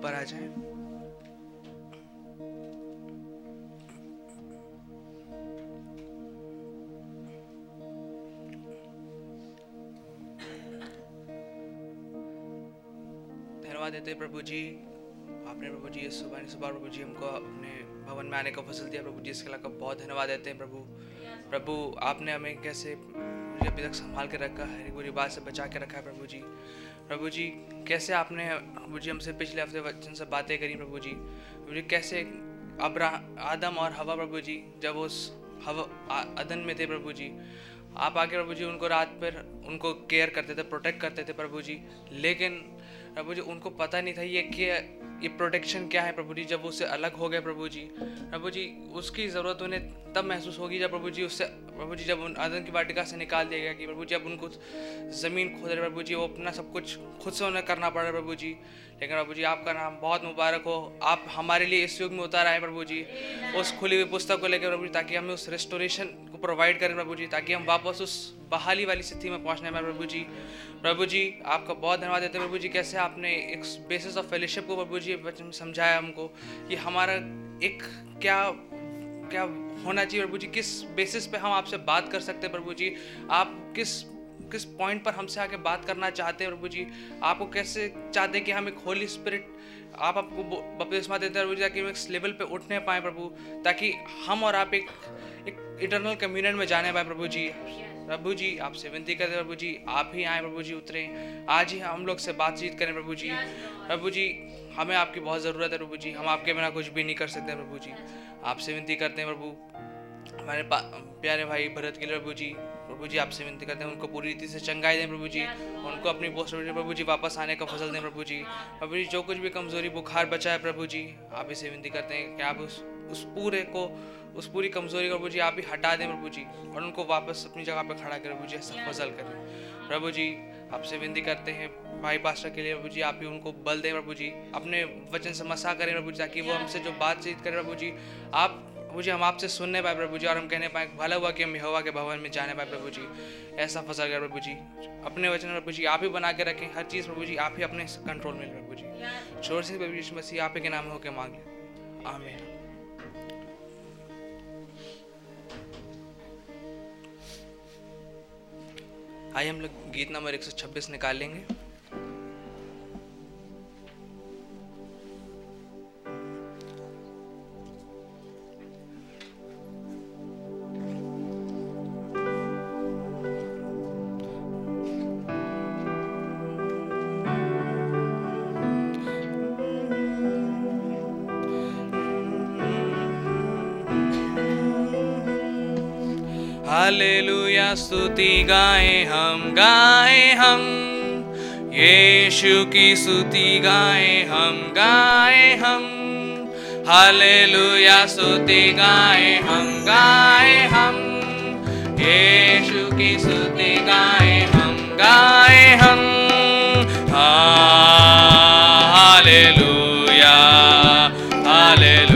ऊपर आ जाएँ। धन्यवाद देते प्रभु जी। आपने प्रभु जी सुबह सुबह प्रभु जी हमको अपने भवन में आने का फ़सल दिया। प्रभु जी इसके लिए बहुत धन्यवाद देते हैं प्रभु। प्रभु, आपने हमें कैसे मुझे अभी तक संभाल के रखा है बुरी बात से बचा के रखा है प्रभु जी। प्रभु जी कैसे आपने प्रभु जी हमसे पिछले हफ़्ते वचन से बातें करी प्रभु जी प्रभु जी कैसे अब्रा, आदम और हवा प्रभु जी जब उस हवा अदन में थे प्रभु जी आप आके प्रभु जी उनको रात पर उनको केयर करते थे प्रोटेक्ट करते थे प्रभु जी लेकिन प्रभु जी उनको पता नहीं था ये क्या, ये प्रोटेक्शन क्या है प्रभु जी जब उससे अलग हो गए प्रभु जी प्रभु जी उसकी ज़रूरत उन्हें तब महसूस होगी जब प्रभु जी उससे, प्रभु जी जब उन आदम की वाटिका से निकाल दिया गया कि प्रभु जी अब उनको ज़मीन खोद रहे प्रभु जी वो अपना सब कुछ खुद से उन्हें करना पड़ रहा है प्रभु जी। लेकिन प्रभु जी आपका नाम बहुत मुबारक हो। आप हमारे लिए इस युग में उतार आए प्रभु जी, उस खुली हुई पुस्तक को लेकर प्रभु जी, ताकि हमें उस रेस्टोरेशन को प्रोवाइड करें प्रभु जी, ताकि हम वापस उस बहाली वाली स्थिति में पहुँचने में प्रभु जी। प्रभु जी, आपका बहुत धन्यवाद देते हैं प्रभु जी, कैसे आपने एक बेसिस ऑफ़ फेलोशिप को प्रभु जी समझाया हमको कि हमारा एक क्या क्या होना चाहिए? प्रभु जी किस बेसिस पे हम आपसे बात कर सकते हैं? प्रभु जी आप किस किस पॉइंट पर हमसे आके बात करना चाहते हैं? प्रभु जी आपको कैसे चाहते हैं कि हम एक होली स्पिरिट आप आपको बपतिस्मा देते हैं? प्रभु जी ताकि हम इस लेवल पे उठने पाए प्रभु, ताकि हम और आप एक एक इटर्नल कम्युनियन में जाने पाए प्रभु जी। प्रभु जी, आपसे विनती करते प्रभु जी, आप ही आए प्रभु जी उतरे। आज ही हम लोग से बातचीत करें प्रभु जी। प्रभु जी, हमें आपकी बहुत ज़रूरत है प्रभु जी, हम आपके बिना कुछ भी नहीं कर सकते प्रभु जी। आपसे विनती करते हैं प्रभु। हमारे प्यारे भाई भरत के लिए प्रभु जी प्रभु जी आपसे विनती करते हैं, उनको पूरी रीति से चंगाई दें प्रभु जी, उनको अपनी पोस्ट प्रभु जी वापस आने का फ़सल दें प्रभु जी। प्रभु जी, जो कुछ भी कमज़ोरी, बुखार बचा है प्रभु जी, आप इसे विनती करते हैं कि आप उस उस पूरे को, उस पूरी कमज़ोरी को प्रभु जी आप ही हटा दें प्रभु जी, और उनको वापस अपनी जगह पर खड़ा कर प्रभु जी, ऐसा फजल करें। प्रभु जी, आपसे विनती करते हैं भाई पास्टर के लिए प्रभु जी आप ही उनको बल दें प्रभु जी अपने वचन से मसा करें प्रभु जी ताकि वो हमसे जो बातचीत करें प्रभु जी आप प्रभु जी हम आपसे सुनने पाए प्रभु जी और हम कहने पाए भला हुआ कि हम यहोवा के भवन में जाने पाए प्रभु जी ऐसा फ़सल कर प्रभु जी अपने वचन प्रभु जी आप ही बना के रखें हर चीज़ प्रभु जी आप ही अपने कंट्रोल में प्रभु जी छोर से प्रभु यीशु मसीह आप ही के नाम में होकर मांग लें आमीन आइए हम लोग गीत नंबर 126 निकाल हालेलुया स्तुति गाए हम गाए हम यीशु की स्तुति गाए हम गाए हम हालेलुया स्तुति गाए हम गाए हम यीशु की स्तुति गाए हम गाए हम हालेलुया हालेलुया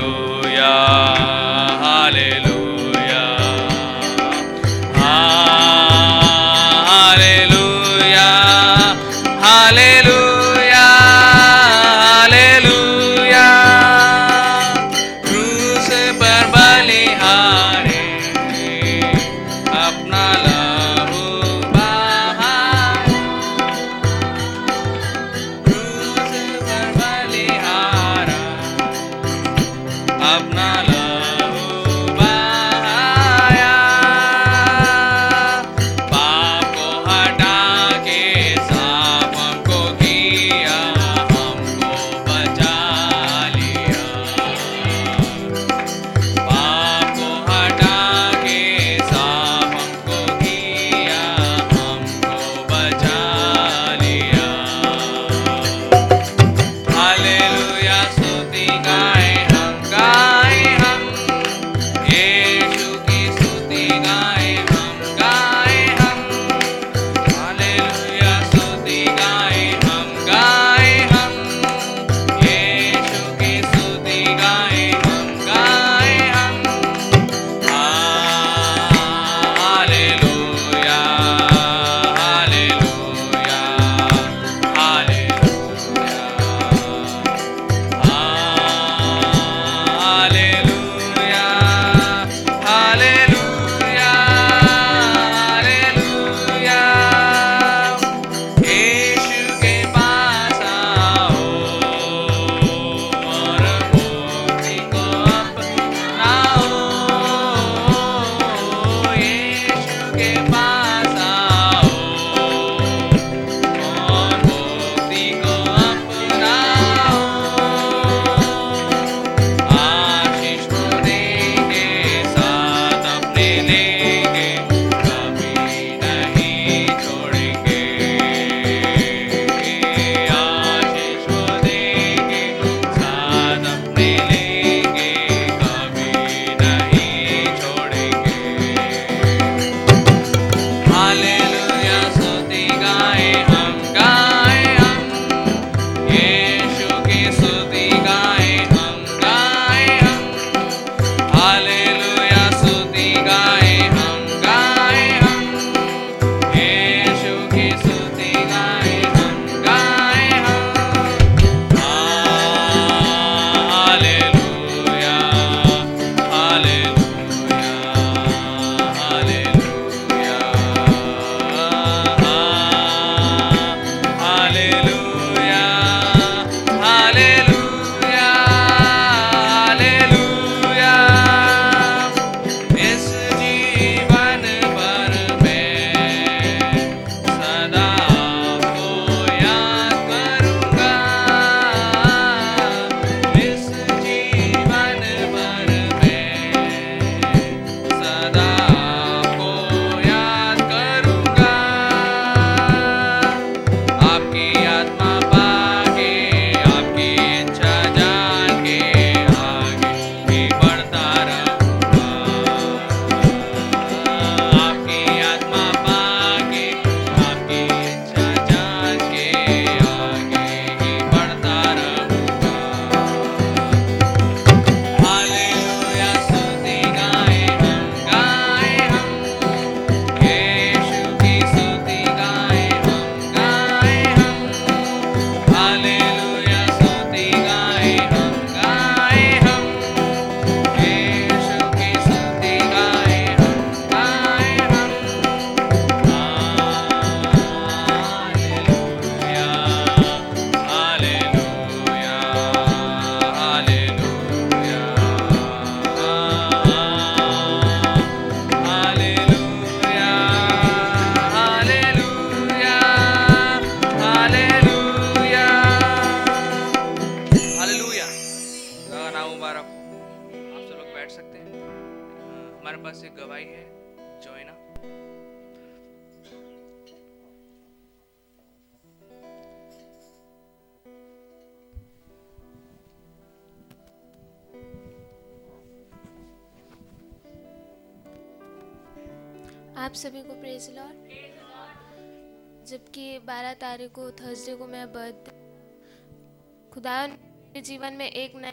जीवन में एक नया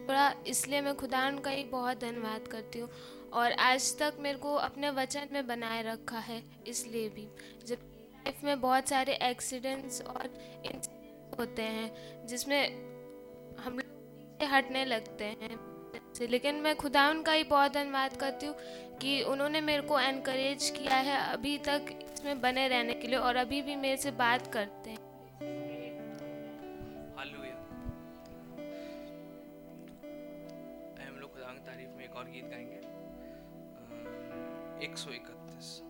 थोड़ा इसलिए मैं खुदा का ही बहुत धन्यवाद करती हूँ। और आज तक मेरे को अपने वचन में बनाए रखा है, इसलिए भी। जब लाइफ में बहुत सारे एक्सीडेंट्स और होते हैं, जिसमें हम हटने लगते हैं लेकिन मैं खुदा का ही बहुत धन्यवाद करती हूँ कि उन्होंने मेरे को एनकरेज किया है अभी तक इसमें बने रहने के लिए और अभी भी मेरे से बात करते और गीत गाएँगे। एक सौ इकतीस।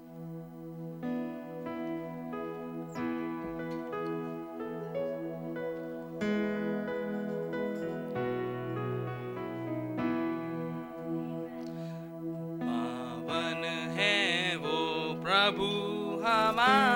पावन है वो प्रभु हमारे।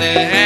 and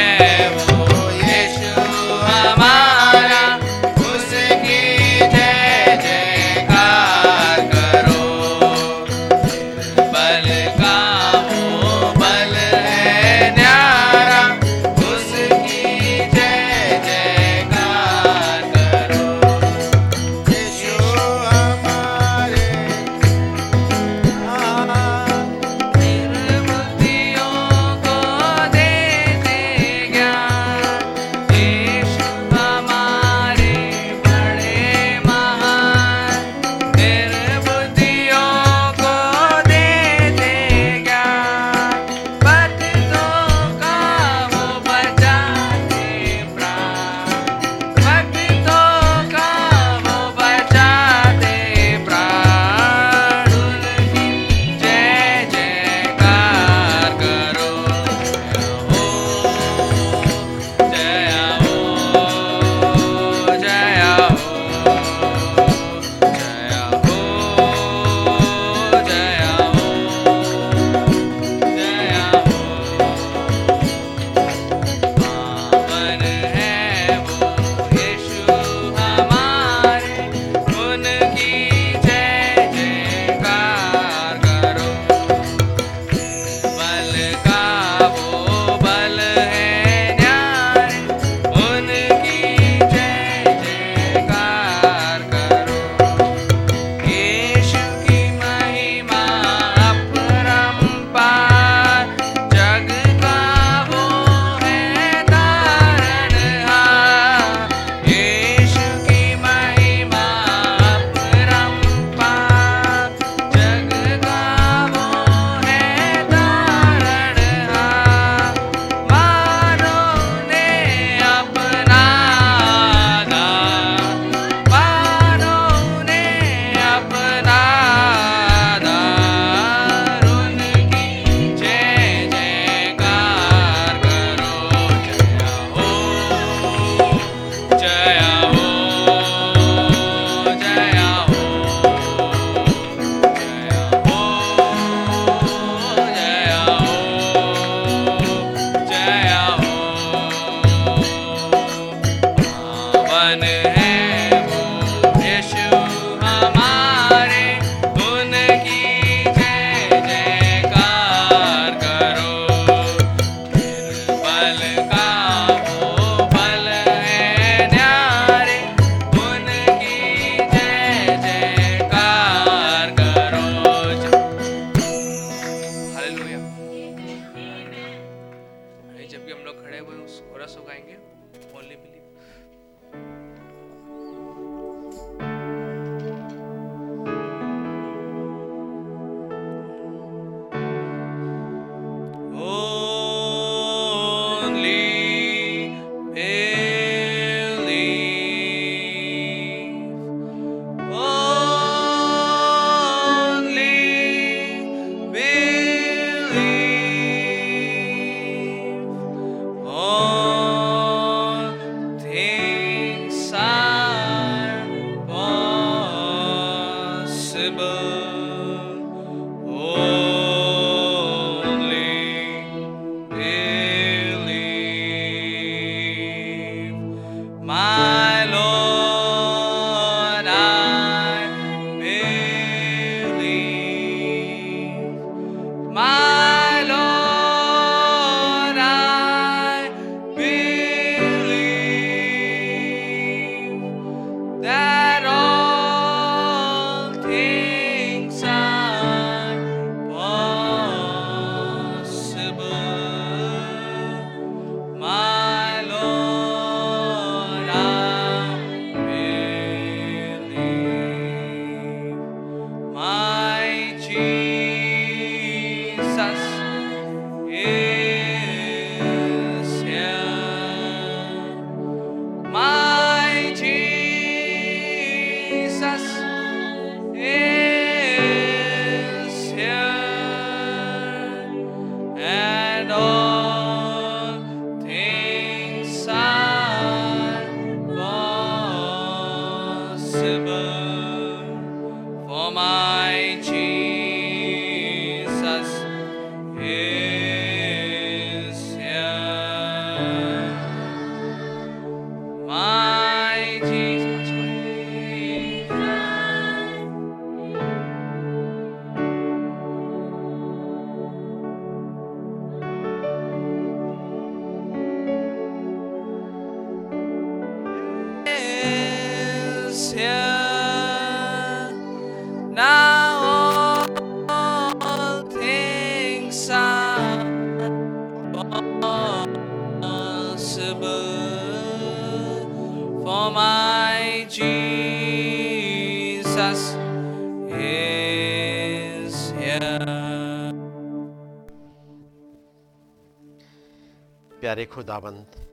खुदाबंद।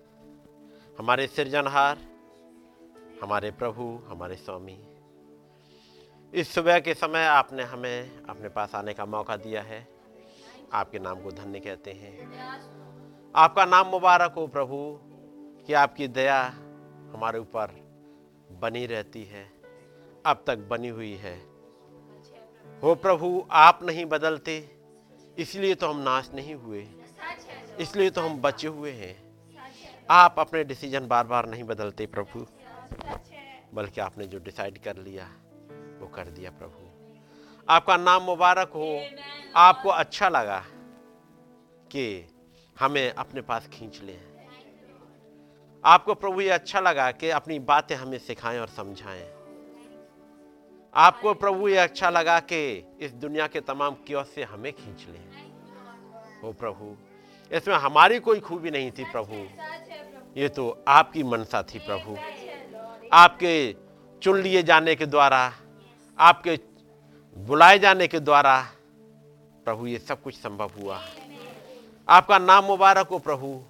हमारे सृजनहार हमारे प्रभु, हमारे स्वामी, इस सुबह के समय आपने हमें अपने पास आने का मौका दिया है। आपके नाम को धन्य कहते हैं। आपका नाम मुबारक हो प्रभु, कि आपकी दया हमारे ऊपर बनी रहती है, अब तक बनी हुई है। हो प्रभु, आप नहीं बदलते, इसलिए तो हम नाश नहीं हुए। इसलिए तो हम बचे हुए हैं। आप अपने डिसीज़न बार बार नहीं बदलते प्रभु। बल्कि आपने जो डिसाइड कर लिया, वो कर दिया प्रभु। आपका नाम मुबारक हो। आपको अच्छा लगा कि हमें अपने पास खींच लें। आपको प्रभु ये अच्छा लगा कि अपनी बातें हमें सिखाएँ और समझाएँ। आपको प्रभु ये अच्छा लगा कि इस दुनिया के तमाम क्योस से हमें खींच लें। हो प्रभु। इसमें हमारी कोई खूबी नहीं थी, प्रभु। ये तो आपकी मनसा थी, प्रभु। आपके चुन लिए जाने के द्वारा, आपके बुलाए जाने के द्वारा, प्रभु, ये सब कुछ संभव हुआ। आपका नाम मुबारक हो, प्रभु,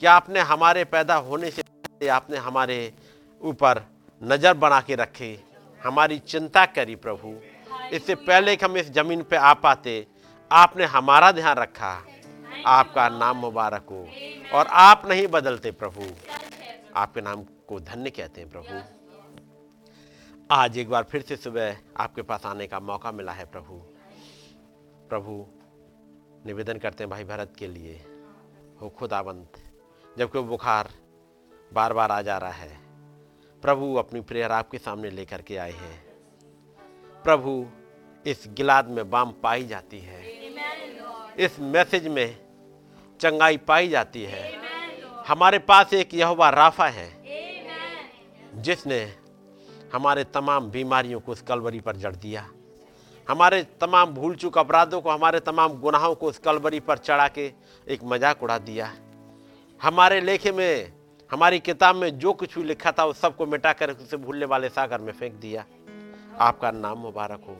कि आपने हमारे पैदा होने से आपने हमारे ऊपर नज़र बना के रखे, हमारी चिंता करी, प्रभु। इससे पहले कि हम इस ज़मीन पे आ पाते, आपने हमारा ध्यान रखा। आपका नाम मुबारक हो। और आप नहीं बदलते प्रभु। आपके नाम को धन्य कहते हैं प्रभु। आज एक बार फिर से सुबह आपके पास आने का मौका मिला है प्रभु। प्रभु, निवेदन करते हैं भाई भरत के लिए। हो खुदाबंद जबकि वो बुखार बार बार आ जा रहा है। प्रभु, अपनी प्रेयर आपके सामने लेकर के आए हैं। प्रभु, इस गिलाद में बाम पाई जाती है। इस मैसेज में चंगाई पाई जाती है। हमारे पास एक यहोवा राफा है, जिसने हमारे तमाम बीमारियों को उस कलवरी पर जड़ दिया। हमारे तमाम भूल चूक अपराधों को, हमारे तमाम गुनाहों को उस कलवरी पर चढ़ा के एक मज़ाक उड़ा दिया। हमारे लेखे में, हमारी किताब में जो कुछ भी लिखा था उस सबको मिटा कर उसे भूलने वाले सागर में फेंक दिया। आपका नाम मुबारक हो।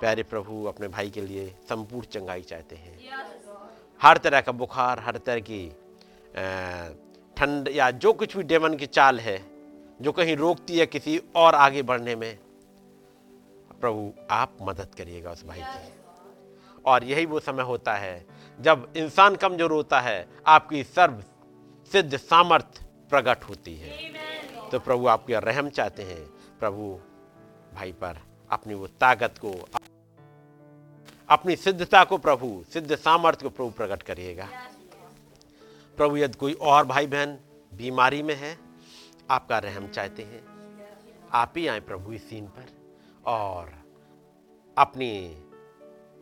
प्यारे प्रभु, अपने भाई के लिए संपूर्ण चंगाई चाहते हैं। हर तरह का बुखार, हर तरह की ठंड या जो कुछ भी डेमन की चाल है, जो कहीं रोकती है किसी और आगे बढ़ने में, प्रभु आप मदद करिएगा उस भाई की। और यही वो समय होता है जब इंसान कमज़ोर होता है, आपकी सर्व सिद्ध सामर्थ प्रकट होती है। तो प्रभु आपके रहम चाहते हैं, प्रभु भाई पर अपनी वो ताकत को अपनी सिद्धता को प्रभु, सिद्ध सामर्थ्य को प्रभु प्रकट करिएगा। प्रभु, यदि कोई और भाई बहन बीमारी में है, आपका रहम चाहते हैं, आप ही आए प्रभु इस सीन पर और अपनी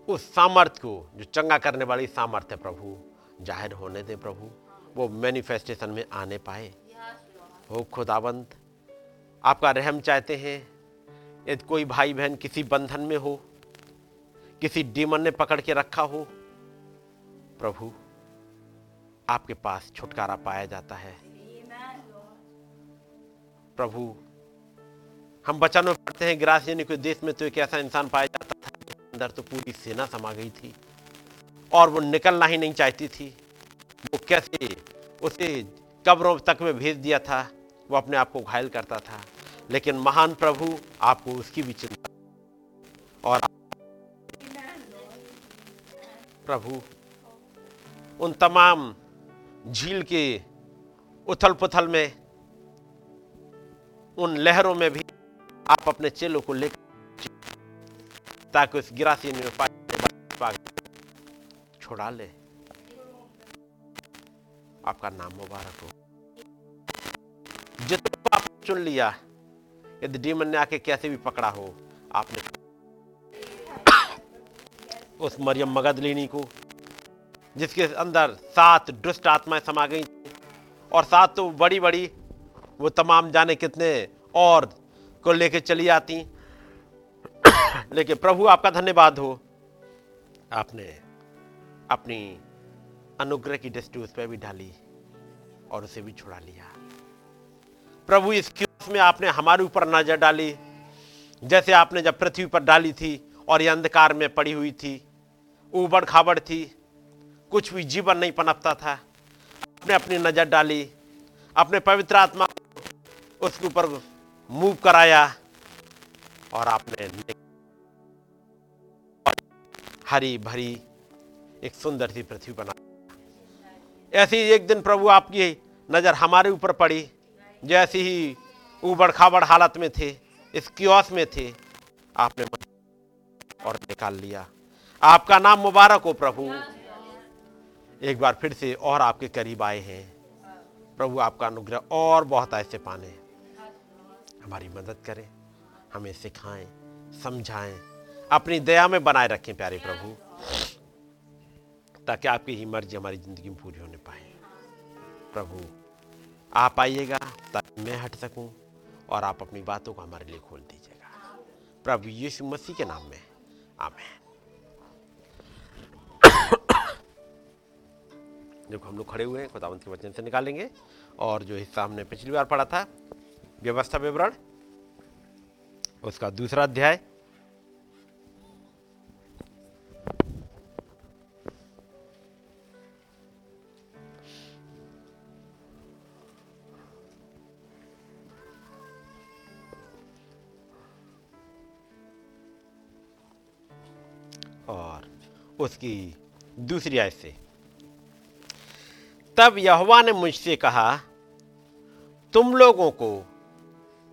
उस सामर्थ्य को, जो चंगा करने वाली सामर्थ्य प्रभु, ज़ाहिर होने दे प्रभु, वो मैनिफेस्टेशन में आने पाए। हो खुदाबंद आपका रहम चाहते हैं, यदि कोई भाई बहन किसी बंधन में हो किसी डीमन ने पकड़ के रखा हो, प्रभु, आपके पास छुटकारा पाया जाता है। प्रभु, हम बचन में पढ़ते हैं, ग्रास यानी कोई देश में तो एक ऐसा इंसान पाया जाता था अंदर तो पूरी सेना समा गई थी, और वो निकलना ही नहीं चाहती थी। वो कैसे उसे कब्रों तक में भेज दिया था, वो अपने आप को घायल करता था। लेकिन महान प्रभु, आपको उसकी भी चिंता और प्रभु। उन तमाम झील के उथल पुथल में, उन लहरों में भी आप अपने चेलों को लेकर ताकि उस गिरासी में छुड़ा ले। आपका नाम मुबारक हो। जितना आप चुन लिया, यदि डीमन ने आके कैसे भी पकड़ा हो, आपने उस मरियम मगदलिनी को, जिसके अंदर सात दुष्ट आत्माएँ समा गई और सात तो बड़ी बड़ी वो तमाम जाने कितने और को लेके चली आती। लेकिन प्रभु आपका धन्यवाद हो। आपने अपनी अनुग्रह की दृष्टि उस पर भी डाली और उसे भी छुड़ा लिया। प्रभु, इस क्यूस में आपने हमारे ऊपर नज़र डाली? जैसे आपने जब पृथ्वी पर डाली थी और ये अंधकार में पड़ी हुई थी उबड़ खाबड़ थी। कुछ भी जीवन नहीं पनपता था। आपने अपनी नज़र डाली। अपने पवित्र आत्मा उसके ऊपर मूव कराया और आपने हरी भरी एक सुंदर सी पृथ्वी बना ऐसी एक दिन प्रभु आपकी नज़र हमारे ऊपर पड़ी। जैसी ही उबड़ खाबड़ हालत में थे, इस क्योस में थे, आपने और निकाल लिया। आपका नाम मुबारक हो प्रभु। एक बार फिर से और आपके करीब आए हैं। प्रभु आपका अनुग्रह और बहुत ऐसे पाने। हमारी मदद करें, हमें सिखाएँ, समझाएँ, अपनी दया में बनाए रखें प्यारे प्रभु, ताकि आपकी ही मर्ज़ी हमारी ज़िंदगी में पूरी होने पाए। प्रभु, आप आइएगा ताकि मैं हट सकूँ और आप अपनी बातों को हमारे लिए खोल दीजिएगा। प्रभु यीशु मसीह के नाम में, आमेन। जब हम लोग खड़े हुए हैं खुदावंत के वचन से निकालेंगे। और जो हिस्सा हमने पिछली बार पढ़ा था, व्यवस्था विवरण, उसका दूसरा अध्याय। और उसकी दूसरी आयत से तब यहोवा ने मुझसे कहा, तुम लोगों को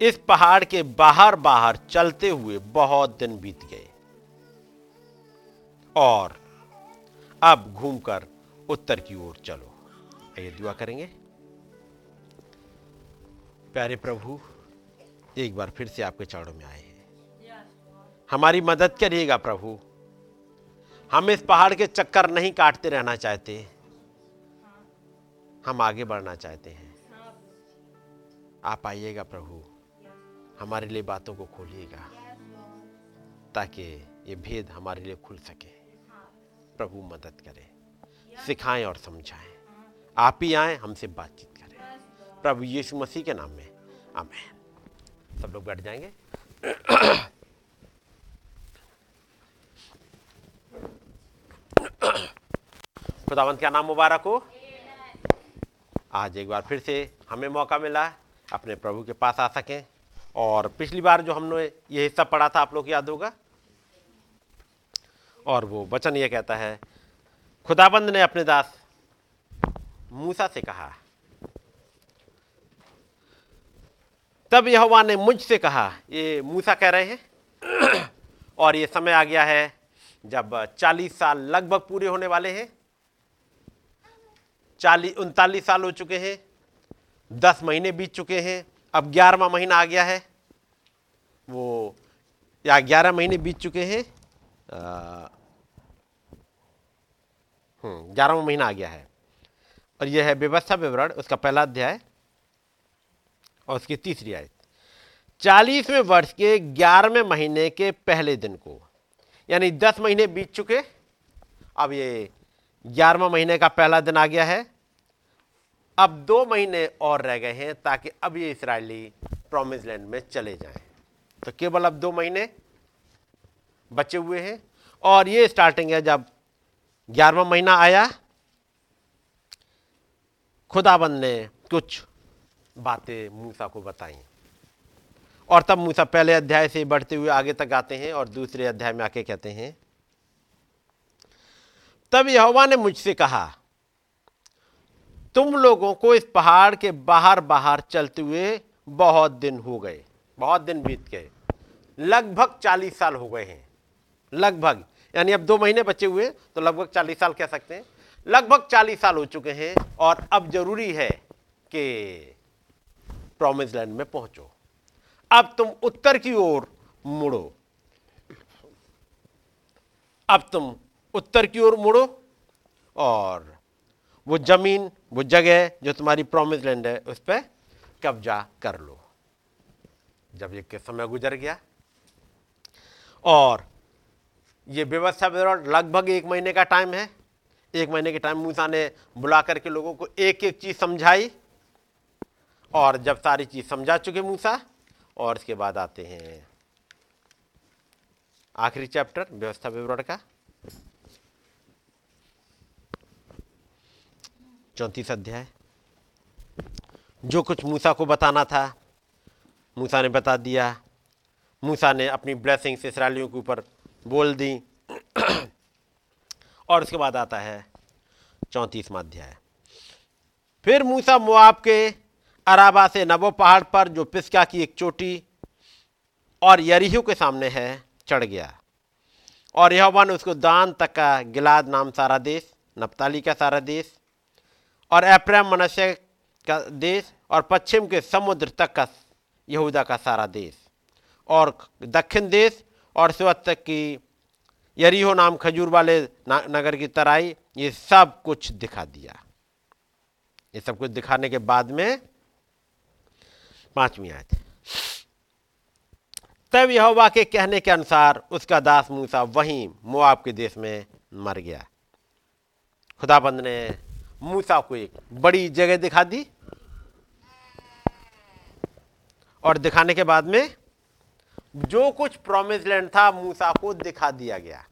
इस पहाड़ के बाहर बाहर चलते हुए बहुत दिन बीत गए और अब घूमकर उत्तर की ओर चलो। ये दुआ करेंगे। प्यारे प्रभु, एक बार फिर से आपके चरणों में आए हैं। हमारी मदद करिएगा प्रभु। हम इस पहाड़ के चक्कर नहीं काटते रहना चाहते। हम आगे बढ़ना चाहते हैं। आप आइएगा प्रभु। हमारे लिए बातों को खोलिएगा, ताकि ये भेद हमारे लिए खुल सके। प्रभु मदद करे, सिखाएँ और समझाएँ। आप ही आए, हमसे बातचीत करें। प्रभु यीशु मसीह के नाम में आमेन सब लोग बैठ जाएँगे। खुदावंत का नाम मुबारक हो? आज एक बार फिर से हमें मौका मिला अपने प्रभु के पास आ सकें। और पिछली बार जो हमने ये हिस्सा पढ़ा था आप लोग याद होगा, और वो वचन ये कहता है, खुदाबंद ने अपने दास मूसा से कहा, तब यहोवा ने मुझसे कहा, ये मूसा कह रहे हैं, और ये समय आ गया है जब 40 साल लगभग पूरे होने वाले हैं। चालीस उनतालीस साल हो चुके हैं दस महीने बीत चुके हैं अब ग्यारहवा महीना आ गया है। वो या ग्यारह महीने बीत चुके हैं हम्म, ग्यारहवा महीना आ गया है। और यह है व्यवस्था विवरण उसका पहला अध्याय और उसकी तीसरी आयत। चालीसवें वर्ष के ग्यारहवें महीने के पहले दिन को यानी दस महीने बीत चुके अब ये ग्यारहवा महीने का पहला दिन आ गया है। अब दो महीने और रह गए हैं ताकि अब ये इसराइली प्रोमिस लैंड में चले जाएँ। तो केवल अब दो महीने बचे हुए हैं और ये स्टार्टिंग है जब ग्यारहवा महीना आया। खुदाबंद ने कुछ बातें मूसा को बताई और तब मूसा पहले अध्याय से बढ़ते हुए आगे तक आते हैं और दूसरे अध्याय में आके कहते हैं तब यहोवा ने मुझसे कहा, तुम लोगों को इस पहाड़ के बाहर बाहर चलते हुए बहुत दिन हो गए, बहुत दिन बीत गए। लगभग चालीस साल हो गए हैं। लगभग, यानी अब दो महीने बचे हुए तो लगभग चालीस साल कह सकते हैं। लगभग चालीस साल हो चुके हैं और अब ज़रूरी है कि प्रॉमिस लैंड में पहुंचो। अब तुम उत्तर की ओर मुड़ो। अब तुम उत्तर की ओर मुड़ो और वो ज़मीन, वो जगह जो तुम्हारी प्रॉमिस लैंड है, उस पर कब्जा कर लो। जब ये समय गुजर गया? और ये व्यवस्था लगभग एक महीने का टाइम है। एक महीने के टाइम मूसा ने बुला करके लोगों को एक एक चीज़ समझाई और जब सारी चीज़ समझा चुके मूसा और इसके बाद आते हैं। आखिरी चैप्टर व्यवस्था विवरण का। चौंतीस अध्याय। जो कुछ मूसा को बताना था, मूसा ने बता दिया। मूसा ने अपनी ब्लेसिंग्स इसराइलियों के ऊपर बोल दी। और उसके बाद आता है चौंतीसवा अध्याय। फिर मूसा मुआब के अराबा से नबो पहाड़ पर, जो पिस्का की एक चोटी और यरीहू के सामने है, चढ़ गया। और यह ने उसको दान तक का गिलाद नाम सारा देश, नपताली का सारा देश और अप्रैम मनुष्य का देश और पश्चिम के समुद्र तक का यहूदा का सारा देश। और दक्षिण देश और सिवत तक की यरीहो नाम खजूर वाले नगर की तराई ये सब कुछ दिखा दिया। ये सब कुछ दिखाने के बाद में पांचवी आयत। तब यहोवा के कहने के अनुसार उसका दास मूसा वहीं मुआब के देश में मर गया। खुदाबंद ने मूसा को एक बड़ी जगह दिखा दी। और दिखाने के बाद में जो कुछ प्रोमिस लैंड था, मूसा को दिखा दिया गया।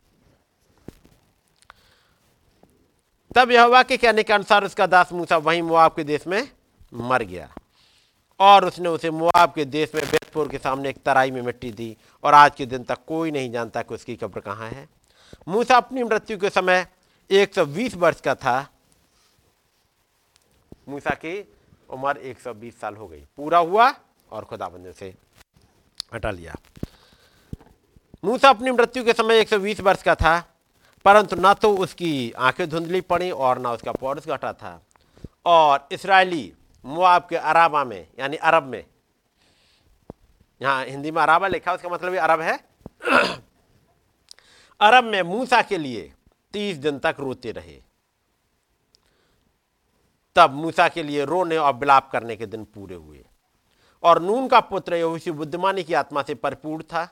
तब यहोवा के कहने के अनुसार उसका दास मूसा वहीं मुआब के देश में मर गया। और उसने उसे मुआब के देश में बेतपुर के सामने एक तराई में मिट्टी दी। और आज के दिन तक कोई नहीं जानता कि उसकी कब्र कहाँ है। मूसा अपनी मृत्यु के समय 120 वर्ष का था। मूसा की उम्र 120 साल हो गई। पूरा हुआ और खुदाबंद से हटा लिया। मूसा अपनी मृत्यु के समय 120 वर्ष का था, परंतु ना तो उसकी आँखें धुंधली पड़ी और ना उसका पौरस घटा था। और इसराइली मुआब के अराबा में, यानी अरब में, यहाँ हिंदी में अराबा लिखा, उसका मतलब ये अरब है। अरब में मूसा के लिए तीस दिन तक रोते रहे। तब मूसा के लिए रोने और बिलाप करने के दिन पूरे हुए। और नून का पुत्र यहोशी बुद्धिमानी की आत्मा से परिपूर्ण था,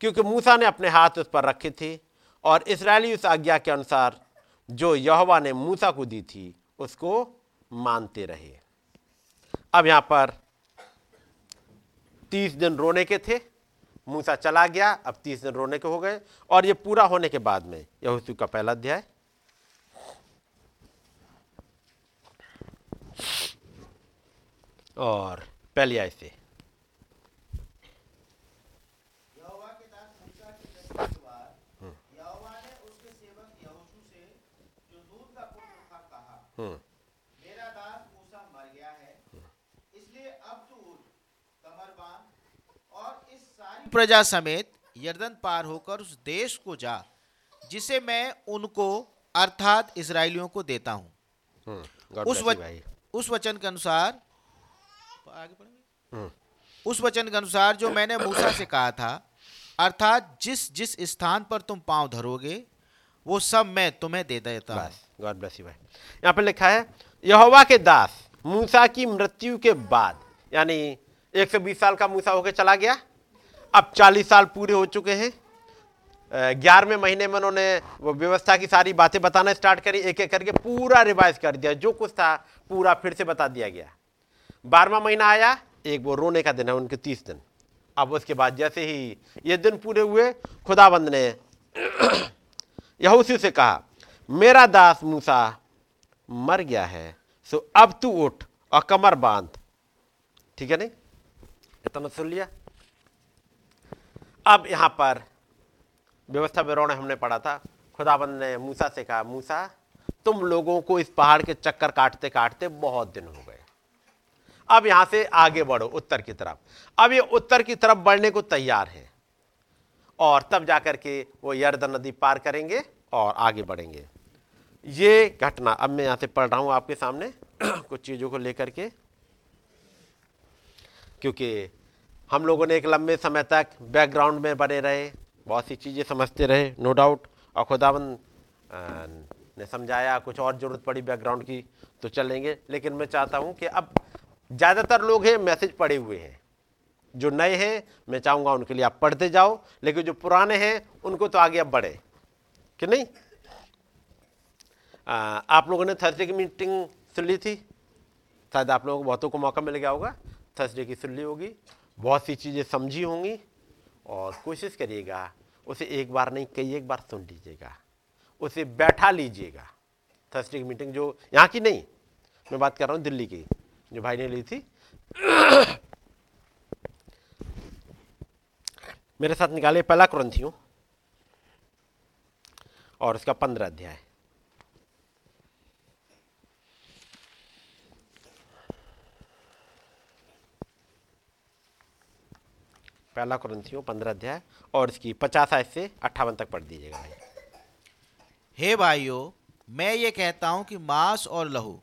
क्योंकि मूसा ने अपने हाथ उस पर रखे थे और इसराइली उस आज्ञा के अनुसार जो यहोवा ने मूसा को दी थी, उसको मानते रहे। अब यहाँ पर तीस दिन रोने के थे, मूसा चला गया, अब तीस दिन रोने के हो गए, और ये पूरा होने के बाद में यहोशू का पहला अध्याय। और पहले आय से हम्म। मेरा दास मूसा मर गया है इसलिए अब तू कमर और इस सारी प्रजा समेत यर्दन पार होकर उस देश को जा जिसे मैं उनको अर्थात इसराइलियों को देता हूँ। हम्म, उस वच, उस वचन के अनुसार आगे पढ़ेंगे? हम्म। उस वचन के अनुसार जो मैंने मूसा से कहा था अर्थात जिस जिस स्थान पर तुम पाँव धरोगे वो सब मैं तुम्हें दे देता गॉड ब्लेस यू भाई। यहाँ पे लिखा है यहोवा के दास मूसा की मृत्यु के बाद यानी 120 साल का मूसा होकर चला गया। अब 40 साल पूरे हो चुके हैं। ग्यारहवें महीने में उन्होंने वो व्यवस्था की सारी बातें बताना स्टार्ट करी एक एक करके पूरा रिवाइज कर दिया। जो कुछ था पूरा फिर से बता दिया गया। बारहवा महीना आया, एक वो रोने का दिन है, उनके तीस दिन। अब उसके बाद जैसे ही ये दिन पूरे हुए, खुदाबंद ने यहूसी से कहा, मेरा दास मूसा मर गया है, सो अब तू उठ और कमर बाँध। ठीक है नहीं? इतना सुन लिया। अब यहाँ पर व्यवस्था विवरण हमने पढ़ा था। खुदाबंद ने मूसा से कहा, मूसा तुम लोगों को इस पहाड़ के चक्कर काटते काटते बहुत दिन हो गए। अब यहाँ से आगे बढ़ो, उत्तर की तरफ़। अब ये उत्तर की तरफ़ बढ़ने को तैयार है। और तब जाकर के वो यर्दन नदी पार करेंगे और आगे बढ़ेंगे। ये घटना, अब मैं यहाँ से पढ़ रहा हूँ आपके सामने, कुछ चीज़ों को लेकर के। क्योंकि हम लोगों ने एक लंबे समय तक बैकग्राउंड में बने रहे, बहुत सी चीज़ें समझते रहे, नो डाउट। और खुदावन ने समझाया कुछ और ज़रूरत पड़ी बैकग्राउंड की तो चलेंगे लेकिन मैं चाहता हूँ कि अब ज़्यादातर लोग हैं मैसेज पढ़े हुए हैं। जो नए हैं मैं चाहूँगा उनके लिए आप पढ़ते जाओ लेकिन जो पुराने हैं उनको तो आगे अब बढ़े। कि नहीं? आ, आप लोगों ने थर्सडे की मीटिंग सुन ली थी? शायद आप लोगों को बहुतों को मौका मिल गया होगा। थर्सडे की सुन ली होगी। बहुत सी चीज़ें समझी होंगी। और कोशिश करिएगा उसे एक बार नहीं कई एक बार सुन लीजिएगा। उसे बैठा लीजिएगा। थर्सडे की मीटिंग जो यहाँ की नहीं, मैं बात कर रहा हूँ दिल्ली की, जो भाई ने ली थी। मेरे साथ निकाले, पहला क्रंथियों और उसका पंद्रह अध्याय। पहला क्रंथियों पंद्रह अध्याय। और इसकी पचास आय से अट्ठावन तक पढ़ दीजिएगा भाई। हे भाइयों मैं ये कहता हूँ कि मांस और लहू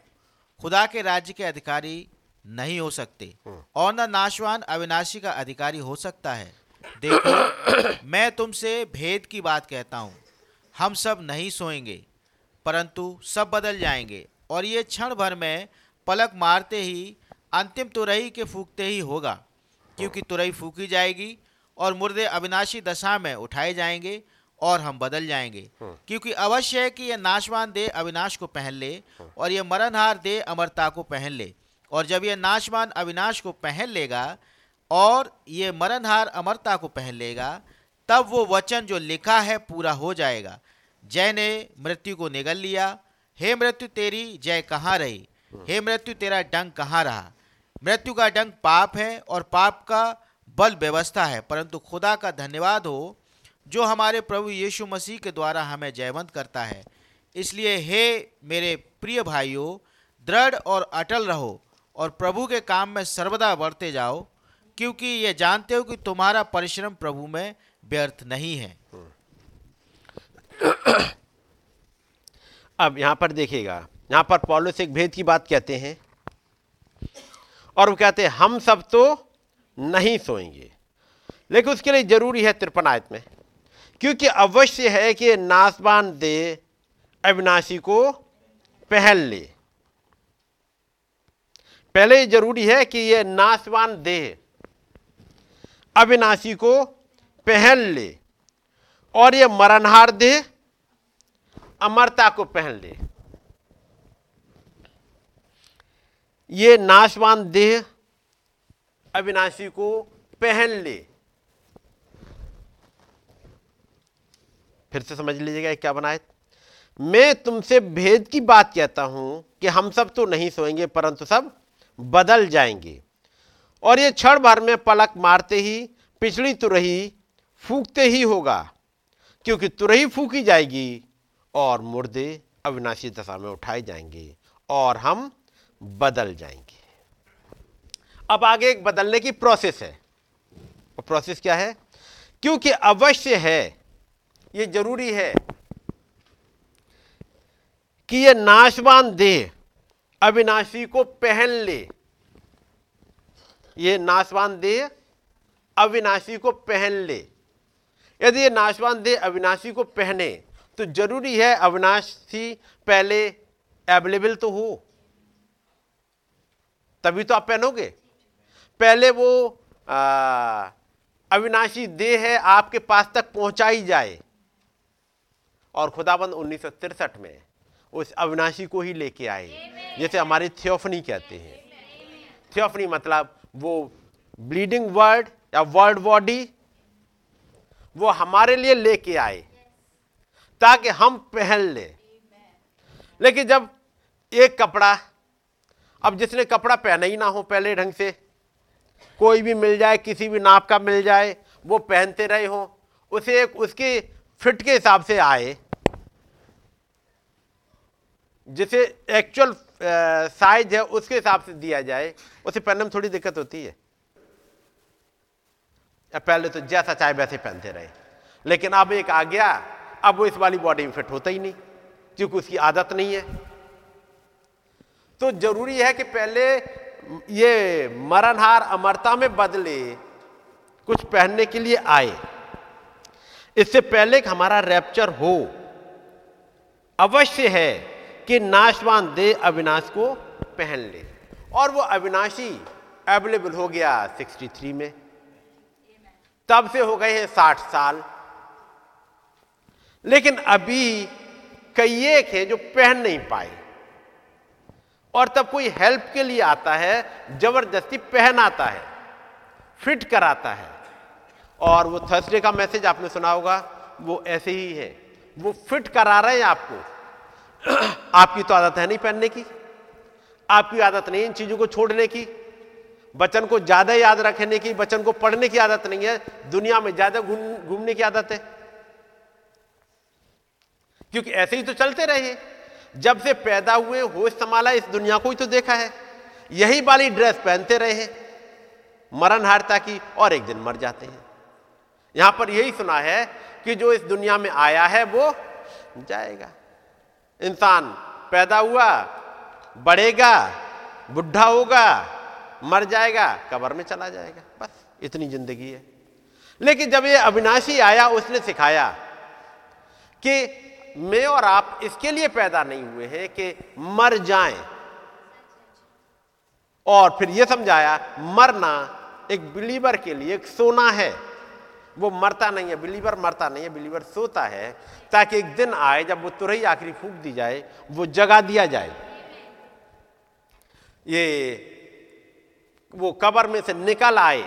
खुदा के राज्य के अधिकारी नहीं हो सकते और न नाशवान अविनाशी का अधिकारी हो सकता है। देखो मैं तुमसे भेद की बात कहता हूँ। हम सब नहीं सोएँगे परंतु सब बदल जाएँगे और ये क्षण भर में पलक मारते ही अंतिम तुरही के फूकते ही होगा क्योंकि तुरई फूकी जाएगी और मुर्दे अविनाशी दशा में उठाए जाएँगे और हम बदल जाएँगे। क्योंकि अवश्य है कि यह नाशवान दे अविनाश को पहन ले और यह मरणहार दे अमरता को पहन ले। और जब यह नाशवान अविनाश को पहन लेगा और ये मरणहार अमरता को पहन लेगा तब वो वचन जो लिखा है पूरा हो जाएगा। जय ने मृत्यु को निगल लिया। हे मृत्यु तेरी जय कहाँ रही? हे। मृत्यु तेरा डंग कहाँ रहा? मृत्यु का डंग पाप है और पाप का बल व्यवस्था है परंतु खुदा का धन्यवाद हो जो हमारे प्रभु यीशु मसीह के द्वारा हमें जयवंत करता है। इसलिए हे मेरे प्रिय भाइयों, दृढ़ और अटल रहो और प्रभु के काम में सर्वदा बढ़ते जाओ, क्योंकि ये जानते हो कि तुम्हारा परिश्रम प्रभु में व्यर्थ नहीं है। अब यहाँ पर देखिएगा, यहाँ पर पॉलिस एक भेद की बात कहते हैं और वो कहते हैं, हम सब तो नहीं सोएँगे, लेकिन उसके लिए ज़रूरी है तिरपन आयत में। क्योंकि अवश्य है कि नासबान दे अविनाशी को पहल ले। पहले ज़रूरी है कि यह नासवान देह अविनाशी को पहन ले और यह मरणहार देह अमरता को पहन ले। ये नाशवान देह अविनाशी को पहन ले। फिर से समझ लीजिएगा क्या बनाए मैं तुमसे भेद की बात कहता हूँ कि हम सब तो नहीं सोएँगे, परंतु सब बदल जाएँगे। और ये क्षण भर में पलक मारते ही, पिछली तुरही फूकते ही होगा, क्योंकि तुरही फूकी जाएगी और मुर्दे अविनाशी दशा में उठाए जाएँगे और हम बदल जाएँगे। अब आगे एक बदलने की प्रोसेस है। और प्रोसेस क्या है? क्योंकि अवश्य है ये ज़रूरी है कि ये नाशवान देह अविनाशी को पहन ले। ये नाशवान देह अविनाशी को पहन ले। यदि ये नाशवान देह अविनाशी को पहने तो ज़रूरी है अविनाशी पहले अवेलेबल तो हो। तभी तो आप पहनोगे। पहले वो आ, अविनाशी देह है आपके पास तक पहुंचाई जाए। और खुदाबंद उन्नीस में उस अविनाशी को ही लेके आए। जैसे हमारे थियोफनी कहते हैं। थियोफनी मतलब वो ब्लीडिंग वर्ड या वर्ड बॉडी वो हमारे लिए लेके आए। ताकि हम पहन ले। लेकिन जब एक कपड़ा अब जिसने कपड़ा पहना ही ना हो पहले ढंग से कोई भी मिल जाए किसी भी नाप का मिल जाए वो पहनते रहे हो उसे एक उसके फिट के हिसाब से आए। जिसे एक्चुअल साइज़ है, उसके हिसाब से दिया जाए उसे पहनने में थोड़ी दिक्कत होती है। पहले तो जैसा चाहे वैसे पहनते रहे। लेकिन अब एक आ गया, अब वो इस वाली बॉडी में फिट होता ही नहीं, क्योंकि उसकी आदत नहीं है। तो ज़रूरी है कि पहले ये मरणहार अमरता में बदले, कुछ पहनने के लिए आए। इससे पहले कि हमारा रैप्चर हो, अवश्य है कि नाशवान दे अविनाश को पहन ले। और वो अविनाशी अवेलेबल हो गया 63 में। तब से हो गए हैं 60 साल। लेकिन अभी कई एक है जो पहन नहीं पाए। और तब कोई हेल्प के लिए आता है, ज़बरदस्ती पहन आता है फिट कराता है। और वो थर्सडे का मैसेज आपने सुना होगा, वो ऐसे ही है। वो फिट करा रहे हैं आपको। आपकी तो आदत है नहीं पहनने की। आपकी आदत नहीं इन चीज़ों को छोड़ने की। बचन को ज़्यादा याद रखने की, बचन को पढ़ने की आदत नहीं है। दुनिया में ज़्यादा घूमने की आदत है। क्योंकि ऐसे ही तो चलते रहे। जब से पैदा हुए, होश संभाला, इस दुनिया को ही तो देखा है। यही वाली ड्रेस पहनते रहे। मरण हारता की और एक दिन मर जाते हैं। यहाँ पर यही सुना है कि जो इस दुनिया में आया है, वो जाएगा। इंसान पैदा हुआ, बढ़ेगा, बुढ़ा होगा, मर जाएगा, कबर में चला जाएगा, बस इतनी ज़िंदगी है। लेकिन जब ये अविनाशी आया, उसने सिखाया कि मैं और आप इसके लिए पैदा नहीं हुए हैं कि मर जाएँ। और फिर यह समझाया, मरना एक बिलीवर के लिए एक सोना है। वो मरता नहीं है, बिलीवर मरता नहीं है, बिलीवर सोता है। ताकि एक दिन आए, जब वो तुरही आखिरी फूक दी जाए, वो जगा दिया जाए। ये वो कबर में से निकल आए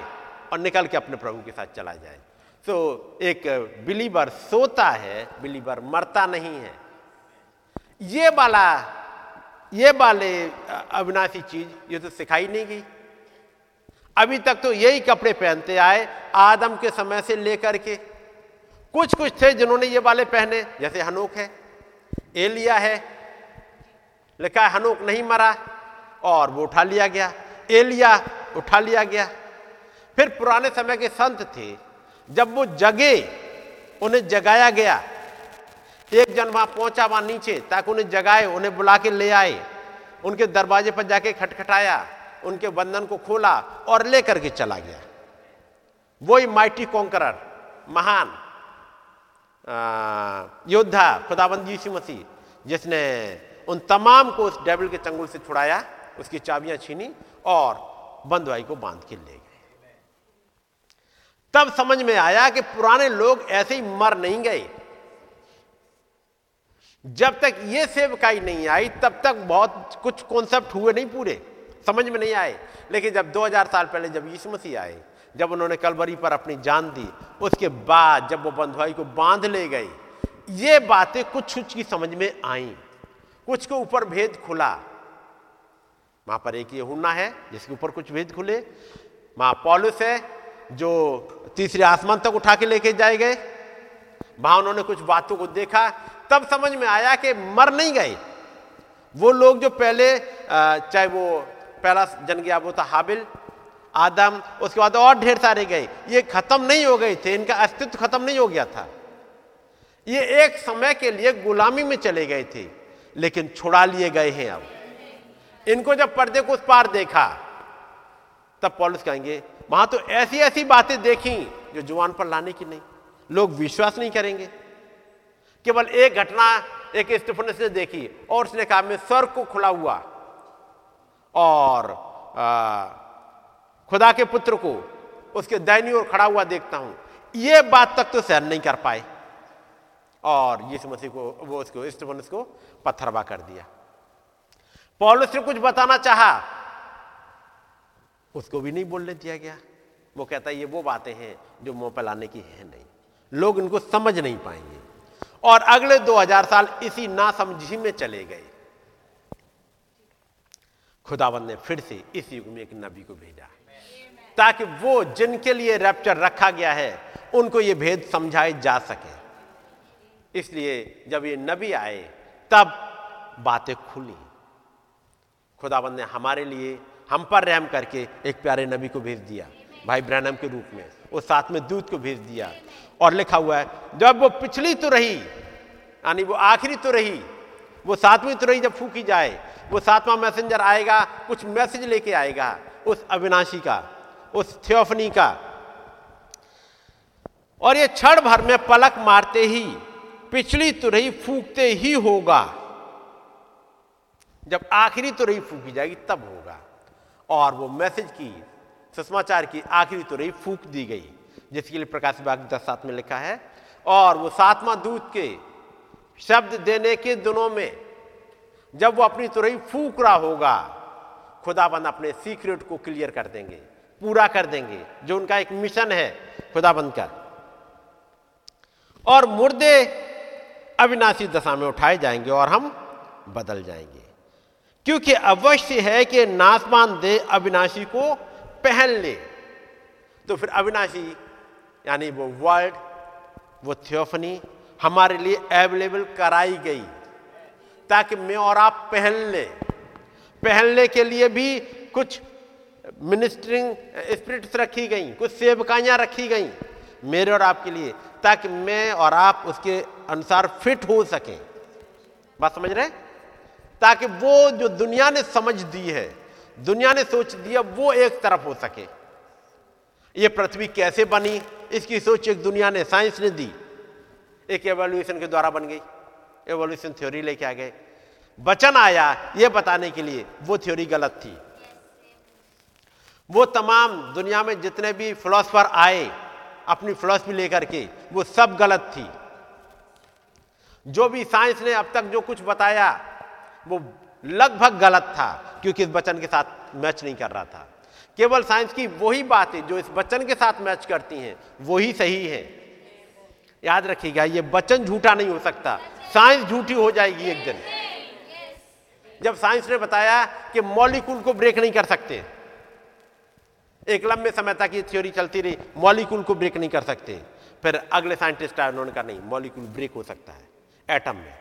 और निकल के अपने प्रभु के साथ चला जाए। तो एक बिलीवर सोता है, बिलीवर मरता नहीं है। ये वाला ये वाले अविनाशी चीज़, ये तो सिखाई नहीं गई। अभी तक तो यही कपड़े पहनते आए, आदम के समय से लेकर के कुछ कुछ थे जिन्होंने ये वाले पहने। जैसे हनोक है, एलिया है, लिखा है, हनोक नहीं मरा, और वो उठा लिया गया। एलिया उठा लिया गया। फिर पुराने समय के संत थे। जब वो जगे, उन्हें जगाया गया। एक जन वहाँ पहुँचा वहाँ नीचे, ताकि उन्हें जगाए, उन्हें बुला के ले आए। उनके दरवाजे पर जाके खटखटाया, उनके बंधन को खोला और लेकर के चला गया। वही माइटी कॉन्करर महान। योद्धा खुदाबंद यीशु मसीह, जिसने उन तमाम को उस डेबिल के चंगुल से छुड़ाया, उसकी चाबियाँ छीनी और बंदवाई को बाँध के ले गए। तब समझ में आया कि पुराने लोग ऐसे ही मर नहीं गए। जब तक ये सेवकाई नहीं आई, तब तक बहुत कुछ कॉन्सेप्ट हुए नहीं पूरे। समझ में नहीं आए। लेकिन जब 2000 साल पहले जब यीशु मसीह आए जब उन्होंने कलवरी पर अपनी जान दी, उसके बाद जब वो बंधुआई को बाँध ले गई, ये बातें कुछ कुछ की समझ में आई। कुछ के ऊपर भेद खुला। वहाँ पर एक ये हुना है, जिसके ऊपर कुछ भेद खुले। वहाँ पॉलिस है, जो तीसरे आसमान तक उठा के लेके जाए गए। वहाँ उन्होंने कुछ बातों को देखा। तब समझ में आया कि मर नहीं गए। वो लोग जो पहले चाहे वो पहला जन गया वो था हाबिल आदम उसके बाद और ढेर सारे गए। ये खत्म नहीं हो गए थे इनका अस्तित्व खत्म नहीं हो गया था। ये एक समय के लिए गुलामी में चले गए थे लेकिन छुड़ा लिए गए हैं अब। इनको जब पर्दे को उस पार देखा तब पॉलिस कहेंगे वहाँ तो ऐसी ऐसी बातें देखी जो जुआन पर लाने की नहीं। लोग विश्वास नहीं करेंगे। केवल एक घटना एक स्टेफनस ने देखी और उसने कहा मैं स्वर्ग को खुला हुआ और आ, खुदा के पुत्र को, उसके दैनी ओर खड़ा हुआ देखता हूँ। ये बात तक तो सहन नहीं कर पाए। और यीशु मसीह को, वो उसको स्टेफनस को पत्थरवा कर दिया। पॉलिस ने कुछ बताना चाहा। उसको भी नहीं बोलने दिया गया। वो कहता है, ये वो बातें हैं जो मुँह पर लाने की है नहीं। लोग इनको समझ नहीं पाएँगे। और अगले 2000 साल इसी नासमझी में चले गए। खुदावन ने फिर से इस युग में एक नबी को भेजा। ताकि वो जिनके लिए रैप्चर रखा गया है, उनको ये भेद समझाए जा सके। इसलिए जब ये नबी आए, तब बातें खुली। खुदाबंद ने हमारे लिए, हम पर रहम करके एक प्यारे नबी को भेज दिया, भाई ब्रैनम के रूप में, वो साथ में दूध को भेज दिया। और लिखा हुआ है, जब वो पिछली तो रही, यानी वो आखिरी तो रही, वो सातवीं तो रही जब फूकी जाए, वो सातवां मैसेंजर आएगा, कुछ मैसेज लेके आएगा, उस अविनाशी का। उस थियोफनी का। और ये क्षण भर में पलक मारते ही, पिछली तुरही फूकते ही होगा। जब आखिरी तुरही फूकी जाएगी, तब होगा। और वो मैसेज की, सुषमाचार की आखिरी तुरही फूक दी गई, जिसके लिए प्रकाश विभाग दस सात में लिखा है। और वो सातवां दूत के शब्द देने के दिनों में, जब वो अपनी तुरही फूक रहा होगा खुदाबंद अपने सीक्रेट को क्लियर कर देंगे। पूरा कर देंगे, जो उनका एक मिशन है खुदाबंद का और मुर्दे अविनाशी दशा में उठाए जाएँगे और हम बदल जाएँगे। क्योंकि अवश्य है कि नासमान दे अविनाशी को पहन ले। तो फिर अविनाशी, यानी वो वर्ल्ड वो थियोफनी हमारे लिए अवेलेबल कराई गई, ताकि मैं और आप पहन ले। पहनने के लिए भी कुछ मिनिस्टरिंग स्पिरिट्स रखी गई, कुछ सेवकाइयाँ रखी गई मेरे और आपके लिए, ताकि मैं और आप उसके अनुसार फिट हो सकें। बात समझ रहे ताकि वो जो दुनिया ने समझ दी है, दुनिया ने सोच दिया वो एक तरफ़ हो सके। ये पृथ्वी कैसे बनी, इसकी सोच एक दुनिया ने, साइंस ने दी। एक एवोल्यूशन के द्वारा बन गई। एवोल्यूशन थ्योरी लेके आ गए। वचन आया, ये बताने के लिए, वो थ्योरी गलत थी। वो तमाम दुनिया में जितने भी फिलोसफर आए, अपनी फिलोसफी लेकर के, वो सब गलत थी। जो भी साइंस ने अब तक जो कुछ बताया, वो लगभग गलत था, क्योंकि इस वचन के साथ मैच नहीं कर रहा था। केवल साइंस की वही बातें जो इस वचन के साथ मैच करती हैं, वही सही है। याद रखिएगा, ये वचन झूठा नहीं हो सकता। साइंस झूठी हो जाएगी एक दिन। जब साइंस ने बताया कि मॉलिक्यूल को ब्रेक नहीं कर सकते एक लंबे समय तक ये थ्योरी चलती रही मॉलिक्यूल को ब्रेक नहीं कर सकते। फिर अगले साइंटिस्ट आए उन्होंने कहा, नहीं मॉलिक्यूल ब्रेक हो सकता है एटम में।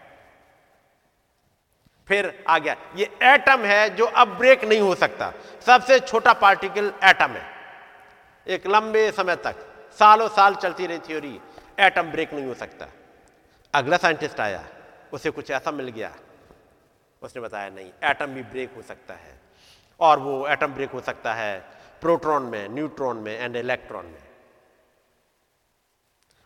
फिर आ गया, ये एटम है जो अब ब्रेक नहीं हो सकता। सबसे छोटा पार्टिकल एटम है। एक लंबे समय तक, सालों साल चलती रही थ्योरी एटम ब्रेक नहीं हो सकता। अगला साइंटिस्ट आया, उसे कुछ ऐसा मिल गया। उसने बताया, नहीं एटम भी ब्रेक हो सकता है। और वो एटम ब्रेक हो सकता है प्रोटॉन में, न्यूट्रॉन में एंड इलेक्ट्रॉन में।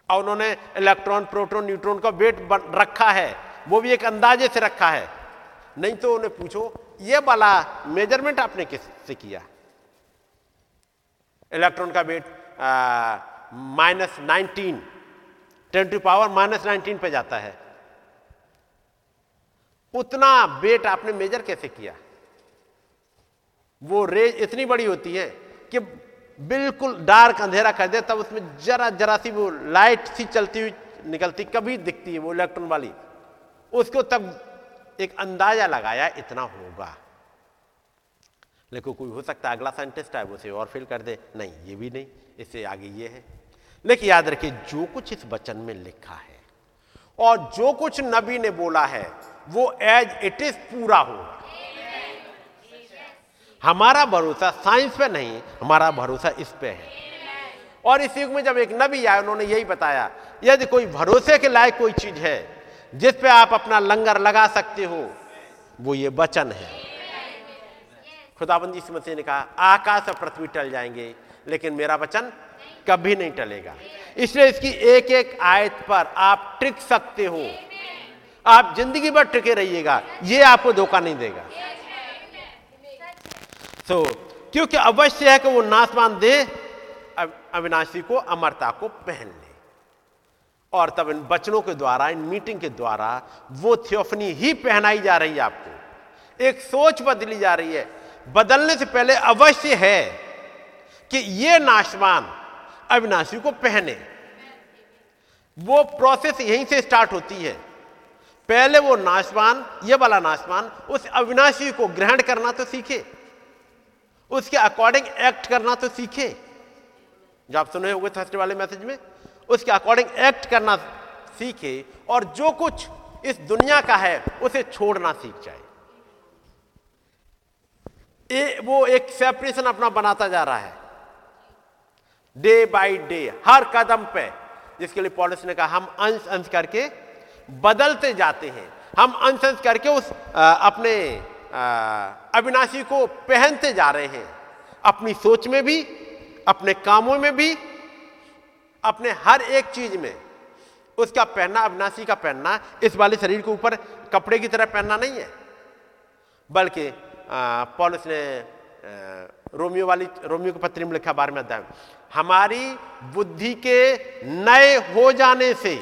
और उन्होंने इलेक्ट्रॉन प्रोटॉन न्यूट्रॉन का वेट रखा है। वो भी एक अंदाजे से रखा है। नहीं तो उन्हें पूछो, ये वाला मेज़रमेंट आपने किससे किया? इलेक्ट्रॉन का weight minus nineteen ten to power minus nineteen पे जाता है। उतना वेट आपने मेजर कैसे किया? वो रेज इतनी बड़ी होती है कि बिल्कुल डार्क अंधेरा कर दे, तब उसमें जरा जरा सी वो लाइट सी चलती हुई निकलती, कभी दिखती है वो इलेक्ट्रॉन वाली। उसको तब एक अंदाज़ा लगाया इतना होगा। लेकिन कोई हो सकता है अगला साइंटिस्ट है उसे और फिल कर दे, नहीं, ये भी नहीं, इससे आगे ये है। लेकिन याद रखिए, जो कुछ इस वचन में लिखा है, और जो कुछ नबी ने बोला है, वो एज इट इज़ पूरा होगा। हमारा भरोसा साइंस पे नहीं, हमारा भरोसा इस पे है। और इस युग में जब एक नबी आया उन्होंने यही बताया, यदि कोई भरोसे के लायक कोई चीज़ है, जिस पे आप अपना लंगर लगा सकते हो, वो ये वचन है। खुदाबंदी मसीह ने कहा, आकाश और पृथ्वी टल जाएँगे, लेकिन मेरा वचन कभी नहीं टलेगा। इसलिए इसकी एक एक आयत पर आप टिक सकते हो। आप ज़िंदगी भर टिके रहिएगा, ये आपको धोखा नहीं देगा। तो so, क्योंकि अवश्य है कि वो नासमान दे अविनाशी को अमरता को पहन ले। और तब इन बचनों के द्वारा इन मीटिंग के द्वारा वो थियोफनी ही पहनाई जा रही है आपको। एक सोच बदली जा रही है। बदलने से पहले अवश्य है कि ये नाशवान अविनाशी को पहने। वो प्रोसेस यहीं से स्टार्ट होती है। पहले वो नाशवान ये वाला नाशवान उस अविनाशी को ग्रहण करना तो सीखे। उसके अकॉर्डिंग एक्ट करना तो सीखे। जो आप सुने हुए थर्सडे वाले मैसेज में उसके अकॉर्डिंग एक्ट करना सीखे और जो कुछ इस दुनिया का है उसे छोड़ना सीख जाए। ए, वो एक सेपरेशन अपना बनाता जा रहा है। डे बाय डे हर कदम पे। जिसके लिए पॉलिस ने कहा हम अंश अंश करके बदलते जाते हैं। हम अंश अंश करके उस आ, अपने अविनाशी को पहनते जा रहे हैं। अपनी सोच में भी, अपने कामों में भी, अपने हर एक चीज़ में। उसका पहनना, अविनाशी का पहनना, इस वाले शरीर के ऊपर कपड़े की तरह पहनना नहीं है। बल्कि पॉलिस ने रोमियो वाली, रोमियो की पत्री में लिखा बारहवें अध्याय हमारी बुद्धि के नए हो जाने से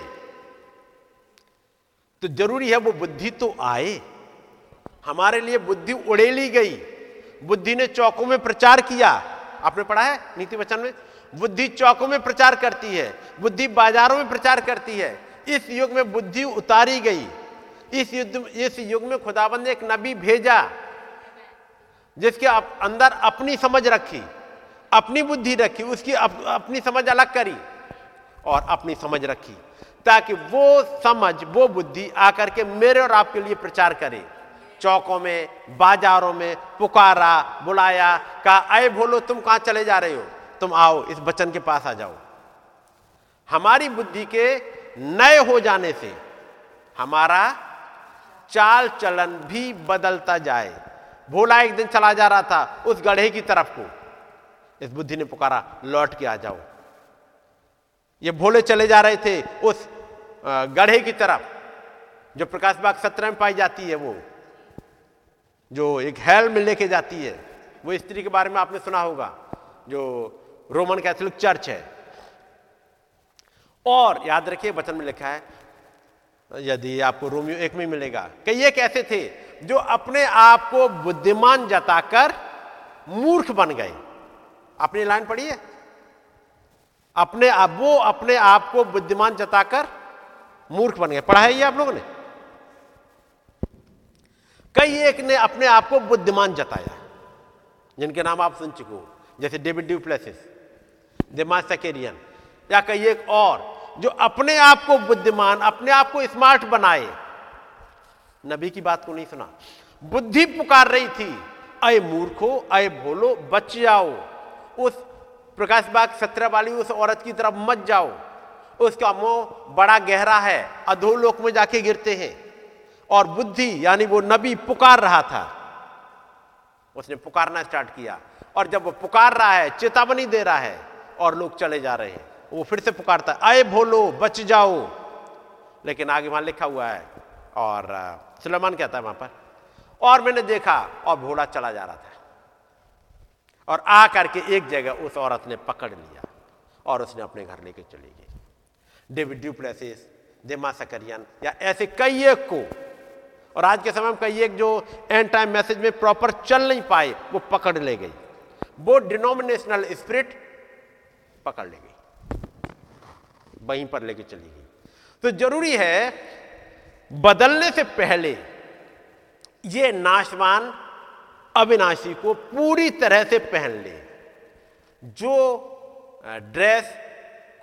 तो ज़रूरी है वो बुद्धि तो आए। हमारे लिए बुद्धि उड़ेली गई। बुद्धि ने चौकों में प्रचार किया। आपने पढ़ा है नीति वचन में? बुद्धि चौकों में प्रचार करती है बुद्धि बाजारों में प्रचार करती है। इस युग में बुद्धि उतारी गई। इस युद्ध इस युग में खुदाबंद ने एक नबी भेजा जिसके अंदर अपनी समझ रखी अपनी बुद्धि रखी उसकी अप, अपनी समझ अलग करी और अपनी समझ रखी ताकि वो समझ वो बुद्धि आकर के मेरे और आपके लिए प्रचार करे। चौकों में, बाजारों में पुकारा, बुलाया, कहा अय बोलो तुम कहाँ चले जा रहे हो? तुम आओ, इस बचन के पास आ जाओ। हमारी बुद्धि के नए हो जाने से हमारा चाल चलन भी बदलता जाए। भोला एक दिन चला जा रहा था, उस गढ़े की तरफ़ को। इस बुद्धि ने पुकारा, लौट के आ जाओ। ये भोले चले जा रहे थे उस गढ़े की तरफ़, जो प्रकाश बाग सत्रह में पाई जाती है वो। जो एक हेल में लेके जाती है, वो स्त्री के बारे में आपने सुना होगा, जो रोमन कैथोलिक चर्च है। और याद रखिए, वचन में लिखा है, यदि आपको रोमियो एक में मिलेगा, कि ये कैसे थे? जो अपने आप को बुद्धिमान जताकर मूर्ख बन गए। अपनी लाइन पढ़ी है? अपने आप, वो अपने आप को बुद्धिमान जताकर मूर्ख बन गए। पढ़ा है ये आप लोगों ने? कई एक ने अपने आप को बुद्धिमान जताया, जिनके नाम आप सुन चुके हो, जैसे डेविड ड्यूप्लेसिस दिमा सकेरियन, या कई एक और जो अपने आप को बुद्धिमान, अपने आप को स्मार्ट बनाए। नबी की बात को नहीं सुना। बुद्धि पुकार रही थी, अय मूर्खो, अय भोलो, बच जाओ। उस प्रकाश बाग सत्रह वाली उस औरत की तरफ़ मत जाओ। उसका मोह बड़ा गहरा है, अधोलोक में जाके गिरते हैं। और बुद्धि, यानी वो नबी पुकार रहा था। उसने पुकारना स्टार्ट किया। और जब वो पुकार रहा है, चेतावनी दे रहा है, और लोग चले जा रहे हैं, वो फिर से पुकारता है, आए भोलो, बच जाओ। लेकिन आगे वहाँ लिखा हुआ है, और सुलेमान कहता है वहाँ पर? और मैंने देखा, और भोला चला जा रहा था। और आ करके एक जगह उस औरत ने पकड़ लिया, और उसने अपने घर लेके चली गई। डेविड ड्यूप्लेसिस देमा सकरियन या ऐसे कई एक को और आज के समय में कई एक जो एंड टाइम मैसेज में प्रॉपर चल नहीं पाए, वो पकड़ ले गई। वो डिनोमिनेशनल स्पिरिट पकड़ ले गई। वहीं पर लेके चली गई। तो ज़रूरी है, बदलने से पहले ये नाशवान अविनाशी को पूरी तरह से पहन ले। जो ड्रेस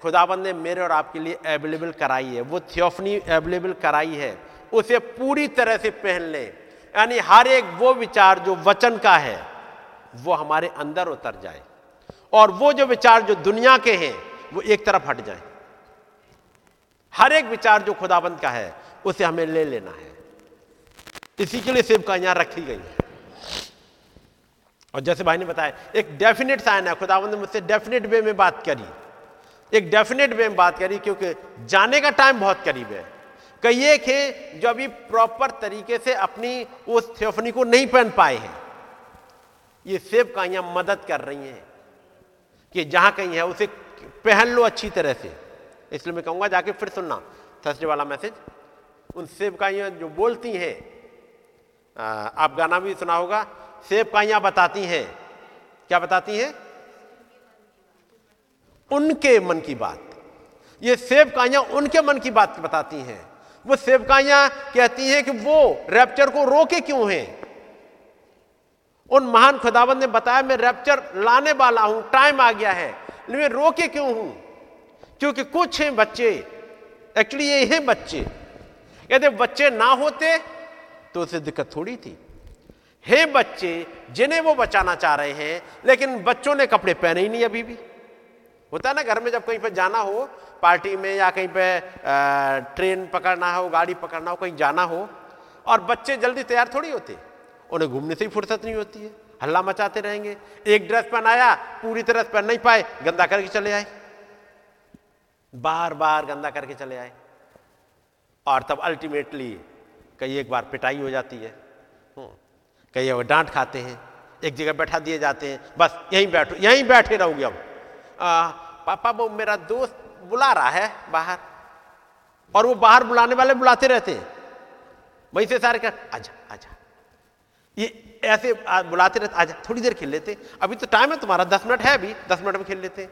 खुदाबंद ने मेरे और आपके लिए अवेलेबल कराई है, वो थियोफनी अवेलेबल कराई है। उसे पूरी तरह से पहन ले। यानी हर एक वो विचार जो वचन का है, वो हमारे अंदर उतर जाए। और वो जो विचार जो दुनिया के हैं, वो एक तरफ़ हट जाए। हर एक विचार जो खुदाबंद का है, उसे हमें ले लेना है। इसी के लिए सेवकाइयाँ रखी गई है। और जैसे भाई ने बताया, एक डेफिनेट साइन है। खुदाबंद ने मुझसे डेफिनेट वे में बात करी। एक डेफिनेट वे में बात करी, क्योंकि जाने का टाइम बहुत करीब है। कई है जो अभी प्रॉपर तरीके से अपनी उस थियोफनी को नहीं पहन पाए हैं। ये सेब काइयाँ मदद कर रही हैं कि जहाँ कहीं है उसे पहन लो अच्छी तरह से। इसलिए मैं कहूँगा जाके फिर सुनना थर्सडे वाला मैसेज। उन सेब काइयाँ जो बोलती हैं आप गाना भी सुना होगा, सेब काइयाँ बताती हैं। क्या बताती हैं? उनके मन की बात। ये सेब काइयाँ उनके मन की बात बताती हैं। वो सेवकाइयाँ कहती हैं कि वो रैप्चर को रोके क्यों हैं? उन महान खुदावन ने बताया, मैं रैप्चर लाने वाला हूँ टाइम आ गया है मैं रोके क्यों हूँ? क्योंकि कुछ हैं बच्चे एक्चुअली ये हैं बच्चे। यदि बच्चे ना होते तो उसे दिक्कत थोड़ी थी। हे बच्चे जिन्हें वो बचाना चाह रहे हैं, लेकिन बच्चों ने कपड़े पहने ही नहीं अभी भी। होता है ना घर में जब कहीं पर जाना हो पार्टी में या कहीं पे ट्रेन पकड़ना हो गाड़ी पकड़ना हो कहीं जाना हो और बच्चे जल्दी तैयार थोड़ी होते। उन्हें घूमने से ही फुर्सत नहीं होती है हल्ला मचाते रहेंगे। एक ड्रेस पहनाया पूरी तरह पहन नहीं पाए गंदा करके चले आए। बार बार गंदा करके चले आए। और तब अल्टीमेटली कई एक बार पिटाई हो जाती है। हम्म, कई डांट खाते हैं एक जगह बैठा दिए जाते हैं बस यहीं बैठो यहीं बैठे रहोगे अब। आ, पापा वो मेरा दोस्त बुला रहा है बाहर। और वो बाहर बुलाने वाले बुलाते रहते हैं। वहीं से सारे कर आजा आजा। ये ऐसे बुलाते रहते आजा थोड़ी देर खेल लेते अभी तो टाइम है तुम्हारा दस मिनट है अभी। दस मिनट में खेल लेते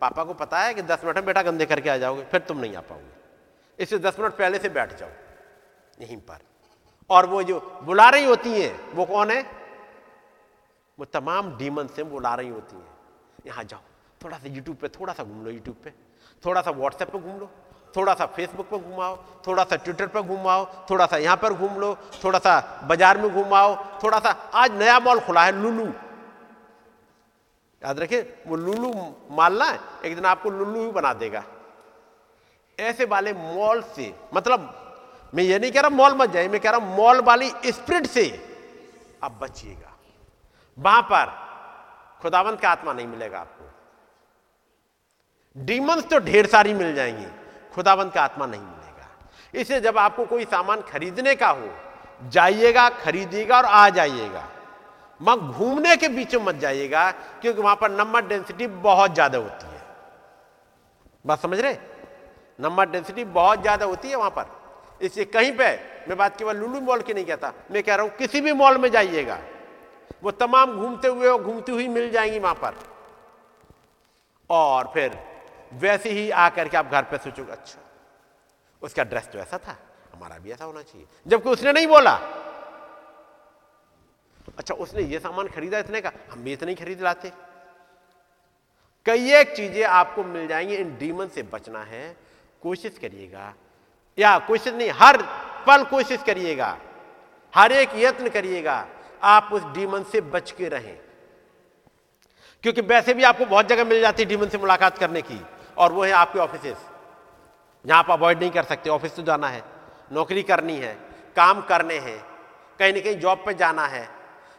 पापा को पता है कि दस मिनट में बेटा गंदे करके आ जाओगे फिर तुम नहीं आ पाओगे। इससे दस मिनट पहले से बैठ जाओ यहीं पर। और वो जो बुला रही होती हैं वो कौन है? वो तमाम डीमन से बुला रही होती हैं। यहाँ जाओ। थोड़ा सा यूट्यूब पे, थोड़ा सा घूम लो यूट्यूब पे। थोड़ा सा व्हाट्सएप पे घूम लो। थोड़ा सा फेसबुक पर घुमाओ। थोड़ा सा ट्विटर पर घुमाओ। थोड़ा सा यहाँ पर घूम लो। थोड़ा सा बाज़ार में घुमाओ। थोड़ा सा, आज नया मॉल खुला है लुलू। याद रखिए, वो लुलू मालना है, एक दिन आपको लुलू ही बना देगा। ऐसे वाले मॉल से मतलब मैं ये नहीं कह रहा मॉल मत जाइए, मैं कह रहा मॉल वाली स्प्रिट से आप बचिएगा। वहाँ पर खुदावंत का आत्मा नहीं मिलेगा आपको। डीमंस तो ढेर सारी मिल जाएँगी। खुदाबंद का आत्मा नहीं मिलेगा। इसलिए जब आपको कोई सामान खरीदने का हो, जाइएगा, खरीदिएगा और आ जाइएगा। मग घूमने के बीच में मत जाइएगा, क्योंकि वहाँ पर नंबर डेंसिटी बहुत ज़्यादा होती है। बात समझ रहे? नंबर डेंसिटी बहुत ज़्यादा होती है वहाँ पर। इसलिए कहीं पे, मैं बात केवल लुलू मॉल की नहीं कहता, मैं कह रहा हूँ किसी भी मॉल में जाइएगा। वो तमाम घूमते हुए और घूमती हुई मिल जाएँगी वहाँ पर। और फिर वैसे ही आकर के आप घर पे सोचोगे अच्छा उसका ड्रेस तो ऐसा था, हमारा भी ऐसा होना चाहिए। जबकि उसने नहीं बोला। अच्छा उसने ये सामान खरीदा इतने का, हम भी इतने खरीद लाते। कई एक चीज़ें आपको मिल जाएँगी, इन डीमन से बचना है। कोशिश करिएगा। या कोशिश नहीं, हर पल कोशिश करिएगा। हर एक यत्न करिएगा। आप उस डीमन से बच के रहें। क्योंकि वैसे भी आपको बहुत जगह मिल जाती है डीमन से मुलाकात करने की। और वो है आपके ऑफ़िस जहाँ आप अवॉइड नहीं कर सकते ऑफ़िस तो जाना है, नौकरी करनी है, काम करने हैं, कहीं ना कहीं जॉब पे जाना है,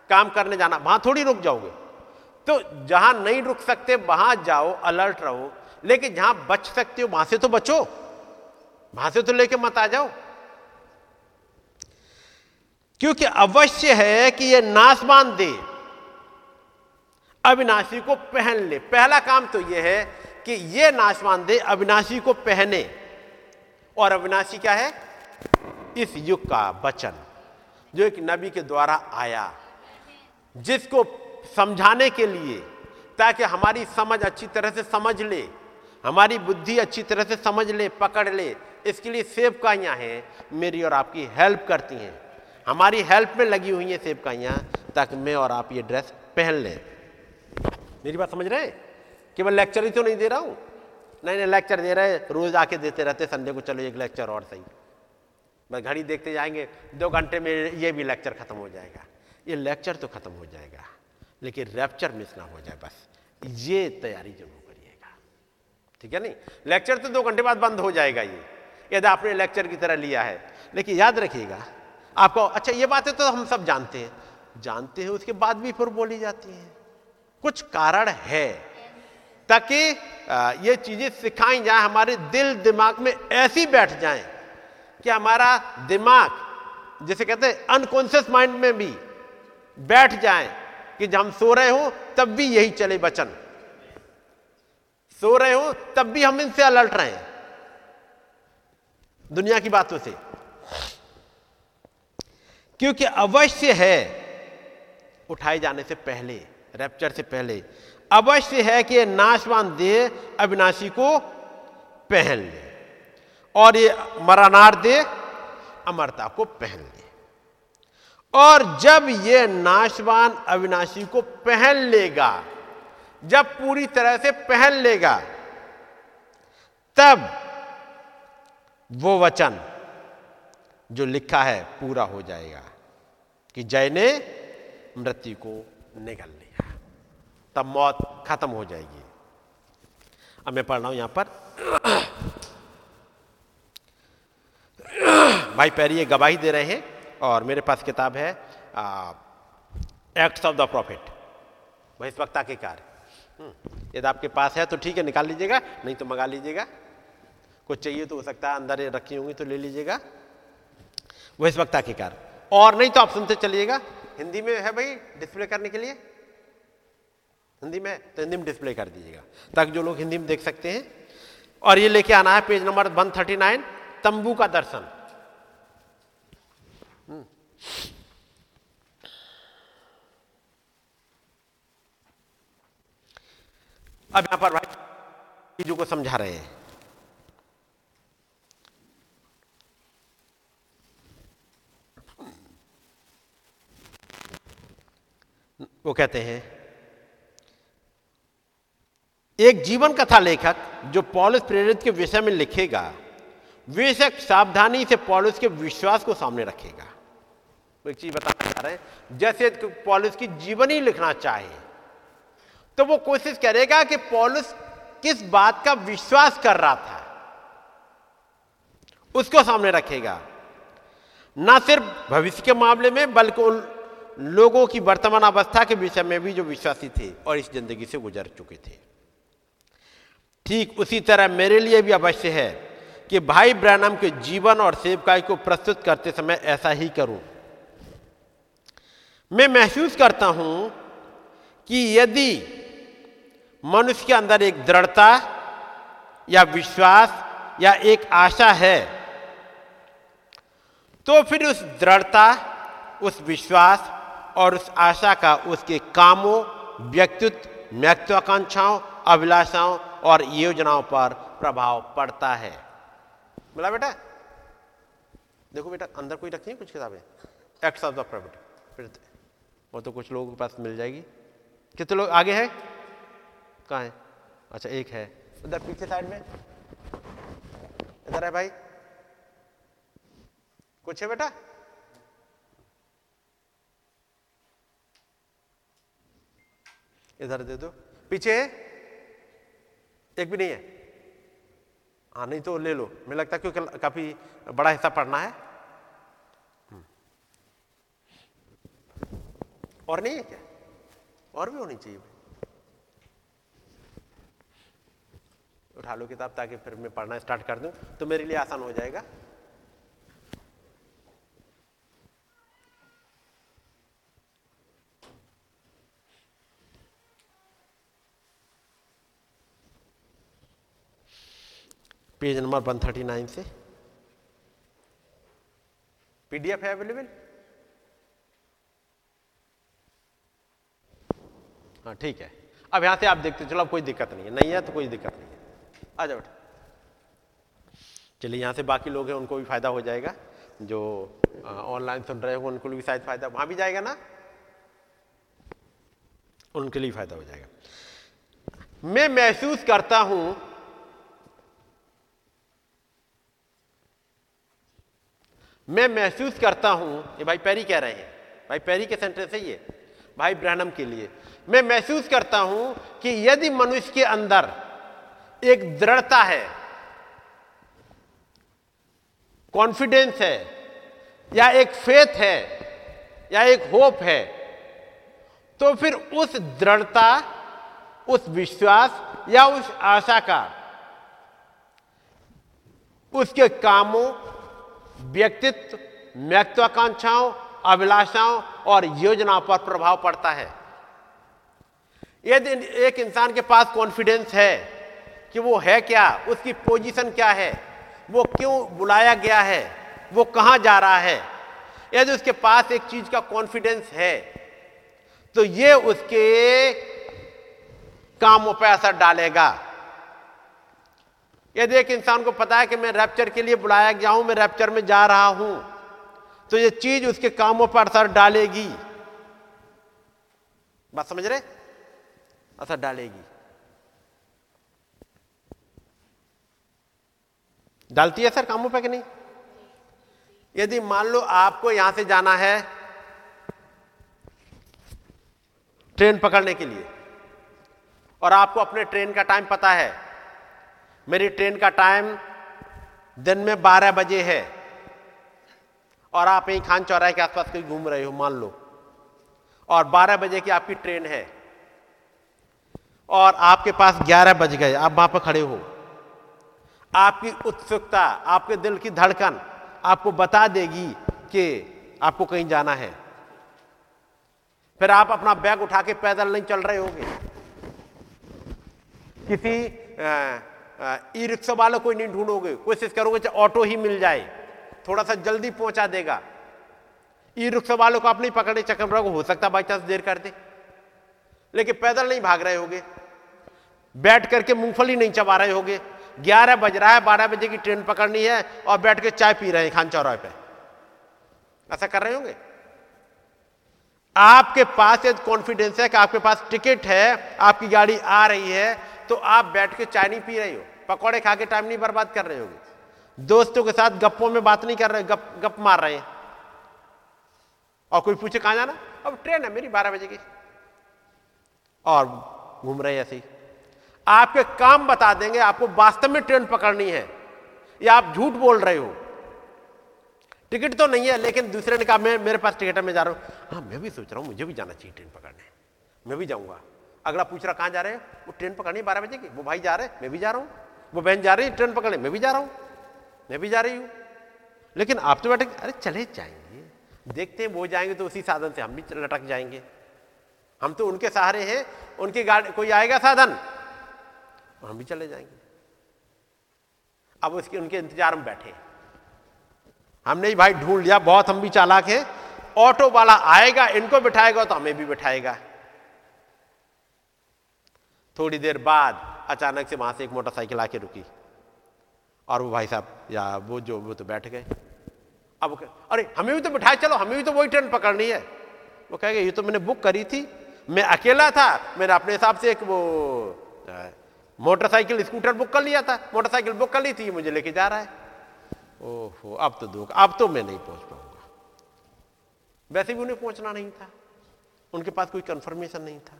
काम करने जाना, वहाँ थोड़ी रुक जाओगे। तो जहाँ नहीं रुक सकते, वहाँ जाओ अलर्ट रहो, लेकिन जहाँ बच सकते हो, वहाँ से तो बचो। वहाँ से तो लेके मत आ जाओ। क्योंकि अवश्य है कि यह नाशवान दे। अविनाशी को पहन ले। पहला काम तो यह है कि यह नाशवान दे अविनाशी को पहने। और अविनाशी क्या है? इस युग का वचन, जो एक नबी के द्वारा आया, जिसको समझाने के लिए, ताकि हमारी समझ अच्छी तरह से समझ ले, हमारी बुद्धि अच्छी तरह से समझ ले, पकड़ ले। इसके लिए सेवकाइयाँ हैं, मेरी और आपकी हेल्प करती हैं। हमारी हेल्प में लगी हुई हैं सेवकाइयाँ, ताकि मैं और आप ये ड्रेस पहन लें। मेरी बात समझ रहे हैं? केवल लेक्चर ही तो नहीं दे रहा हूँ। नहीं नहीं लेक्चर दे रहे, रोज आके देते रहते, संडे को चलो एक लेक्चर और सही। बस घड़ी देखते जाएँगे, दो घंटे में ये भी लेक्चर खत्म हो जाएगा। ये लेक्चर तो खत्म हो जाएगा, लेकिन रैप्चर मिस ना हो जाए बस। ये तैयारी ज़रूर करिएगा। ठीक है नहीं? लेक्चर तो दो घंटे बाद बंद हो जाएगा ये। यदि आपने लेक्चर की तरह लिया है। लेकिन याद रखिएगा, आपको अच्छा ये बातें तो हम सब जानते हैं। जानते हैं, उसके बाद भी फिर बोली जाती है। कुछ कारण है। ताकि ये चीज़ें सिखाई जाए, हमारे दिल दिमाग में ऐसी बैठ जाए कि हमारा दिमाग, जैसे कहते हैं अनकॉन्शियस माइंड में भी बैठ जाए कि जब हम सो रहे हो, तब भी यही चले बचन सो रहे हो, तब भी हम इनसे अलर्ट रहे। दुनिया की बातों से। क्योंकि अवश्य है उठाए जाने से पहले रैप्चर से पहले अवश्य है कि नाशवान देह अविनाशी को पहन ले और ये मरानार देह अमरता को पहन ले। और जब ये नाशवान अविनाशी को पहन लेगा, जब पूरी तरह से पहन लेगा, तब वो वचन जो लिखा है पूरा हो जाएगा कि जय ने मृत्यु को निगल तब मौत खत्म हो जाएगी। अब मैं पढ़ रहा हूँ यहाँ पर। भाई पैरी ये गवाही दे रहे हैं और मेरे पास किताब है एक्ट्स ऑफ़ द प्रॉफिट बहिष्वक्ता के कार्य। हम्म, यदि आपके पास है तो ठीक है निकाल लीजिएगा नहीं तो मंगा लीजिएगा। कुछ चाहिए तो हो सकता है अंदर रखी होंगी तो ले लीजिएगा। बहिष्वक्ता के कार्य। और नहीं तो आप सुनते चलिएगा। हिंदी में है भाई डिस्प्ले करने के लिए। हिंदी में तो हिंदी में डिस्प्ले कर दीजिएगा, ताकि जो लोग हिंदी में देख सकते हैं। और ये लेके आना है पेज नंबर 139 तंबू का दर्शन। हम्म। अब यहाँ पर भाई, चीज़ों को समझा रहे हैं। वो कहते हैं एक जीवन कथा लेखक जो पॉलिस प्रेरित के विषय में लिखेगा बेशक सावधानी से पॉलिस के विश्वास को सामने रखेगा। एक चीज़ बताना चाह रहे हैं, जैसे पॉलिस की जीवन लिखना चाहे तो वो कोशिश करेगा कि पॉलिस किस बात का विश्वास कर रहा था, उसको सामने रखेगा। ना सिर्फ़ भविष्य के मामले में, बल्कि उन लोगों की वर्तमान अवस्था के विषय में भी जो विश्वासी थे और इस ज़िंदगी से गुजर चुके थे। ठीक उसी तरह मेरे लिए भी अवश्य है कि भाई ब्रैनम के जीवन और सेवकाई को प्रस्तुत करते समय ऐसा ही करूँ। मैं महसूस करता हूँ कि यदि मनुष्य के अंदर एक दृढ़ता या विश्वास या एक आशा है तो फिर उस दृढ़ता, उस विश्वास और उस आशा का उसके कामों, व्यक्तित्व, महत्वाकांक्षाओं, अभिलाषाओं और योजनाओं पर प्रभाव पड़ता है। बोला बेटा? देखो बेटा, अंदर कोई रखी है कुछ किताबें? एक्ट ऑफ़ द प्रॉपर्टी वो तो कुछ लोगों के पास मिल जाएगी। कितने लोग आगे हैं? कहाँ है? अच्छा एक है। उधर पीछे साइड में। इधर है भाई। कुछ है बेटा? इधर दे दो। पीछे है? एक भी नहीं है। हाँ नहीं तो ले लो। मुझे लगता क्योंकि काफ़ी बड़ा हिस्सा पढ़ना है। हम्म। और नहीं है क्या? और भी होनी चाहिए उठा लो किताब ताकि फिर मैं पढ़ना स्टार्ट कर दूँ। तो मेरे लिए आसान हो जाएगा। पेज नंबर 139 से। पीडीएफ है अवेलेबल हाँ ठीक है। अब यहाँ से आप देखते चलो अब कोई दिक्कत नहीं है। नहीं है तो कोई दिक्कत नहीं है। आ जाओ चलिए यहाँ से बाकी लोग हैं उनको भी फ़ायदा हो जाएगा। जो ऑनलाइन सुन रहे हो उनको भी शायद फ़ायदा वहाँ भी जाएगा ना? उनके लिए फ़ायदा हो जाएगा। मैं महसूस करता हूँ मैं महसूस करता हूँ ये भाई पैरी कह रहे हैं। भाई पैरी के सेंटेंस है ये, भाई ब्रहणम के लिए। मैं महसूस करता हूँ कि यदि मनुष्य के अंदर एक दृढ़ता है कॉन्फिडेंस है, या एक फेथ है, या एक होप है तो फिर उस दृढ़ता, उस विश्वास, या उस आशा का, उसके कामों व्यक्तित्व महत्वाकांक्षाओं अभिलाषाओं और योजनाओं पर प्रभाव पड़ता है। यदि एक इंसान के पास कॉन्फिडेंस है कि वो है क्या, उसकी पोजीशन क्या है, वो क्यों बुलाया गया है, वो कहाँ जा रहा है, यदि उसके पास एक चीज़ का कॉन्फिडेंस है तो ये उसके कामों पर असर डालेगा। यदि एक इंसान को पता है कि मैं रैप्चर के लिए बुलाया गया हूँ, मैं रैप्चर में जा रहा हूँ। तो ये चीज़ उसके कामों पर असर डालेगी। बात समझ रहे? असर डालेगी। डालती है सर कामों पर कि नहीं? यदि मान लो आपको यहाँ से जाना है ट्रेन पकड़ने के लिए, और आपको अपने ट्रेन का टाइम पता है मेरी ट्रेन का टाइम दिन में 12 बजे है। और आप यहीं खान चौराहे के आसपास कहीं घूम रहे हो, मान लो। और 12 बजे की आपकी ट्रेन है। और आपके पास 11 बज गए, आप वहाँ पर खड़े हो। आपकी उत्सुकता, आपके दिल की धड़कन आपको बता देगी कि आपको कहीं जाना है। फिर आप अपना बैग उठा के पैदल नहीं चल रहे होंगे। किसी ई रिक्शा वालों को नहीं ढूंढोगे। कोशिश करोगे चाहे ऑटो ही मिल जाए। थोड़ा सा जल्दी पहुँचा देगा। ई रिक्शा वालों को आप नहीं पकड़े चक्कर रहोगे हो सकता बाई चांस देर कर दे। लेकिन पैदल नहीं भाग रहे होगे। बैठ करके मूंगफली नहीं चबा रहे होगे। ग्यारह बज रहा है, बारह बजे की ट्रेन पकड़नी है और बैठ के चाय पी रहे हैं खान चौराहे पे। ऐसा कर रहे होंगे? आपके पास यदि कॉन्फिडेंस है कि आपके पास टिकट है, आपकी गाड़ी आ रही है तो आप बैठ के चाय नहीं पी रहे हो। पकौड़े खा के टाइम नहीं बर्बाद कर रहे होगे। दोस्तों के साथ गप्पों में बात नहीं कर रहे, गप गप मार रहे हैं। और कोई पूछे कहाँ जाना? अब ट्रेन है मेरी बारह बजे की। और घूम रहे ऐसे ही। आपके काम बता देंगे, आपको वास्तव में ट्रेन पकड़नी है। या आप झूठ बोल रहे हो। टिकट तो नहीं है, लेकिन दूसरे ने कहा, मैं, मेरे पास टिकट है, मैं जा रहा हूँ। हाँ मैं भी सोच रहा हूँ, मुझे भी जाना चाहिए ट्रेन पकड़ने। मैं भी जाऊँगा। अगला पूछ रहा, कहाँ जा रहे हैं? वो ट्रेन पकड़नी बारह बजे की। वो भाई जा रहे हैं, मैं भी जा रहा हूँ। वो बहन जा रही है, ट्रेन पकड़ने, मैं भी जा रहा हूँ। मैं भी जा रही हूँ। लेकिन आप तो बैठे, अरे चले जाएँगे। देखते हैं, वो जाएँगे तो उसी साधन से हम भी लटक जाएँगे। हम तो उनके सहारे हैं, उनकी गाड़ी, कोई आएगा साधन? हम भी चले जाएँगे। अब उसके, उनके इंतज़ार में बैठे। हमने भाई ढूंढ लिया, बहुत हम भी चालाक हैं। ऑटो वाला आएगा, इनको बिठाएगा तो हमें भी बिठाएगा। थोड़ी देर बाद अचानक से वहाँ से एक मोटरसाइकिल आके रुकी। और वो भाई साहब, या वो जो, वो तो बैठ गए। अब अरे, हमें भी तो बिठाए, चलो, हमें भी तो वही ट्रेन पकड़नी है। वो कहेगा ये तो मैंने बुक करी थी। मैं अकेला था, मैंने अपने हिसाब से एक वो मोटरसाइकिल, स्कूटर बुक कर लिया था। मोटरसाइकिल बुक कर ली थी मुझे लेके जा रहा है। ओहो, अब तो दो अब तो मैं नहीं पहुँच पाऊँगा। वैसे भी उन्हें पहुँचना नहीं था। उनके पास कोई कंफर्मेशन नहीं था।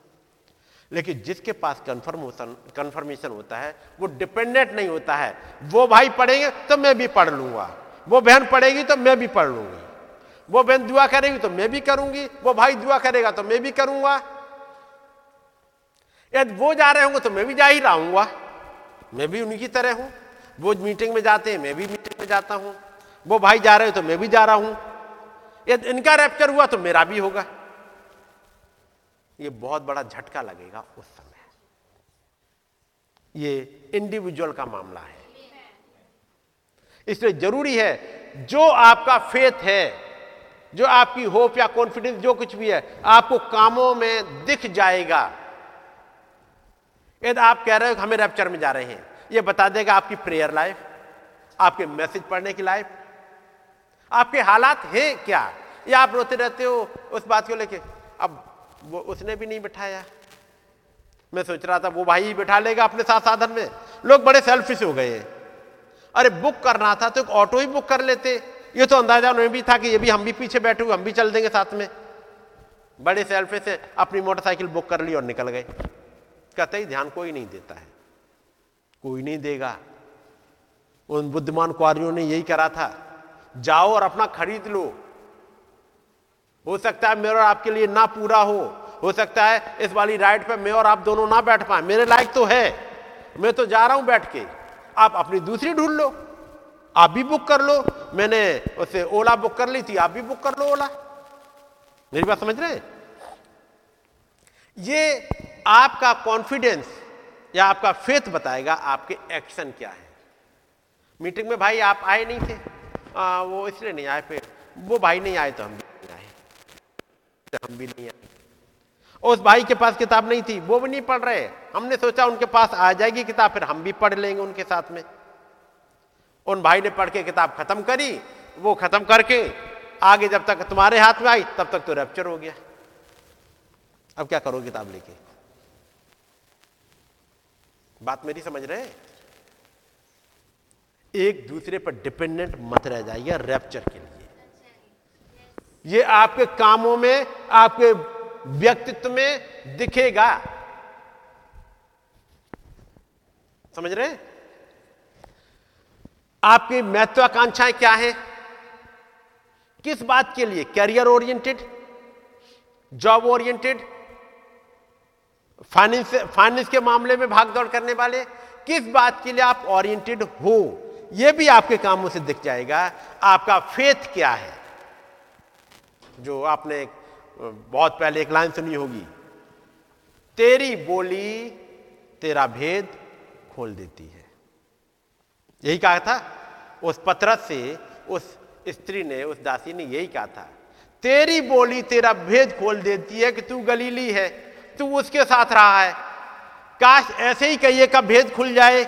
लेकिन जिसके पास कंफर्मेशन कंफर्मेशन होता है, वो डिपेंडेंट नहीं होता है। वो भाई पढ़ेंगे तो मैं भी पढ़ लूँगा। वो बहन पढ़ेगी तो मैं भी पढ़ लूँगी। वो बहन दुआ करेगी तो मैं भी करूँगी। वो भाई दुआ करेगा तो मैं भी करूँगा। यदि वो जा रहे होंगे तो मैं भी जा ही रहूँगा मैं भी उन्हीं की तरह हूँ। वो मीटिंग में जाते हैं, मैं भी मीटिंग में जाता हूँ। वो भाई जा रहे हो तो मैं भी जा रहा हूँ। यदि इनका रैप्चर हुआ तो मेरा भी होगा। ये बहुत बड़ा झटका लगेगा उस समय। ये इंडिविजुअल का मामला है। इसलिए ज़रूरी है, जो आपका फेथ है, जो आपकी होप या कॉन्फिडेंस जो कुछ भी है, आपको कामों में दिख जाएगा। यदि आप कह रहे हो हमें रैप्चर में जा रहे हैं यह बता देगा आपकी प्रेयर लाइफ आपके मैसेज पढ़ने की लाइफ आपके हालात हैं क्या? या आप रोते रहते हो उस बात को लेके, अब वो उसने भी नहीं बिठाया। मैं सोच रहा था वो भाई ही बिठा लेगा अपने साथ साधन में। लोग बड़े सेल्फिश हो गए। अरे बुक करना था तो एक ऑटो ही बुक कर लेते। ये तो अंदाज़ा उन्हें भी था कि ये भी हम भी पीछे बैठे हुए, हम भी चल देंगे साथ में। बड़े सेल्फिश से अपनी मोटरसाइकिल बुक कर ली और निकल गए। कतई ध्यान कोई नहीं देता है। कोई नहीं देगा। उन बुद्धिमान कुआरियों ने यही करा था। जाओ और अपना खरीद लो। हो सकता है मेरा आपके लिए ना पूरा हो। हो सकता है इस वाली राइड पे मैं और आप दोनों ना बैठ पाए। मेरे लायक तो है। मैं तो जा रहा हूँ बैठ के। आप अपनी दूसरी ढूंढ लो। आप भी बुक कर लो। मैंने उसे ओला बुक कर ली थी। आप भी बुक कर लो ओला। मेरी बात समझ रहे हैं? ये आपका कॉन्फिडेंस या आपका फेथ बताएगा आपके एक्शन क्या है। मीटिंग में भाई आप आए नहीं थे। आ, वो इसलिए नहीं आए फिर। वो भाई नहीं आए तो हम हम भी नहीं आए उस भाई के पास किताब नहीं थी, वो भी नहीं पढ़ रहे। हमने सोचा उनके पास आ जाएगी किताब, फिर हम भी पढ़ लेंगे उनके साथ में। उन भाई ने पढ़ के किताब खत्म करी, वो खत्म करके आगे जब तक तुम्हारे हाथ में आई, तब तक तो रैप्चर हो गया। अब क्या करो किताब लेके? बात मेरी समझ रहे हैं? एक दूसरे पर डिपेंडेंट मत रह जाइए रैप्चर के लिए। ये आपके कामों में, आपके व्यक्तित्व में दिखेगा। समझ रहे हैं? आपकी महत्वाकांक्षाएँ क्या है? किस बात के लिए? Career oriented job oriented finance finance के मामले में भागदौड़ करने वाले? किस बात के लिए आप ओरिएंटेड हो? यह भी आपके कामों से दिख जाएगा। आपका फेथ क्या है? जो आपने बहुत पहले एक लाइन सुनी होगी, तेरी बोली तेरा भेद खोल देती है। यही कहा था, उस पत्रस से उस स्त्री ने, उस दासी ने यही कहा था, तेरी बोली तेरा भेद खोल देती है कि तू गलीली है, तू उसके साथ रहा है। काश ऐसे ही कहिए का भेद खुल जाए।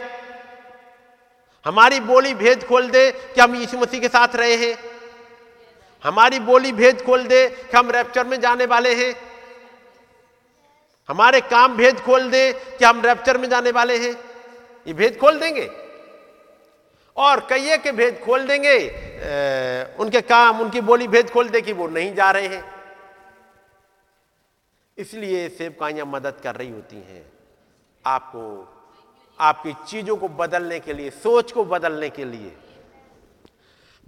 हमारी बोली भेद खोल दे कि हम यीशु मसीह के साथ रहे हैं। हमारी बोली भेद खोल दे कि हम रैप्चर में जाने वाले हैं। हमारे काम भेद खोल दे कि हम रैप्चर में जाने वाले हैं। ये भेद खोल देंगे। और कहिए के भेद खोल देंगे उनके काम, उनकी बोली भेद खोल दे कि वो नहीं जा रहे हैं। इसलिए सेवकाइयाँ मदद कर रही होती हैं। आपको, आपकी चीज़ों को बदलने के लिए, सोच को बदलने के लिए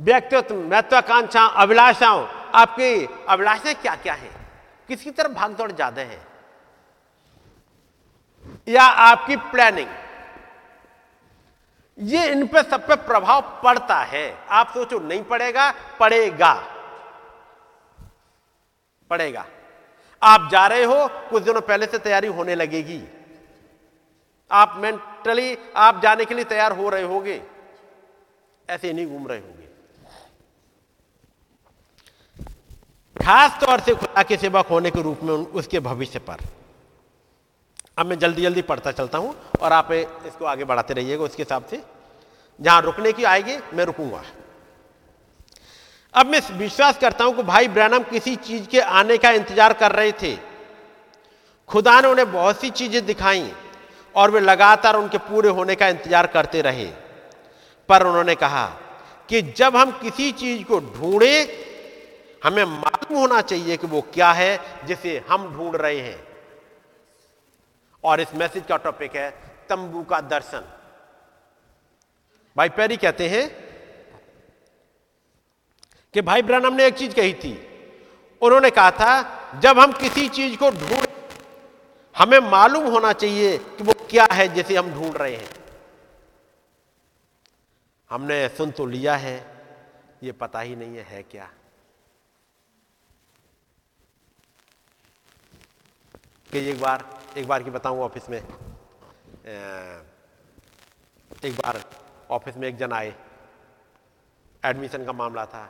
व्यक्तित्व, महत्वाकांक्षा, अभिलाषाओं, आपकी अभिलाषाएँ क्या क्या है? किसकी तरफ़ भागदौड़ ज़्यादा है? या आपकी प्लानिंग ये इन पे सब पे प्रभाव पड़ता है। आप सोचो, नहीं पड़ेगा पड़ेगा। पड़ेगा। आप जा रहे हो, कुछ दिनों पहले से तैयारी होने लगेगी। आप मेंटली आप जाने के लिए तैयार हो रहे होगे। ऐसे नहीं घूम रहे होगे। खास तौर से खुदा के सेवक होने के रूप में उसके भविष्य पर। अब मैं जल्दी जल्दी पढ़ता चलता हूँ और आप इसको आगे बढ़ाते रहिएगा उसके हिसाब से। जहाँ रुकने की आएगी, मैं रुकूँगा। अब मैं विश्वास करता हूँ कि भाई ब्रैनम किसी चीज़ के आने का इंतज़ार कर रहे थे। खुदा ने उन्हें बहुत सी चीज़ें दिखाई और वे लगातार उनके पूरे होने का इंतज़ार करते रहे। पर उन्होंने कहा कि जब हम किसी चीज़ को ढूंढे हमें मालूम होना चाहिए कि वो क्या है जिसे हम ढूंढ रहे हैं। और इस मैसेज का टॉपिक है तंबू का दर्शन। भाई पैरी कहते हैं कि भाई ब्रनम ने एक चीज़ कही थी। उन्होंने कहा था जब हम किसी चीज़ को ढूंढ हमें मालूम होना चाहिए कि वो क्या है जिसे हम ढूंढ रहे हैं। हमने सुन तो लिया है ये पता ही नहीं है, है क्या। कि एक बार एक बार की बताऊँ ऑफ़िस में। एक बार ऑफ़िस में एक जन आए। एडमिशन का मामला था।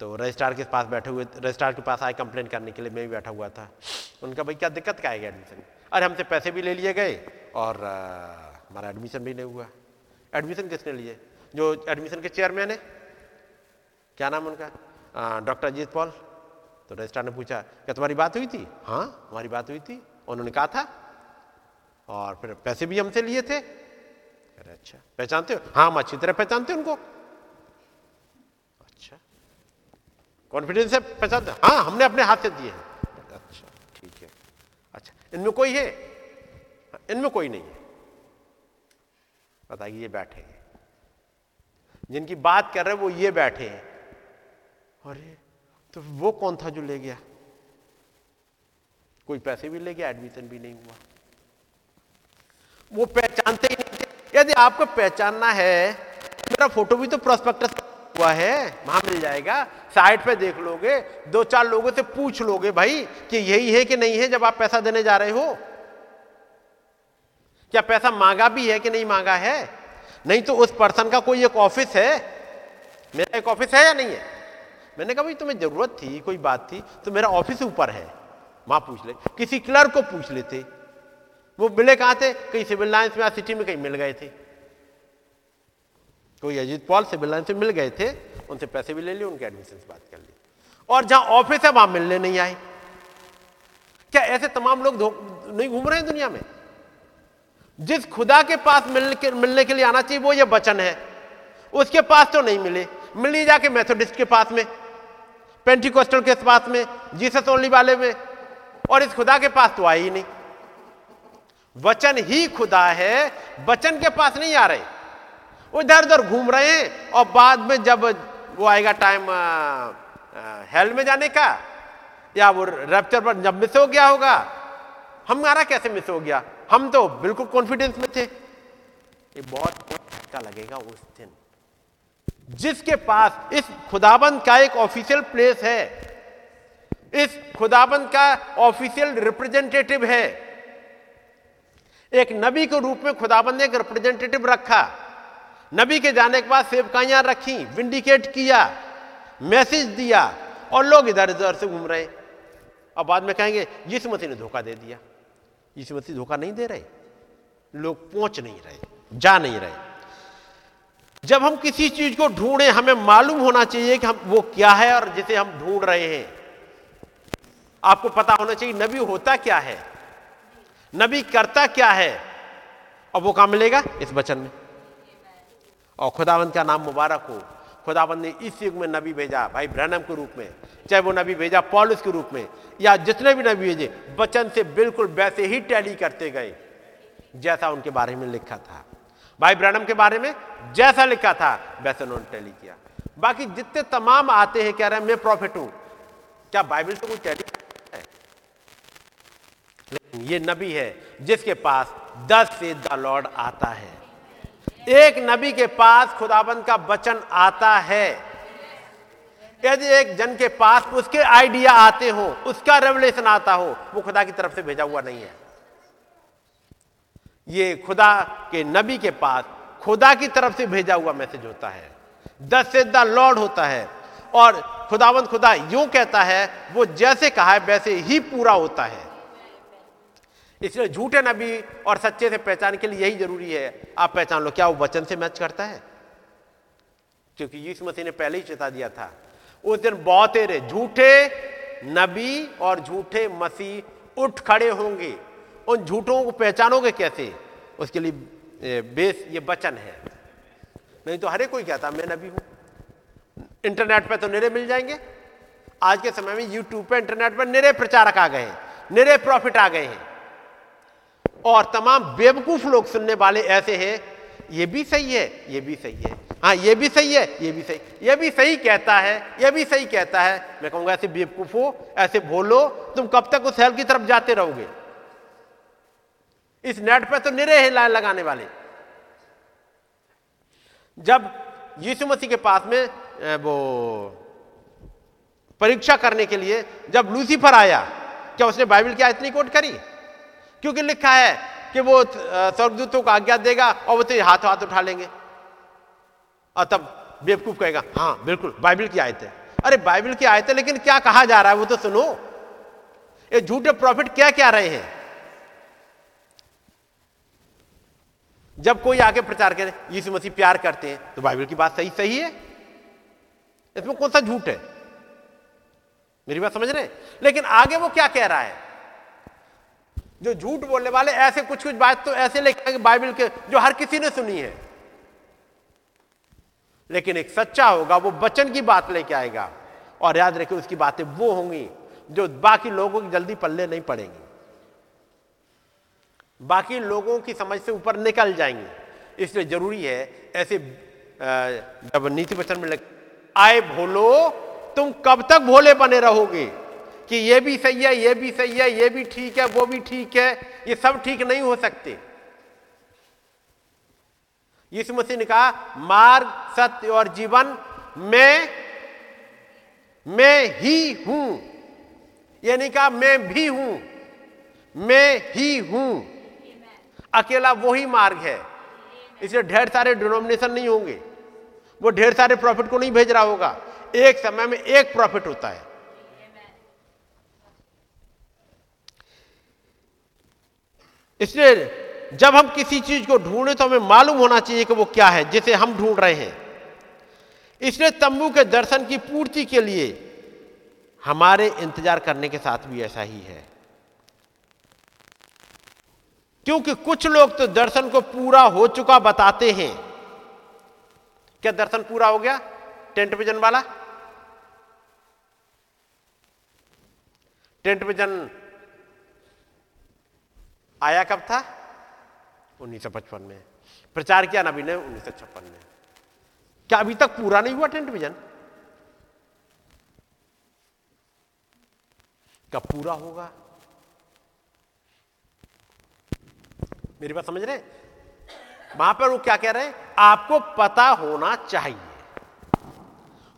तो रजिस्ट्रार के पास बैठे हुए, रजिस्ट्रार के पास आए कंप्लेन करने के लिए, मैं भी बैठा हुआ था। उनका, भाई, क्या दिक्कत क्या आएगी एडमिशन अरे, हमसे पैसे भी ले लिए गए और हमारा एडमिशन भी नहीं हुआ। एडमिशन किसने लिए? जो एडमिशन के चेयरमैन है। क्या नाम उनका? Doctor Ajit Paul. तो रजिस्ट्रार ने पूछा क्या तुम्हारी बात हुई थी? हाँ। हमारी बात हुई थी। उन्होंने कहा था। और फिर पैसे भी हमसे लिए थे। अरे अच्छा। पहचानते हो? हाँ हम अच्छी तरह पहचानते उनको। अच्छा। कॉन्फिडेंस से पहचानते हाँ हमने अपने हाथ से दिए हैं। अच्छा ठीक है। अच्छा इनमें कोई है? इनमें कोई नहीं है। बताइए ये बैठे हैं। जिनकी बात कर रहे हैं वो ये बैठे हैं। अरे! तो वो कौन था जो ले गया? कोई पैसे भी ले गया एडमिशन भी नहीं हुआ। वो पहचानते ही नहीं थे। यदि आपको पहचानना है, मेरा फ़ोटो भी तो प्रोस्पेक्टस हुआ है, वहाँ मिल जाएगा। साइट पे देख लोगे, दो चार लोगों से पूछ लोगे भाई कि यही है कि नहीं है जब आप पैसा देने जा रहे हो। क्या पैसा मांगा भी है कि नहीं मांगा है? नहीं तो उस पर्सन का कोई एक ऑफ़िस है? मेरा एक ऑफ़िस है या नहीं है? मैंने कहा, भाई, तुम्हें ज़रूरत थी, कोई बात थी तो मेरा ऑफ़िस ऊपर है। वहाँ पूछ ले। किसी क्लर्क को पूछ लेते। वो मिले कहाँ थे? कहीं सिविल लाइन्स में सिटी में कहीं मिल गए थे। कोई अजीत पॉल सिविल लाइन से मिल गए थे, उनसे पैसे भी ले लिए, उनके एडमिशन बात कर ली। और जहाँ ऑफ़िस है, वहाँ मिलने नहीं आए। क्या ऐसे तमाम लोग नहीं घूम रहे हैं दुनिया में? जिस खुदा के पास मिलने के मिलने के लिए आना चाहिए, वो ये वचन है। उसके पास तो नहीं मिले। मिली जाके मेथोडिस्ट के पास में। पेंटिकोस्टल के पास में जीसस ओनली वाले में, और इस खुदा के पास तो आए ही नहीं। वचन ही खुदा है, वचन के पास नहीं आ रहे। वो इधर उधर घूम रहे हैं, और बाद में जब वो आएगा टाइम हेल में जाने का, या वो रैप्चर पर जब मिस हो गया होगा, हमारा कैसे मिस हो गया? हम तो बिल्कुल कॉन्फिडेंस में थे। ये बहुत अच्छा लगेगा उस दिन। जिसके पास इस खुदाबंद का एक ऑफिशियल प्लेस है, इस खुदाबंद का ऑफिशियल रिप्रेजेंटेटिव है। एक नबी के रूप में खुदाबंद ने एक रिप्रेजेंटेटिव रखा। नबी के जाने के बाद सेवकाइयाँ रखी विंडिकेट किया मैसेज दिया और लोग इधर उधर से घूम रहे। और बाद में कहेंगे, यीशु मसीह ने धोखा दे दिया। यीशु मसीह धोखा नहीं दे रहे। लोग पहुँच नहीं रहे, जा नहीं रहे। जब हम किसी चीज़ को ढूंढे, हमें मालूम होना चाहिए कि हम, वो क्या है और जिसे हम ढूंढ रहे हैं। आपको पता होना चाहिए, नबी होता क्या है? नबी करता क्या है? और वो कहाँ मिलेगा? इस वचन में। और खुदावंत का नाम मुबारक हो। खुदाबंद ने इस युग में नबी भेजा, भाई ब्रहणम के रूप में, चाहे वो नबी भेजा पॉलिस के रूप में, या जितने भी नबी भेजे, वचन से बिल्कुल वैसे ही टैली करते गए, जैसा उनके बारे में लिखा था। भाई ब्रहणम के बारे में जैसा लिखा था, वैसे उन्होंने टैली किया। बाकी जितने तमाम आते हैं, कह रहे हैं, मैं प्रॉफिट हूँ। क्या बाइबल तो कोई टैली है? लेकिन ये नबी है, जिसके पास दस से द लॉर्ड आता है। एक नबी के पास खुदाबंद का वचन आता है। यदि एक जन के पास उसके आइडिया आते हो, उसका रेवलेशन आता हो, वो खुदा की तरफ़ से भेजा हुआ नहीं है। ये खुदा के नबी के पास खुदा की तरफ़ से भेजा हुआ मैसेज होता है। दस से द लॉर्ड होता है। और खुदावंत खुदा यूँ कहता है, वो जैसे कहा है, वैसे ही पूरा होता है। इसलिए झूठे नबी और सच्चे से पहचान के लिए यही ज़रूरी है। आप पहचान लो, क्या वो वचन से मैच करता है? क्योंकि यीशु मसीह ने पहले ही चेता दिया था। उस दिन बहुत झूठे नबी और झूठे मसीह उठ खड़े होंगे। उन झूठों को पहचानोगे कैसे? उसके लिए बेस, ये वचन है। नहीं तो हरे कोई कहता, मैं नबी हूँ। इंटरनेट पे तो निरे मिल जाएँगे। आज के समय में यूट्यूब पे, इंटरनेट पर निरे प्रचारक आ गए हैं, निरे प्रॉफिट आ गए हैं। और तमाम बेवकूफ़ लोग सुनने वाले ऐसे हैं, ये भी सही है, ये भी सही है। हाँ ये भी सही है, ये भी सही। ये भी सही कहता है, ये भी सही कहता है। मैं कहूँगा, ऐसे बेवकूफ़ ऐसे बोलो तुम कब तक उस हेल की तरफ़ जाते रहोगे? इस नेट पे तो निरे हैं लाइन लगाने वाले। जब यीशु मसीह के पास में वो परीक्षा करने के लिए जब लूसीफर आया, क्या उसने बाइबल की नहीं कोट करी? क्योंकि लिखा है कि वो स्वर्गदूतों को आज्ञा देगा और वो तो हाथ हाथ उठा लेंगे। और तब बेवकूफ़ कहेगा हाँ बिल्कुल, बाइबल की आयत है। अरे, बाइबल की आयत है, लेकिन क्या कहा जा रहा है वो तो सुनो। ये झूठे प्रॉफिट क्या क्या रहे हैं? जब कोई आके प्रचार करे, यीशु मसीह प्यार करते हैं तो बाइबल की बात सही सही है। इसमें कौन सा झूठ है? मेरी बात समझ रहे हैं? लेकिन आगे वो क्या कह रहा है? जो झूठ बोलने वाले, ऐसे कुछ कुछ बात तो ऐसे लिखेंगे बाइबल के, जो हर किसी ने सुनी है। लेकिन एक सच्चा होगा, वो बचन की बात लेके आएगा। और याद रखे उसकी बातें वो होंगी, जो बाकी लोगों की जल्दी पल्ले नहीं पड़ेंगी। बाकी लोगों की समझ से ऊपर निकल जाएँगे। इसलिए ज़रूरी है ऐसे जब नीति वचन में लग, आए भोलो, तुम कब तक भोले बने रहोगे? कि ये भी सही है, ये भी सही है, ये भी ठीक है, वो भी ठीक है, ये सब ठीक नहीं हो सकते। यीशु मसीह ने कहा, मार्ग, सत्य और जीवन मैं मैं ही हूँ। ये नहीं कहा, मैं भी हूँ, मैं ही हूँ। अकेला वो ही मार्ग है। इसलिए ढेर सारे डिनोमिनेशन नहीं होंगे। वो ढेर सारे प्रॉफिट को नहीं भेज रहा होगा। एक समय में एक प्रॉफिट होता है। इसलिए जब हम किसी चीज़ को ढूंढे तो हमें मालूम होना चाहिए कि वो क्या है, जिसे हम ढूंढ रहे हैं। इसलिए तंबू के दर्शन की पूर्ति के लिए हमारे इंतज़ार करने के साथ भी ऐसा ही है। क्योंकि कुछ लोग तो दर्शन को पूरा हो चुका बताते हैं। क्या दर्शन पूरा हो गया? टेंट विजन वाला? टेंट विजन आया कब था? 1955 में। प्रचार किया नबी ने उन्नीस सौ छप्पन में। क्या अभी तक पूरा नहीं हुआ टेंट विजन? कब पूरा होगा? मेरी बात समझ रहे? वहाँ पर वो क्या कह रहे हैं? आपको पता होना चाहिए।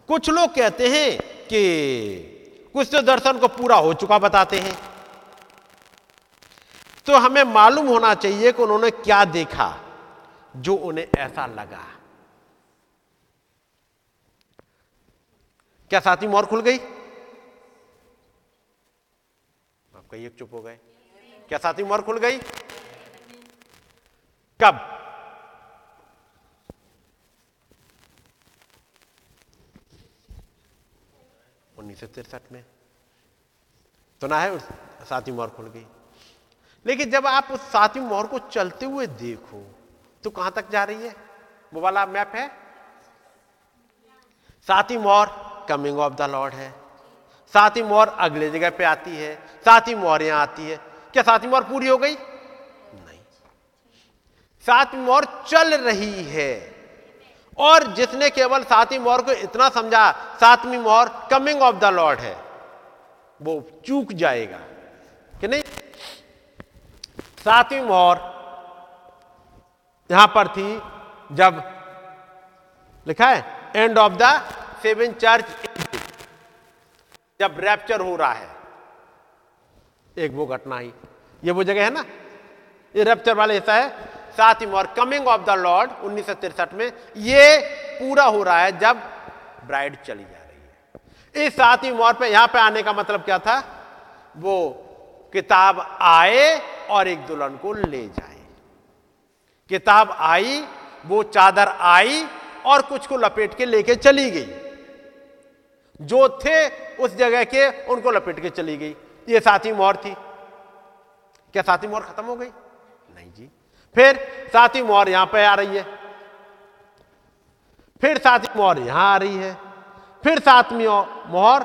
कुछ लोग कहते हैं कि कुछ तो दर्शन को पूरा हो चुका बताते हैं। तो हमें मालूम होना चाहिए कि उन्होंने क्या देखा, जो उन्हें ऐसा लगा। क्या साथी मोर खुल गई? आप कही एक चुप हो गए। क्या साथी मोर खुल गई? कब? उन्नीस सौ तिरसठ में। तो ना है, सातवीं मोहर खुल गई। लेकिन जब आप उस सातवीं मोहर को चलते हुए देखो तो कहाँ तक जा रही है? वो वाला मैप है। सातवीं मोहर कमिंग ऑफ़ द लॉर्ड है। सातवीं मोहर अगले जगह पे आती है। सातवीं मोहर यहाँ आती है। क्या सातवीं मोहर पूरी हो गई? सातवीं मोहर चल रही है। और जिसने केवल सातवीं मोहर को इतना समझा सातवीं मोहर कमिंग ऑफ़ द लॉर्ड है, वो चूक जाएगा। कि नहीं? सातवीं मोहर यहाँ पर थी जब लिखा है end of the seven church जब रैप्चर हो रहा है। एक वो घटना ही ये वो जगह है ना? ये रैप्चर वाले हिस्सा है साथ ही more coming of the lord उन्नीस में, ये पूरा हो रहा है जब ब्राइड चली जा रही है। इस साथ ही मोर पे, यहाँ पे आने का मतलब क्या था? वो किताब आए और एक दुल्हन को ले जाए। किताब आई, वो चादर आई और कुछ को लपेट के लेके चली गई। जो थे उस जगह के, उनको लपेट के चली गई। ये साथी मोहर थी। क्या साथी मोहर खत्म हो गई? नहीं जी। फिर साथी मोहर यहाँ पे आ रही है। फिर साथी मोहर यहाँ आ रही है। फिर सातवीं मोहर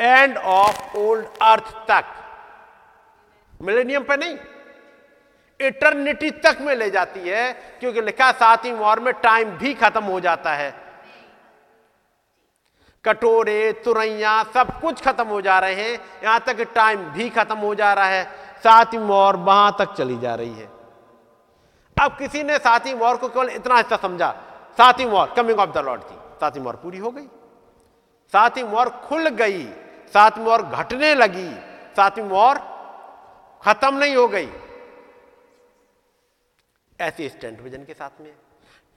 एंड ऑफ़ ओल्ड अर्थ तक। मिलेनियम पे नहीं इटर्निटी तक में ले जाती है, क्योंकि लिखा सातवीं मोहर में टाइम भी खत्म हो जाता है। कटोरे, तुरैया, सब कुछ खत्म हो जा रहे हैं, यहाँ तक टाइम भी खत्म हो जा रहा है। सातवीं मोहर वहाँ तक चली जा रही है। अब किसी ने सातवीं मोहर को केवल इतना हिस्सा समझा। सातवीं मोहर कमिंग ऑफ़ द लॉर्ड थी। सातवीं मोहर पूरी हो गई। सातवीं मोहर खुल गई। सातवीं मोहर घटने लगी। सातवीं मोहर खत्म नहीं हो गई। ऐसी इस टेंट विजन के साथ में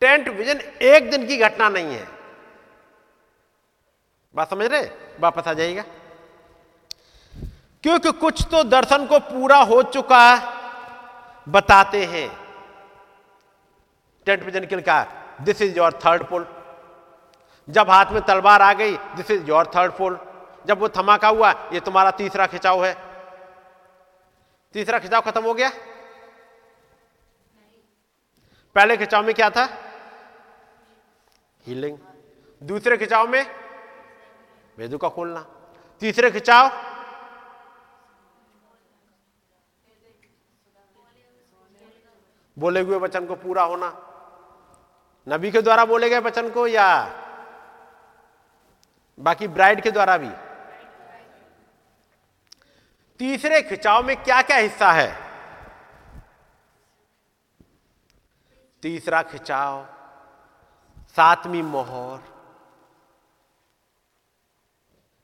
टेंट विजन एक दिन की घटना नहीं है। बात समझ रहे वापस आ जाएगा क्योंकि कुछ तो दर्शन को पूरा हो चुका बताते हैं। टेंट विजन के लिखा this is your third pull जब हाथ में तलवार आ गई this is your third pull जब वो धमाका हुआ, ये तुम्हारा तीसरा खिंचाव है। तीसरा खिंचाव खत्म हो गया? पहले खिंचाव में क्या था? हीलिंग दूसरे खिंचाव में? वेदू का खोलना। तीसरे खिंचाव? बोले हुए वचन को पूरा होना। नबी के द्वारा बोले गए वचन को या बाकी ब्राइड के द्वारा भी? तीसरे खिंचाव में क्या क्या हिस्सा है? तीसरा खिंचाव, सातवीं मोहर।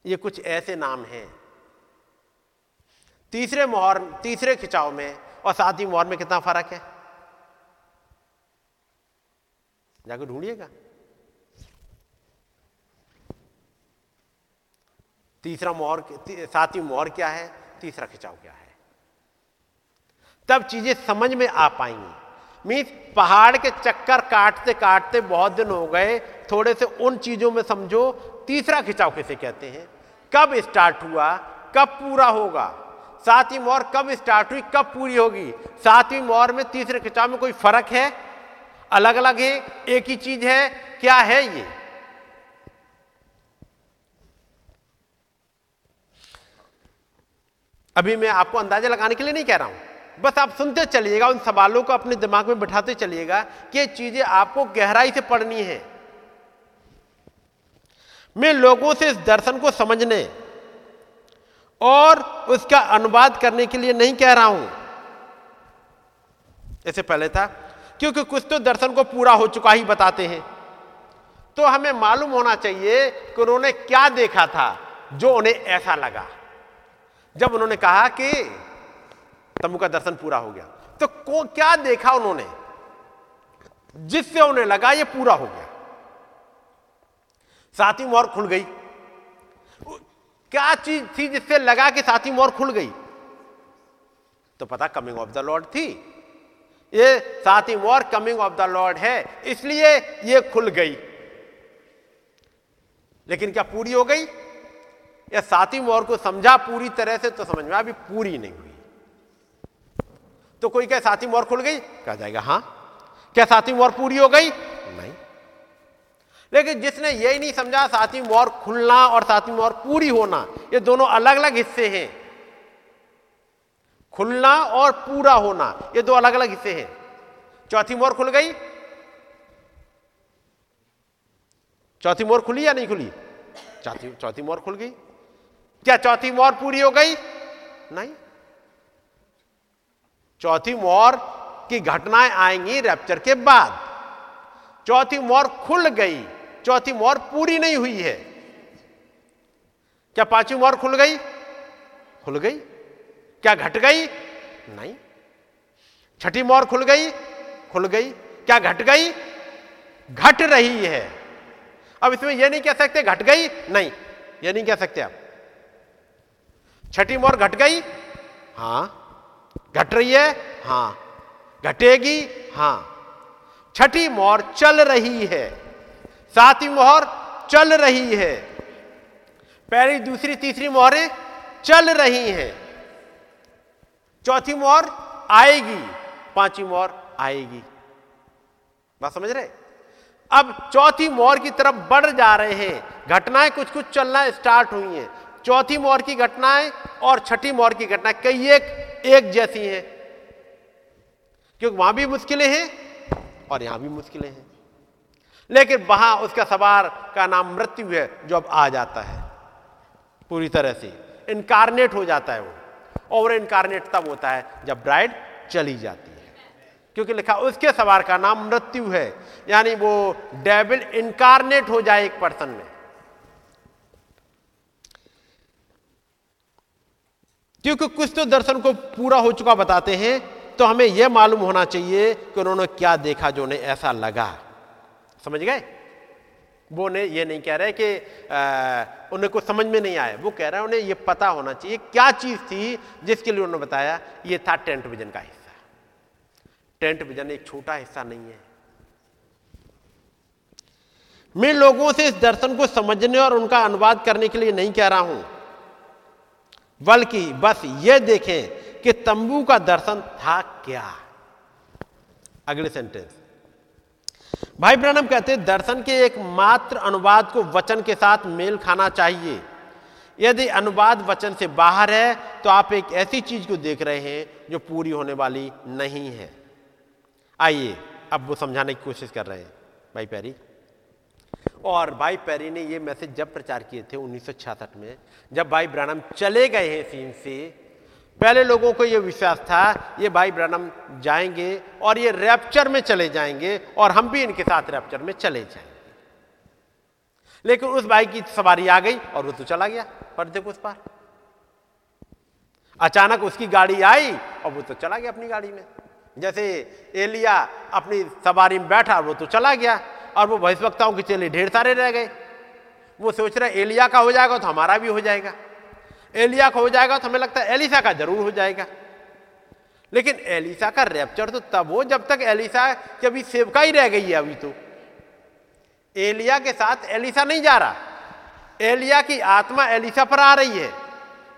ये कुछ ऐसे नाम हैं। तीसरे मोहर, तीसरे खिंचाव में और सातवीं मोहर में कितना फ़र्क है? जाकर ढूंढिएगा तीसरा मोहर सातवीं मोहर क्या है तीसरा खिंचाव क्या है तब चीज़ें समझ में आ पाएँगी। मीन्स पहाड़ के चक्कर काटते काटते बहुत दिन हो गए। थोड़े से उन चीज़ों में समझो, तीसरा खिंचाव कैसे कहते हैं? कब स्टार्ट हुआ? कब पूरा होगा? सातवीं मोहर कब स्टार्ट हुई? कब पूरी होगी? सातवीं मोहर में तीसरे खिंचाव में कोई फ़र्क है? अलग अलग है, एक ही चीज़ है, क्या है ये? अभी मैं आपको अंदाज़ा लगाने के लिए नहीं कह रहा हूँ। बस आप सुनते चलिएगा, उन सवालों को अपने दिमाग में बिठाते चलिएगा कि चीज़ें आपको गहराई से पढ़नी है। मैं लोगों से इस दर्शन को समझने और उसका अनुवाद करने के लिए नहीं कह रहा हूँ। ऐसे पहले था क्योंकि कुछ तो दर्शन को पूरा हो चुका ही बताते हैं। तो हमें मालूम होना चाहिए कि उन्होंने क्या देखा था, जो उन्हें ऐसा लगा। जब उन्होंने कहा कि तमु का दर्शन पूरा हो गया तो को, क्या देखा उन्होंने? जिससे उन्हें लगा ये पूरा हो गया। साथी मोर खुल गई। क्या चीज़ थी जिससे लगा कि साथी मोर खुल गई? तो पता कमिंग ऑफ़ द लॉर्ड थी। ये साथी more coming of the lord है। इसलिए ये खुल गई। लेकिन क्या पूरी हो गई? या साथी मोर को समझा पूरी तरह से तो समझ में अभी पूरी नहीं हुई। तो कोई क्या साथी मोर खुल गई? कहा जाएगा, हाँ। क्या साथी मोर पूरी हो गई? नहीं। लेकिन जिसने यही नहीं समझा, साथी मोर खुलना और साथी मोर पूरी होना, ये दोनों अलग अलग हिस्से हैं। खुलना और पूरा होना, ये दो अलग अलग हिस्से हैं। चौथी मोर खुल गई। चौथी मोर खुली या नहीं खुली? चौथी चौथी मोर खुल गई। क्या चौथी मोर पूरी हो गई? नहीं। चौथी मोर की घटनाएँ आएँगी रैप्चर के बाद। चौथी मोर खुल गई। चौथी मोर पूरी नहीं हुई है। क्या पांचवी मोर खुल गई? खुल गई। क्या घट गई? नहीं। छठी मोर खुल गई? खुल गई। क्या घट गई? घट रही है। अब इसमें यह नहीं कह सकते घट गई। नहीं यह नहीं कह सकते आप। छठी मोर घट गई? हाँ। घट रही है? हाँ। घटेगी? हाँ। छठी मोहर चल रही है। सातवीं मोहर चल रही है। पहली, दूसरी, तीसरी मोहरें चल रही हैं। चौथी मोहर आएगी, पांचवी मोहर आएगी। बात समझ रहे? अब चौथी मोहर की तरफ़ बढ़ जा रहे हैं। घटनाएँ कुछ कुछ चलना स्टार्ट हुई हैं। चौथी मोहर की घटनाएँ और छठी मोहर की घटनाएँ कई एक एक जैसी हैं। क्योंकि वहाँ भी मुश्किलें हैं और यहाँ भी मुश्किलें हैं। लेकिन वहाँ उसका सवार का नाम मृत्यु है, जो अब आ जाता है। पूरी तरह से इनकारनेट हो जाता है वो। और इनकारनेट तब होता है जब ब्राइड चली जाती है। क्योंकि लिखा, उसके सवार का नाम मृत्यु है। यानी वो डेविल इनकारनेट हो जाए एक पर्सन में। क्योंकि कुछ तो दर्शन को पूरा हो चुका बताते हैं तो हमें यह मालूम होना चाहिए कि उन्होंने क्या देखा जो उन्हें ऐसा लगा। समझ गए? वो उन्हें ये नहीं कह रहे कि उन्हें कुछ समझ में नहीं आया। वो कह रहे हैं, उन्हें ये पता होना चाहिए, क्या चीज़ थी जिसके लिए उन्होंने बताया, ये था टेंट विजन का हिस्सा। टेंट विजन एक छोटा हिस्सा नहीं है। मैं लोगों से इस दर्शन को समझने और उनका अनुवाद करने के लिए नहीं कह रहा हूँ, बल्कि बस ये देखें कि तंबू का दर्शन था क्या। अगले सेंटेंस भाई ब्रनम कहते दर्शन के एक मात्र अनुवाद को वचन के साथ मेल खाना चाहिए। यदि अनुवाद वचन से बाहर है तो आप एक ऐसी चीज़ को देख रहे हैं जो पूरी होने वाली नहीं है। आइए, अब वो समझाने की कोशिश कर रहे हैं, भाई पैरी। और भाई पैरी ने ये मैसेज जब प्रचार किए थे उन्नीस सौ छियासठ में, जब भाई ब्रानम चले गए हैं सीन से पहले लोगों को यह विश्वास था, ये भाई ब्रनम जाएँगे और ये रैप्चर में चले जाएँगे और हम भी इनके साथ रैप्चर में चले जाएँगे। लेकिन उस भाई की सवारी आ गई और वो तो चला गया पर्दे को उस पार। अचानक उसकी गाड़ी आई और वो तो चला गया अपनी गाड़ी में। जैसे एलिया अपनी सवारी में बैठा, वो तो चला गया और वो भविष्यवक्ताओं के चले ढेर सारे रह गए। वो सोच रहे एलिया का हो जाएगा तो हमारा भी हो जाएगा। एलिया का हो जाएगा तो हमें लगता है एलिसा का ज़रूर हो जाएगा। लेकिन एलिसा का रैप्चर तो तब हो जब तक एलिसा की अभी सेवका ही रह गई है अभी तो। एलिया के साथ एलिसा नहीं जा रहा। एलिया की आत्मा एलिसा पर आ रही है।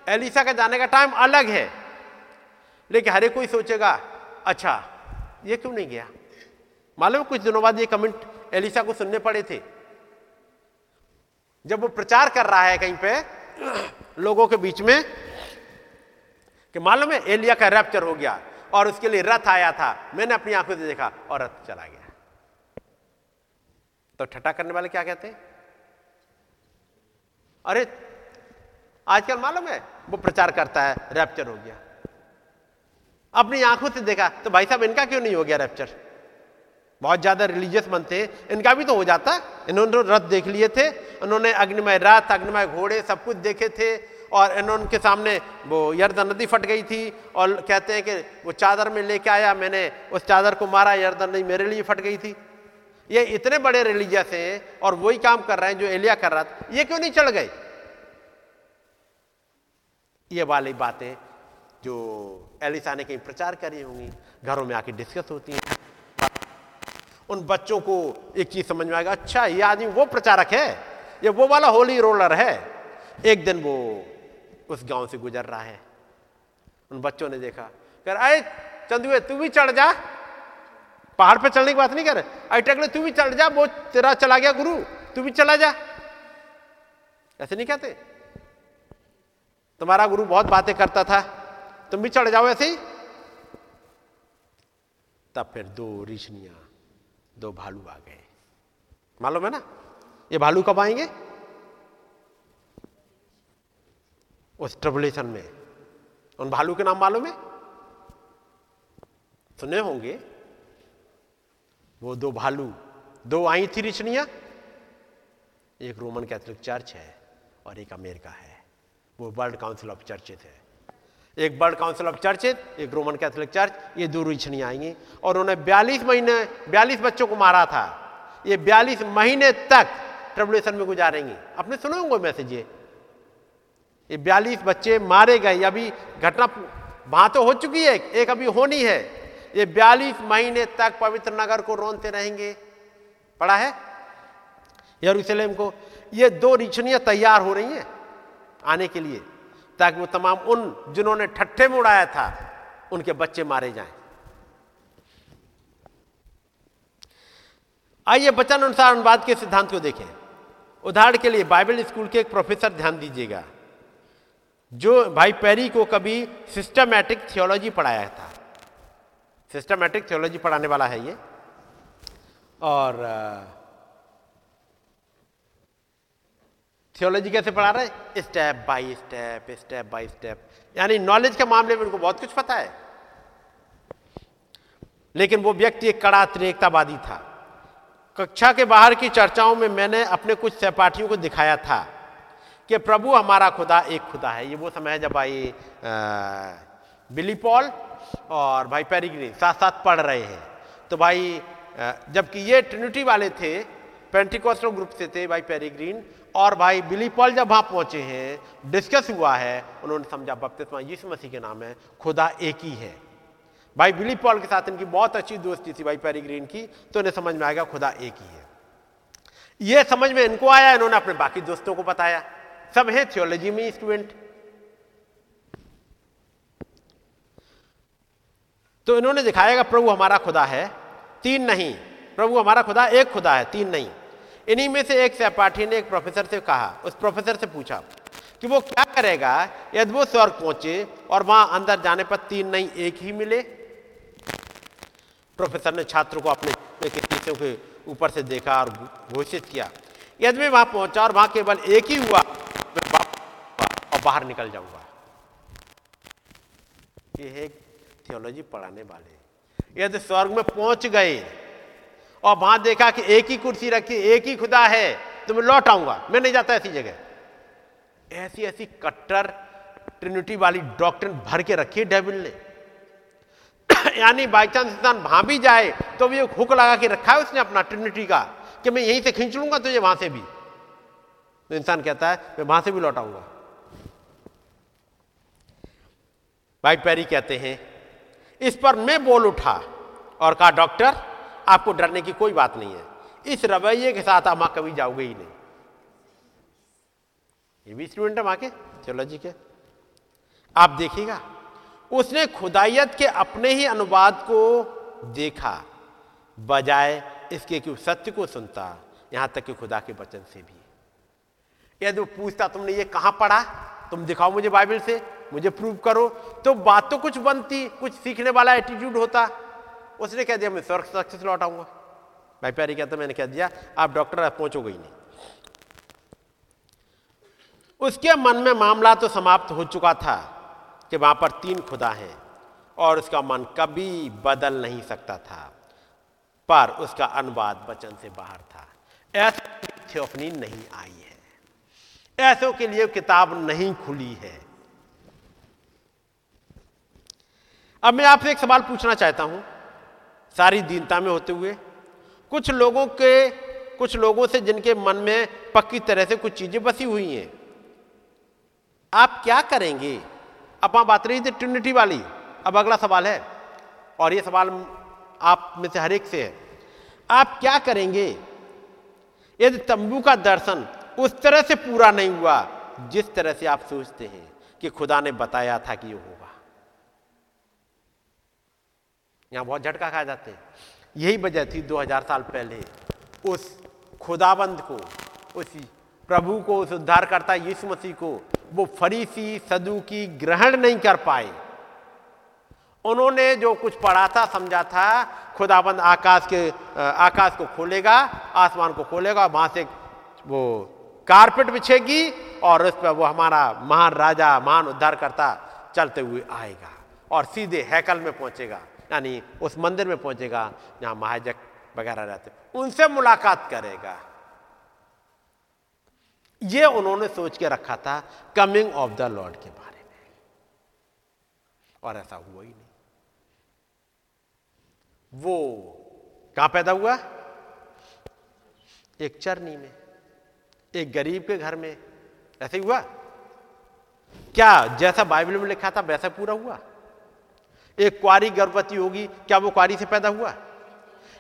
एलिसा का जाने का टाइम अलग है। लेकिन हर कोई सोचेगा अच्छा ये क्यों नहीं गया? मालूम कुछ दिनों बाद ये कमेंट एलिसा को सुनने पड़े थे। जब वो प्रचार कर रहा है कहीं पे लोगों के बीच में कि मालूम है, एलिया का रैप्चर हो गया और उसके लिए रथ आया था। मैंने अपनी आँखों से देखा और रथ चला गया। तो ठट्टा करने वाले क्या कहते अरे, आजकल मालूम है, वो प्रचार करता है रैप्चर हो गया। अपनी आँखों से देखा तो भाई साहब, इनका क्यों नहीं हो गया रैप्चर बहुत ज़्यादा रिलीजियस बनते हैं इनका भी तो हो जाता। इन्होंने रथ देख लिए थे उन्होंने अग्निमय रथ अग्निमय घोड़े सब कुछ देखे थे, और इन्होंने के सामने वो यर्दन नदी फट गई थी, और कहते हैं कि वो चादर में लेके आया, मैंने उस चादर को मारा, यर्दन नदी मेरे लिए फट गई थी। ये इतने बड़े रिलीजियस हैं, और वही काम कर रहे हैं जो एलिया कर रहा था। ये क्यों नहीं चढ़ गए? ये वाली बातें जो एलिसा ने कहीं प्रचार करी होंगी, घरों में आके डिस्कस होती हैं। उन बच्चों को एक चीज़ समझ में आएगा अच्छा ये आदमी वो प्रचारक है, ये वो वाला होली रोलर है। एक दिन वो उस गाँव से गुजर रहा है। उन बच्चों ने देखा कर आए चंदुए तू भी चढ़ जा। पहाड़ पे चढ़ने की बात नहीं कर आई टकले, तू भी चढ़ जा, वो तेरा चला गया गुरु, तू भी चला जा। ऐसे नहीं कहते। तुम्हारा गुरु बहुत बातें करता था, तुम भी चढ़ जाओ ऐसे ही। तब फिर दो ऋषनिया दो भालू आ गए। मालूम है ना? ये भालू कब आएँगे? उस ट्रबुलेशन में। उन भालू के नाम मालूम है? सुने होंगे। वो दो भालू, दो आई थी रिचनिया। एक रोमन कैथोलिक चर्च है और एक अमेरिका है। वो वर्ल्ड काउंसिल ऑफ़ चर्चेज है। एक वर्ल्ड काउंसिल ऑफ़ चर्चेज एक रोमन कैथोलिक चर्च ये दो रिछनी आएँगी और उन्होंने 42 महीने 42 बच्चों को मारा था। ये 42 महीने तक ट्रिबुलेशन में गुजारेंगे आपने सुने होंगे मैसेज ये? ये 42 बच्चे मारे गए। अभी घटना वहाँ तो हो चुकी है, एक अभी होनी है। ये 42 महीने तक पवित्र नगर को रोनते रहेंगे। पढ़ा है? यरूशलेम को। ये दो रिछनियाँ तैयार हो रही हैं आने के लिए। ताकि वो तमाम उन जिन्होंने ठट्ठे में उड़ाया था, उनके बच्चे मारे जाएँ। आइए बचन अनुसार अनुवाद के सिद्धांत को देखें। उदाहरण के लिए बाइबल स्कूल के एक प्रोफेसर, ध्यान दीजिएगा, जो भाई पैरी को कभी सिस्टमैटिक थियोलॉजी पढ़ाया था। सिस्टमैटिक थियोलॉजी पढ़ाने वाला है ये। और थियोलॉजी कैसे पढ़ा रहे step by step step by step यानी नॉलेज के मामले में उनको बहुत कुछ पता है। लेकिन वो व्यक्ति एक कड़ा त्रेकतावादी था। कक्षा के बाहर की चर्चाओं में मैंने अपने कुछ सहपाठियों को दिखाया था कि प्रभु हमारा खुदा एक खुदा है। ये वो समय है जब भाई बिली पॉल और भाई पेरीग्रीन साथ साथ पढ़ रहे हैं। तो भाई जबकि ये ट्रिनिटी वाले थे पेंटिकोस्टल ग्रुप से थे भाई पेरीग्रीन और भाई बिली पॉल जब वहाँ पहुँचे हैं डिस्कस हुआ है, उन्होंने समझा, बपतिस्मा यीशु मसीह के नाम है, खुदा एक ही है। भाई बिली पॉल के साथ इनकी बहुत अच्छी दोस्ती थी भाई पेरीग्रीन की तो इन्हें समझ में आएगा खुदा एक ही है। ये समझ में इनको आया, इन्होंने अपने बाकी दोस्तों को बताया। सब है थियोलॉजी में स्टूडेंट तो इन्होंने दिखाएगा प्रभु हमारा खुदा है, तीन नहीं, प्रभु हमारा खुदा एक खुदा है, तीन नहीं। इन्हीं में से एक सहपाठी ने एक प्रोफेसर से कहा, उस प्रोफेसर से पूछा कि वो क्या करेगा, यदि वो स्वर्ग पहुँचे और वहाँ अंदर जाने पर तीन नहीं, एक ही मिले? प्रोफेसर ने छात्र को अपने के ऊपर से देखा और घोषित किया, यदि मैं वहाँ पहुँचा और वहाँ केवल एक ही हुआ और बाहर निकल जाऊँगा। ये है थियोलॉजी पढ़ाने वाले। यदि स्वर्ग में पहुँच गए और वहाँ देखा कि एक ही कुर्सी रखी, एक ही खुदा है तो मैं लौट आऊँगा। मैं नहीं जाता ऐसी जगह। ऐसी ऐसी कट्टर ट्रिनिटी वाली डॉक्टर भर के रखी डेविल ने। यानी बाई चांस इंसान वहाँ भी जाए तो भी एक हुक लगा के रखा है उसने अपना ट्रिनिटी का, कि मैं यहीं से खींच लूँगा तो ये वहाँ से भी। तो इंसान कहता है, मैं वहाँ से भी लौटाऊँगा भाई पैरी कहते हैं, इस पर मैं बोल उठा और कहा, डॉक्टर आपको डरने की कोई बात नहीं है। इस रवैये के साथ आप कभी जाओगे ही नहीं। ये भी स्टूडेंट है वहाँ के? थियोलॉजी के आप देखिएगा, उसने खुदाइत के अपने ही अनुवाद को देखा, बजाय इसके कि सत्य को सुनता, यहाँ तक कि खुदा के वचन से भी। यदि वो पूछता, तुमने ये कहाँ पढ़ा? तुम दिखाओ मुझे बाइबल से, मुझे प्रूव करो। तो बात तो कुछ बनती, कुछ सीखने वाला एटीट्यूड होता। उसने कह दिया, मैं स्वर्ग सक्सेस लौटाऊँगा भाई प्यारी कहता, मैंने कह दिया, आप डॉक्टर आप पहुंचोगे ही नहीं। उसके मन में मामला तो समाप्त हो चुका था कि वहाँ पर तीन खुदा हैं और उसका मन कभी बदल नहीं सकता था, पर उसका अनुवाद वचन से बाहर था। ऐसा थियोफनी नहीं आई है। ऐसों के लिए किताब नहीं खुली है। अब मैं आपसे एक सवाल पूछना चाहता हूँ। सारी दीनता में होते हुए, कुछ लोगों के, कुछ लोगों से जिनके मन में पक्की तरह से कुछ चीज़ें बसी हुई हैं। आप क्या करेंगे? अब वहाँ बात रही थी ट्रिनिटी वाली। अब अगला सवाल है, और ये सवाल आप में से हर एक से है। आप क्या करेंगे? यदि तंबू का दर्शन उस तरह से पूरा नहीं हुआ, जिस तरह से आप सोचते हैं कि खुदा ने बताया था कि ये होगा यहाँ बहुत झटका खा जाते हैं। यही वजह थी 2000 साल पहले। उस खुदाबंद को, उस प्रभु को, उस उद्धार करता यीशु मसीह को वो फरीसी सदू की ग्रहण नहीं कर पाए। उन्होंने जो कुछ पढ़ा था, समझा था, खुदाबंद आकाश के, आकाश को खोलेगा, आसमान को खोलेगा, वहाँ से वो कारपेट बिछेगी और उस पर वो हमारा महान राजा, महान उद्धार करता चलते हुए आएगा और सीधे हैकल में पहुंचेगा। यानी उस मंदिर में पहुंचेगा, जहाँ महाजक वगैरह रहते उनसे मुलाकात करेगा। ये उन्होंने सोच के रखा था कमिंग ऑफ़ द लॉर्ड के बारे में। और ऐसा हुआ ही नहीं। वो कहाँ पैदा हुआ? एक चरनी में, एक गरीब के घर में। ऐसे ही हुआ? क्या जैसा बाइबल में लिखा था, वैसा पूरा हुआ? एक क्वारी गर्भवती होगी, क्या वो क्वारी से पैदा हुआ?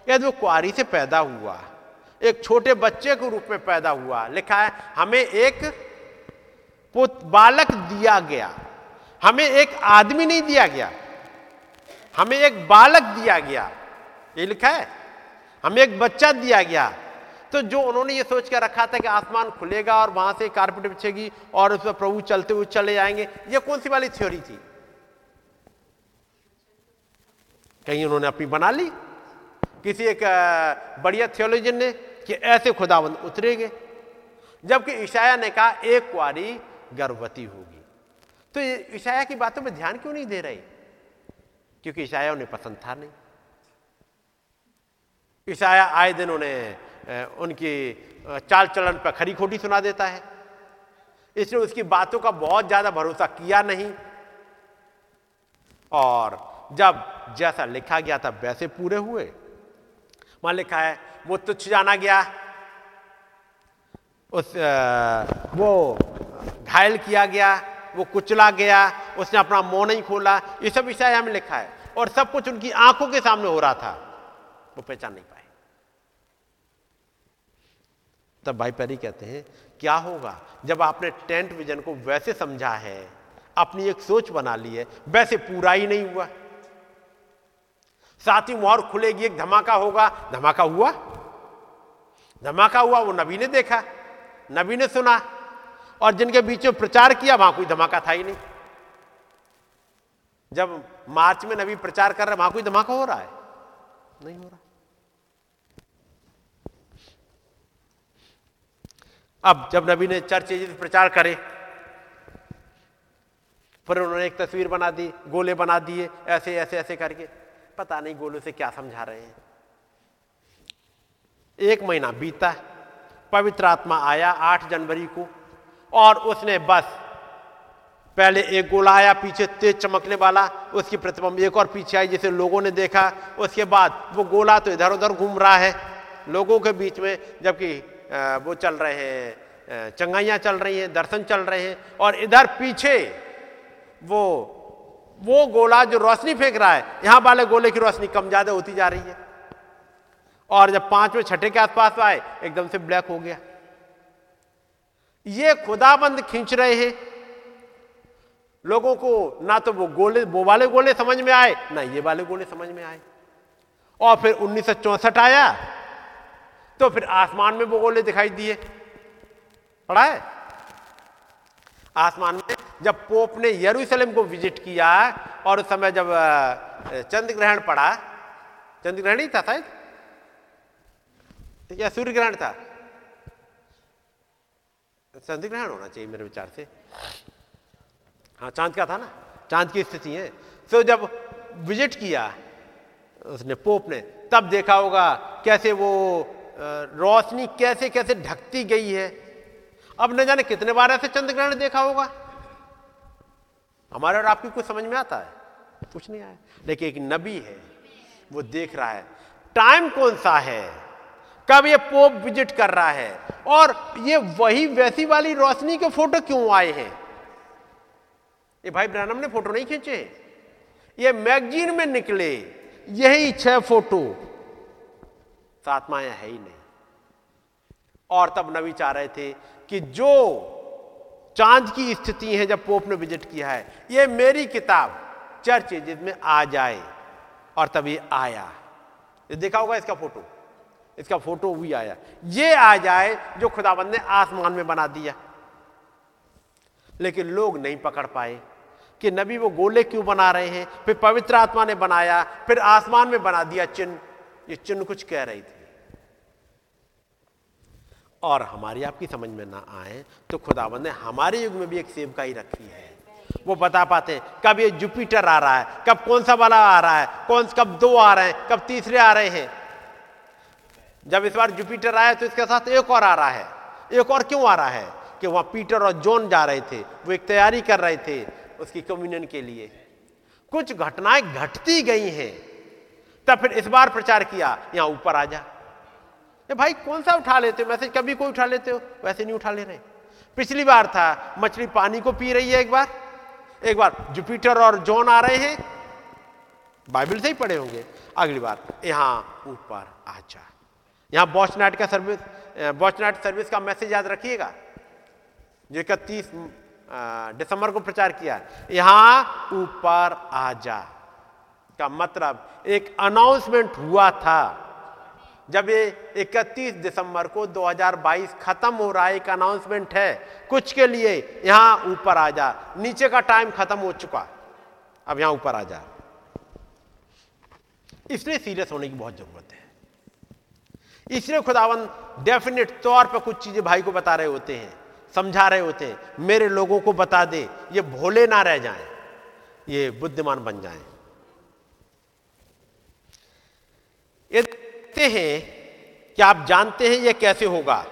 यदि वो क्वारी से पैदा हुआ, एक छोटे बच्चे के रूप में पैदा हुआ, लिखा है, हमें एक बालक दिया गया, हमें एक आदमी नहीं दिया गया, हमें एक बालक दिया गया, ये लिखा है, हमें एक बच्चा दिया गया तो जो उन्होंने ये सोच कर रखा था कि आसमान खुलेगा और वहाँ से कारपेट बिछेगी और उसमें प्रभु चलते हुए चले जाएँगे, ये कौन सी वाली थ्योरी थी? कहीं उन्होंने अपनी बना ली। किसी एक बढ़िया थियोलॉजियन ने कि ऐसे खुदाबंद उतरेंगे। जबकि ईशाया ने कहा, एक कुआरी गर्भवती होगी। तो ईशाया की बातों में ध्यान क्यों नहीं दे रहे? क्योंकि ईशाया उन्हें पसंद था नहीं। ईशाया आए दिन उन्हें उनकी चाल चलन पर खरी खोटी सुना देता है। इसने उसकी बातों का बहुत ज़्यादा भरोसा किया नहीं। और जब जैसा लिखा गया था, वैसे पूरे हुए। वहाँ लिखा है, वो तुच्छ जाना गया। उस वो घायल किया गया, वो कुचला गया, उसने अपना मुँह नहीं खोला। ये सब विषय हमें लिखा है और सब कुछ उनकी आँखों के सामने हो रहा था। वो पहचान नहीं पाए। तब भाई पैरी कहते हैं, क्या होगा जब आपने टेंट विजन को वैसे समझा है? अपनी एक सोच बना ली है, वैसे पूरा ही नहीं हुआ। साथ ही मोहर खुलेगी, एक धमाका होगा। धमाका हुआ? धमाका हुआ, वो नबी ने देखा, नबी ने सुना, और जिनके बीच में प्रचार किया, वहाँ कोई धमाका था ही नहीं। जब मार्च में नबी प्रचार कर रहे, वहाँ कोई धमाका हो रहा है? नहीं हो रहा। अब जब नबी ने चर्च प्रचार करे, फिर उन्होंने एक तस्वीर बना दी, गोले बना दिए, ऐसे ऐसे ऐसे करके। पता नहीं गोलू से क्या समझा रहे हैं। एक महीना बीता, पवित्र आत्मा आया आठ जनवरी को, और उसने बस, पहले एक गोला आया, पीछे तेज चमकने वाला, उसकी प्रतिबंब एक और पीछे आई, जिसे लोगों ने देखा। उसके बाद वो गोला तो इधर उधर घूम रहा है। लोगों के बीच में, जबकि वो चल रहे हैं चंगाइयाँ चल रही हैं, दर्शन चल रहे हैं, और इधर पीछे वो वो गोला जो रोशनी फेंक रहा है, यहाँ वाले गोले की रोशनी कम ज़्यादा होती जा रही है। और जब पाँचवें छठे के आसपास आए, एकदम से ब्लैक हो गया। ये खुदाबंद खींच रहे हैं। लोगों को ना तो वो गोले, वो वाले गोले समझ में आए, ना ये वाले गोले समझ में आए। और फिर उन्नीस आया तो फिर आसमान में वो गोले दिखाई दिए। पढ़ा है? आसमान में, जब पोप ने यरूशलेम को विज़िट किया और उस समय जब चंद्र ग्रहण पड़ा चंद्र ग्रहण ही था शायद? या सूर्य ग्रहण था। चंद्र ग्रहण होना चाहिए मेरे विचार से। हाँ चाँद का था ना? चाँद की स्थिति है। तो जब विज़िट किया उसने, पोप ने, तब देखा होगा कैसे वो रोशनी कैसे कैसे ढकती गई है। अब न जाने कितने बार ऐसे चंद्र ग्रहण देखा होगा? हमारे और आपकी कुछ समझ में आता है? कुछ नहीं आया। लेकिन एक नबी है, वो देख रहा है, टाइम कौन सा है? कब ये पोप विज़िट कर रहा है? और ये वही वैसी वाली रोशनी के फ़ोटो क्यों आए हैं? ये भाई ब्रानम ने फ़ोटो नहीं खींचे ये मैगजीन में निकले, यही छह फ़ोटो। सात माया है ही नहीं। और तब नबी चाह रहे थे कि जो चाँद की स्थिति है जब पोप ने विज़िट किया है, ये मेरी किताब चर्च जिसमें आ जाए और तभी आया। ये देखा होगा इसका फ़ोटो? इसका फ़ोटो भी आया। ये आ जाए जो खुदाबंद ने आसमान में बना दिया। लेकिन लोग नहीं पकड़ पाए कि नबी वो गोले क्यों बना रहे हैं, फिर पवित्र आत्मा ने बनाया, फिर आसमान में बना दिया चिन्ह। ये चिन्ह कुछ कह रही थी। और हमारी आपकी समझ में ना आए तो खुदाबंद ने हमारे युग में भी एक सेवका ही रखी है। वो बता पाते हैं, कब ये जुपिटर आ रहा है, कब कौन सा वाला आ रहा है, कौन कब दो आ रहे हैं, कब तीसरे आ रहे हैं। जब इस बार जुपिटर आया तो इसके साथ एक और आ रहा है, एक और क्यों आ रहा है? कि वहाँ पीटर और जॉन जा रहे थे, वो एक तैयारी कर रहे थे उसकी कम्युनियन के लिए। कुछ घटनाएँ घटती गई हैं, तब फिर इस बार प्रचार किया, यहाँ ऊपर आ जा। ये भाई, कौन सा उठा लेते हो? मैसेज, कभी कोई उठा लेते हो? वैसे नहीं उठा ले रहे पिछली बार था, मछली पानी को पी रही है एक बार। एक बार जुपिटर और जॉन आ रहे हैं। बाइबल से ही पढ़े होंगे। अगली बार, यहाँ ऊपर आ जा। यहाँ बॉचनाइट का सर्विस बॉचनाइट सर्विस का मैसेज याद रखिएगा। जो इकतीस दिसंबर को प्रचार किया यहाँ ऊपर आ जा। का मतलब एक अनाउंसमेंट हुआ था। जब ये 31 दिसंबर को 2022 खत्म हो रहा है, एक अनाउंसमेंट है, कुछ के लिए यहाँ ऊपर आ जा। नीचे का टाइम खत्म हो चुका। अब यहाँ ऊपर आ जा। इसलिए सीरियस होने की बहुत ज़रूरत है। इसलिए खुदावन डेफिनेट तौर पर कुछ चीज़ें भाई को बता रहे होते हैं, समझा रहे होते हैं। मेरे लोगों को बता दे, ये भोले ना रह जाएँ, ये बुद्धिमान बन जाएँ ये देखते हैं कि आप जानते हैं यह कैसे होगा।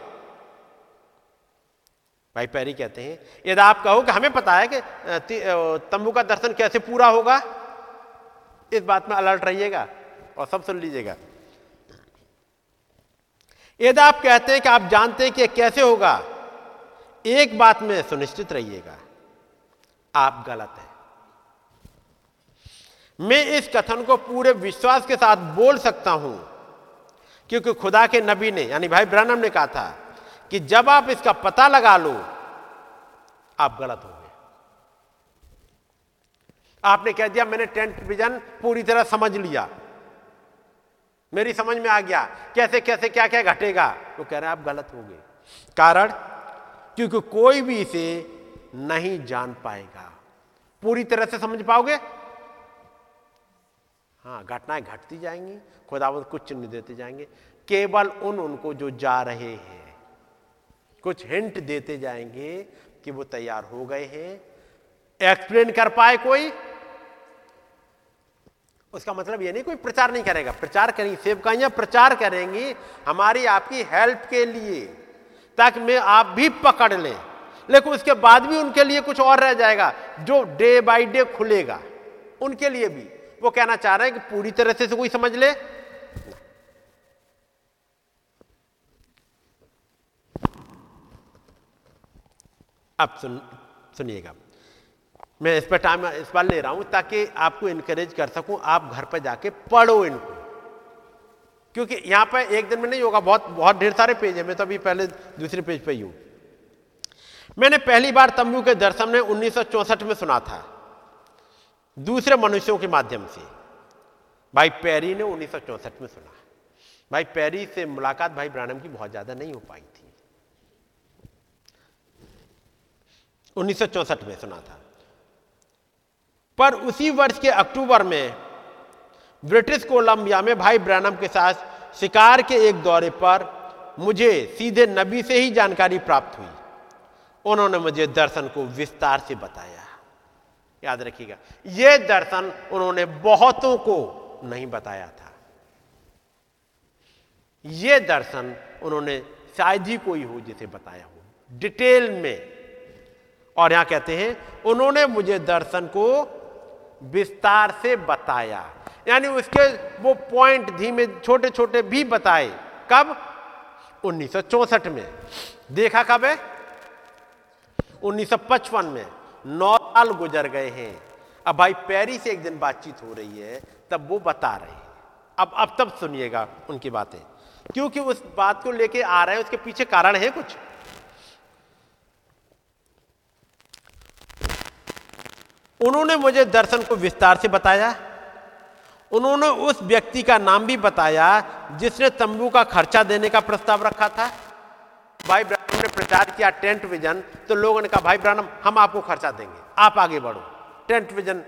भाई पैरी कहते हैं, यदि आप कहो कि हमें पता है कि तंबू का दर्शन कैसे पूरा होगा, इस बात में अलर्ट रहिएगा और सब सुन लीजिएगा। यदि आप कहते हैं कि आप जानते हैं कि कैसे होगा, एक बात में सुनिश्चित रहिएगा, आप गलत हैं। मैं इस कथन को पूरे विश्वास के साथ बोल सकता हूँ क्योंकि खुदा के नबी ने, यानी भाई ब्रनम ने कहा था कि जब आप इसका पता लगा लो, आप गलत हो गए। आपने कह दिया, मैंने टेंट विजन पूरी तरह समझ लिया। मेरी समझ में आ गया, कैसे कैसे क्या क्या घटेगा? वो कह रहे हैं, आप गलत हो गए। कारण, क्योंकि कोई भी इसे नहीं जान पाएगा। पूरी तरह से समझ पाओगे? हाँ घटनाएँ घटती जाएँगी, खुदावत कुछ चिन्ह देते जाएँगे। केवल उन, उनको जो जा रहे हैं, कुछ हिंट देते जाएँगे कि वो तैयार हो गए हैं। एक्सप्लेन कर पाए कोई? उसका मतलब ये नहीं, कोई प्रचार नहीं करेगा। प्रचार करेंगे, सेवकाइयाँ प्रचार करेंगी हमारी, आपकी हेल्प के लिए, ताकि मैं, आप भी पकड़ लें। लेकिन उसके बाद भी उनके लिए कुछ और रह जाएगा, जो डे बाय डे खुलेगा, उनके लिए भी। वो कहना चाह रहे हैं कि पूरी तरह से, कोई समझ ले। अब सुन सुनिएगा। मैं इस पर टाइम इस बार ले रहा हूँ ताकि आपको इनकरेज कर सकूँ आप घर पर जाके पढ़ो इनको। क्योंकि यहाँ पर एक दिन में नहीं होगा बहुत बहुत ढेर सारे पेज है मैं तो अभी पहले दूसरे पेज पे ही हूँ। मैंने पहली बार तंबू के दर्शन में उन्नीस में सुना था। दूसरे मनुष्यों के माध्यम से। भाई पैरी ने उन्नीस में सुना। भाई पैरी से मुलाकात भाई ब्रानम की बहुत ज़्यादा नहीं हो पाई थी। उन्नीस में सुना था। पर उसी वर्ष के अक्टूबर में ब्रिटिश कोलंबिया में भाई ब्रानम के साथ शिकार के एक दौरे पर मुझे सीधे नबी से ही जानकारी प्राप्त हुई। उन्होंने मुझे दर्शन को विस्तार से बताया। याद रखिएगा। यह दर्शन उन्होंने बहुतों को नहीं बताया था। यह दर्शन उन्होंने शायद ही कोई हो जिसे बताया हो। डिटेल में। और यहाँ कहते हैं, उन्होंने मुझे दर्शन को विस्तार से बताया। यानी उसके वो पॉइंट धीमे छोटे छोटे भी बताए। कब? उन्नीस में। देखा कब है? 1955 में। नौ साल गुजर गए हैं। अब भाई पैरी से एक दिन बातचीत हो रही है, तब वो बता रहे हैं। अब अब तब सुनिएगा उनकी बातें। क्योंकि उस बात को लेके आ रहे हैं, उसके पीछे कारण है कुछ? उन्होंने मुझे दर्शन को विस्तार से बताया। उन्होंने उस व्यक्ति का नाम भी बताया, जिसने तंबू का खर्चा देने का प्रस्ताव रखा था। भाई ब्राह्मण ने प्रचार किया, टेंट विजन तो लोगों ने कहा, भाई ब्राह्मण, हम आपको खर्चा देंगे, आप आगे बढ़ो। टेंट विजन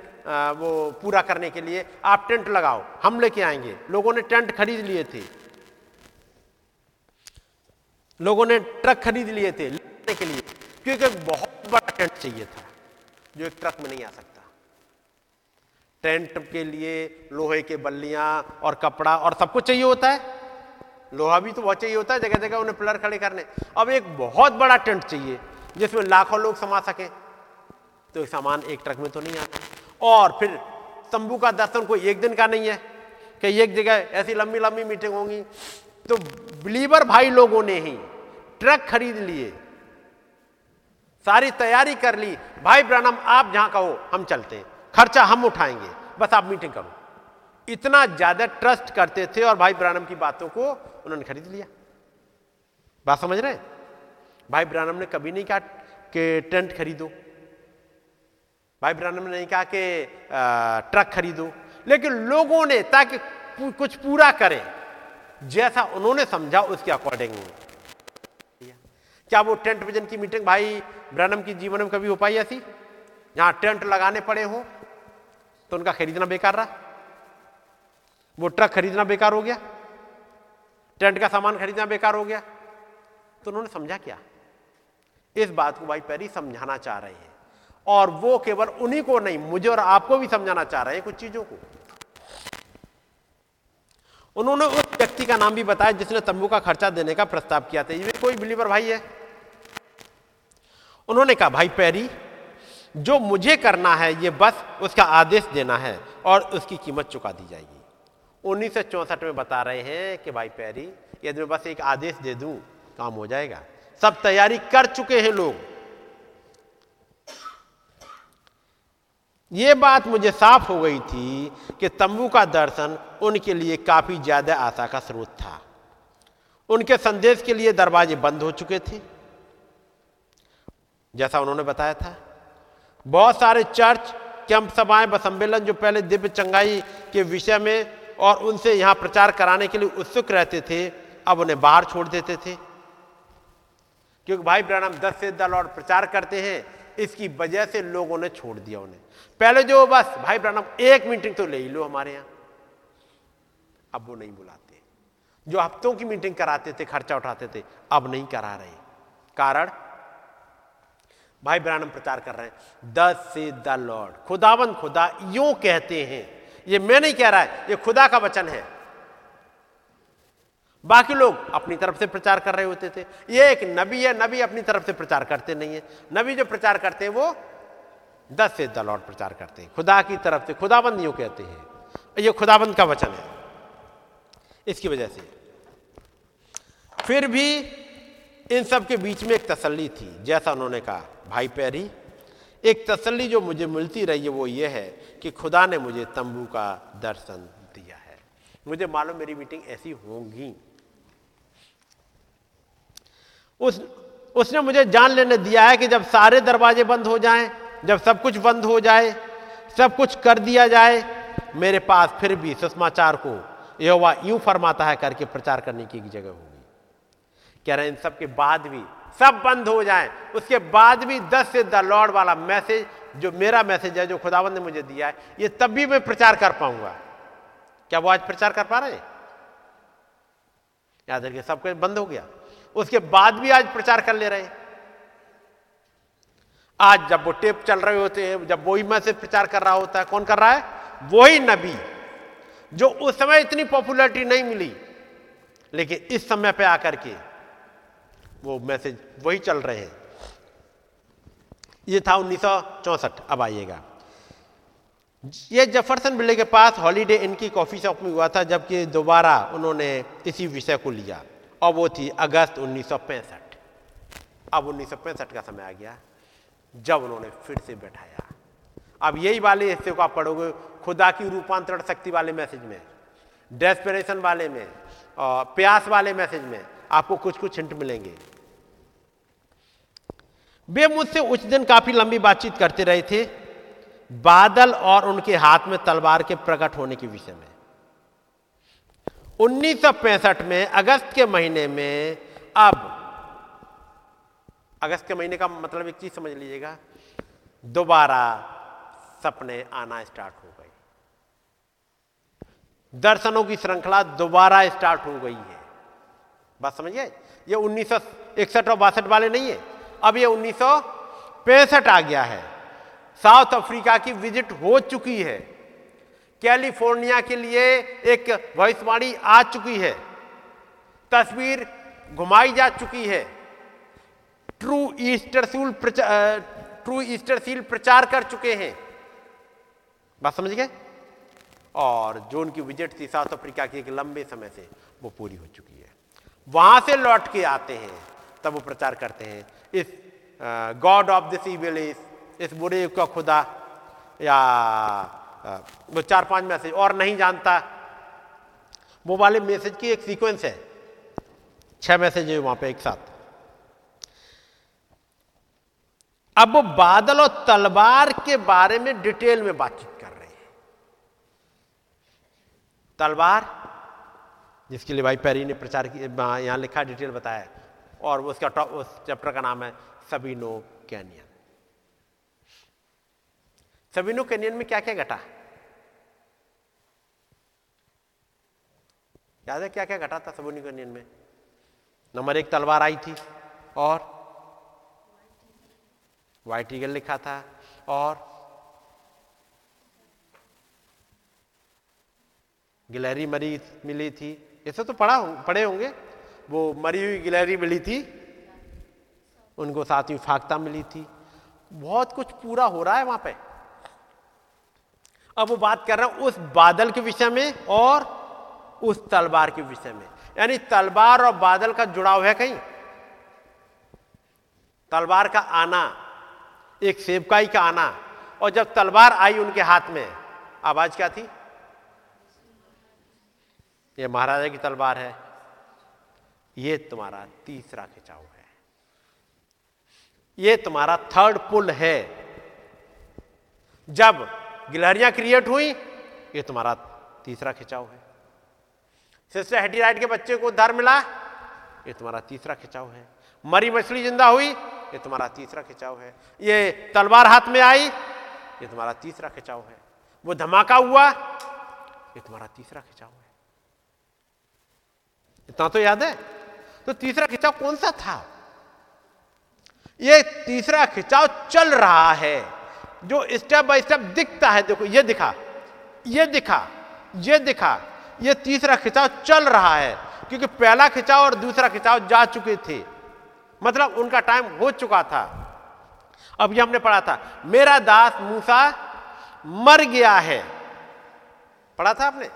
वो पूरा करने के लिए आप टेंट लगाओ, हम लेके आएँगे। लोगों ने टेंट खरीद लिए थे। लोगों ने ट्रक खरीद लिए थे लेने के लिए, क्योंकि बहुत बड़ा टेंट चाहिए था, जो एक ट्रक में नहीं आ सकता। टेंट के लिए लोहे के बल्लियाँ और कपड़ा और सब कुछ चाहिए होता है। लोहा भी तो बहुत चाहिए होता है जगह जगह उन्हें पिलर खड़े करने। अब एक बहुत बड़ा टेंट चाहिए, जिसमें लाखों लोग समा सके। तो सामान एक ट्रक में तो नहीं आता। और फिर तंबू का दर्शन कोई एक दिन का नहीं है, कि एक जगह ऐसी लंबी लंबी मीटिंग होंगी। तो बिलीवर भाई लोगों ने ही ट्रक खरीद लिए, सारी तैयारी कर ली। भाई ब्रानम आप जहाँ कहो, हम चलते हैं। खर्चा हम उठाएँगे। बस आप मीटिंग करो। इतना ज़्यादा ट्रस्ट करते थे और भाई ब्रानम की बातों को उन्होंने खरीद लिया। बात समझ रहे भाई ब्रानम ने कभी नहीं कहा कि टेंट खरीदो। भाई ब्रानम ने नहीं कहा कि ट्रक खरीदो। लेकिन लोगों ने, ताकि कुछ पूरा करें, जैसा उन्होंने समझा, उसके अकॉर्डिंग क्या। वो टेंट विजन की मीटिंग भाई ब्रनम की जीवन में कभी हो पाई ऐसी? जहाँ टेंट लगाने पड़े हो तो उनका खरीदना बेकार रहा। वो ट्रक खरीदना बेकार हो गया, टेंट का सामान खरीदना बेकार हो गया। तो उन्होंने समझा क्या? इस बात को भाई पैरी समझाना चाह रहे हैं। और वो केवल उन्हीं को नहीं, मुझे और आपको भी समझाना चाह रहे हैं कुछ चीज़ों को। उन्होंने उस व्यक्ति का नाम भी बताया जिसने तंबू का खर्चा देने का प्रस्ताव किया था। ये कोई बिलीवर भाई है? उन्होंने कहा, भाई पैरी, जो मुझे करना है, ये बस उसका आदेश देना है और उसकी कीमत चुका दी जाएगी। उन्नीस में बता रहे हैं कि भाई पैरी, यदि मैं बस एक आदेश दे दूँ, काम हो जाएगा। सब तैयारी कर चुके हैं लोग। ये बात मुझे साफ़ हो गई थी कि तंबू का दर्शन उनके लिए काफ़ी ज़्यादा आशा का स्रोत था। उनके संदेश के लिए दरवाजे बंद हो चुके थे। जैसा उन्होंने बताया था, बहुत सारे चर्च, कैंप सभाएँ व सम्मेलन जो पहले दिव्य चंगाई के विषय में और उनसे यहाँ प्रचार कराने के लिए उत्सुक रहते थे, अब उन्हें बाहर छोड़ देते थे। क्योंकि भाई ब्रानम दस से दल और प्रचार करते हैं, इसकी वजह से लोगों ने छोड़ दिया उन्हें। पहले जो बस, भाई ब्रानम एक मीटिंग तो ले ही लो हमारे यहाँ। अब वो नहीं बुलाते। जो हफ्तों की मीटिंग कराते थे, खर्चा उठाते थे, अब नहीं करा रहे। कारण? भाई ब्रानम प्रचार कर रहे हैं। दस से द लॉर्ड खुदावन खुदा, यूँ कहते हैं ये मैं नहीं कह रहा है, ये खुदा का वचन है। बाकी लोग अपनी तरफ़ से प्रचार कर रहे होते थे। ये एक नबी है, नबी अपनी तरफ़ से प्रचार करते नहीं है। नबी जो प्रचार करते हैं, वो दस से द लॉर्ड प्रचार करते हैं। खुदा की तरफ़ से खुदाबंद यूँ कहते हैं। ये खुदाबंद का वचन है। इसकी वजह से। फिर भी इन सब के बीच में एक तसल्ली थी, जैसा उन्होंने कहा, भाई पैरी एक तसल्ली जो मुझे मिलती रही है वो ये है कि खुदा ने मुझे तंबू का दर्शन दिया है। मुझे मालूम मेरी मीटिंग ऐसी होंगी। उस उसने मुझे जान लेने दिया है कि जब सारे दरवाजे बंद हो जाएँ, जब सब कुछ बंद हो जाए सब कुछ कर दिया जाए मेरे पास फिर भी सुषमाचार को यहोवा यूँ फरमाता है करके प्रचार करने की जगह होगी। कह रहे हैं इन सब के बाद भी सब बंद हो जाए। उसके बाद भी दस से द लॉर्ड वाला मैसेज, जो मेरा मैसेज है, जो खुदावंद ने मुझे दिया है, ये तब भी मैं प्रचार कर पाऊँगा। क्या वो आज प्रचार कर पा रहे हैं? याद रखिए, सब कुछ बंद हो गया। उसके बाद भी आज प्रचार कर ले रहे हैं। आज जब वो टेप चल रहे होते हैं, जब वही मैसेज प्रचार कर रहा होता है, कौन कर रहा है? वही नबी, जो उस समय इतनी पॉपुलैरिटी नहीं मिली, लेकिन इस समय पे आकर के वो मैसेज वही चल रहे हैं। ये था उन्नीस अब आइएगा। ये जफरसन बिल्ले के पास हॉलीडे इनकी कॉफ़ी शॉप में हुआ था, जबकि दोबारा उन्होंने इसी विषय को लिया। और वो थी अगस्त उन्नीस सौ पैंसठ। अब उन्नीस सौ पैंसठ का समय आ गया, जब उन्होंने फिर से बैठाया। अब यही वाले हिस्से को आप पढ़ोगे, खुदा की रूपांतरण शक्ति वाले मैसेज में डेस्परेशन वाले में और प्यास वाले मैसेज में आपको कुछ कुछ हिंट मिलेंगे। वे मुझसे उस दिन काफ़ी लंबी बातचीत करते रहे थे, बादल और उनके हाथ में तलवार के प्रकट होने के विषय में। 1965 में अगस्त के महीने में, अब, अगस्त के महीने का मतलब एक चीज़ समझ लीजिएगा, दोबारा सपने आना स्टार्ट हो गए। दर्शनों की श्रृंखला दोबारा स्टार्ट हो गई है। बात समझिए ये उन्नीस सौ और बासठ वाले नहीं है। अब ये उन्नीस सौ पैंसठ आ गया है। साउथ अफ्रीका की विज़िट हो चुकी है। कैलिफ़ोर्निया के लिए एक भविष्यवाणी आ चुकी है। तस्वीर घुमाई जा चुकी है। True Easter seal true Easter seal प्रचार कर चुके हैं। बात समझ गए? और जो उनकी विज़िट थी साउथ अफ्रीका की एक लंबे समय से, वो पूरी हो चुकी है। वहाँ से लौट के आते हैं, तब वो प्रचार करते हैं। इस गॉड ऑफ़ दिस इस बुरे युग का खुदा, या वो चार पाँच मैसेज और नहीं जानता। वो वाले मैसेज की एक सीक्वेंस है। छह मैसेज है वहाँ पे एक साथ। अब वो बादल और तलवार के बारे में डिटेल में बातचीत कर रहे हैं। तलवार जिसके लिए भाई पैरी ने प्रचार किया यहाँ लिखा डिटेल बताया और उसका टॉप, उस चैप्टर का नाम है सबीनो कैनियन। सबीनो कैनियन में क्या क्या घटा? याद है क्या क्या घटा था सबीनो कैनियन में? नंबर एक, तलवार आई थी, और? व्हाइट ईगल लिखा था, और? गिलहरी मरी, मिली थी ऐसे तो पढ़ा पढ़े होंगे। वो मरी हुई गिलहरी मिली थी, उनको साथ में फाकता मिली थी। बहुत कुछ पूरा हो रहा है वहाँ पे। अब वो बात कर रहा हूँ उस बादल के विषय में और उस तलवार के विषय में। यानी तलवार और बादल का जुड़ाव है कहीं। तलवार का आना, एक सेवकाई का आना। और जब तलवार आई उनके हाथ में, आवाज़ क्या थी? ये महाराजा की तलवार है। ये तुम्हारा तीसरा खिंचाव है। ये तुम्हारा थर्ड पुल है। जब गिलहरियाँ क्रिएट हुई, ये तुम्हारा तीसरा खिंचाव है। सिस्टर हेटीराइट के बच्चे को उद्धार मिला, ये तुम्हारा तीसरा खिंचाव है। मरी मछली ज़िंदा हुई, ये तुम्हारा तीसरा खिंचाव है। ये तलवार हाथ में आई, ये तुम्हारा तीसरा खिंचाव है। वो धमाका हुआ, ये तुम्हारा तीसरा खिंचाव है। इतना तो याद है? तो तीसरा खिंचाव कौन सा था? ये तीसरा खिंचाव चल रहा है, जो स्टेप बाय स्टेप दिखता है। देखो, ये दिखा ये दिखा ये दिखा, ये तीसरा खिंचाव चल रहा है, क्योंकि पहला खिंचाव और दूसरा खिंचाव जा चुके थे। मतलब उनका टाइम हो चुका था। अब ये हमने पढ़ा था, मेरा दास मूसा मर गया है। पढ़ा था आपने?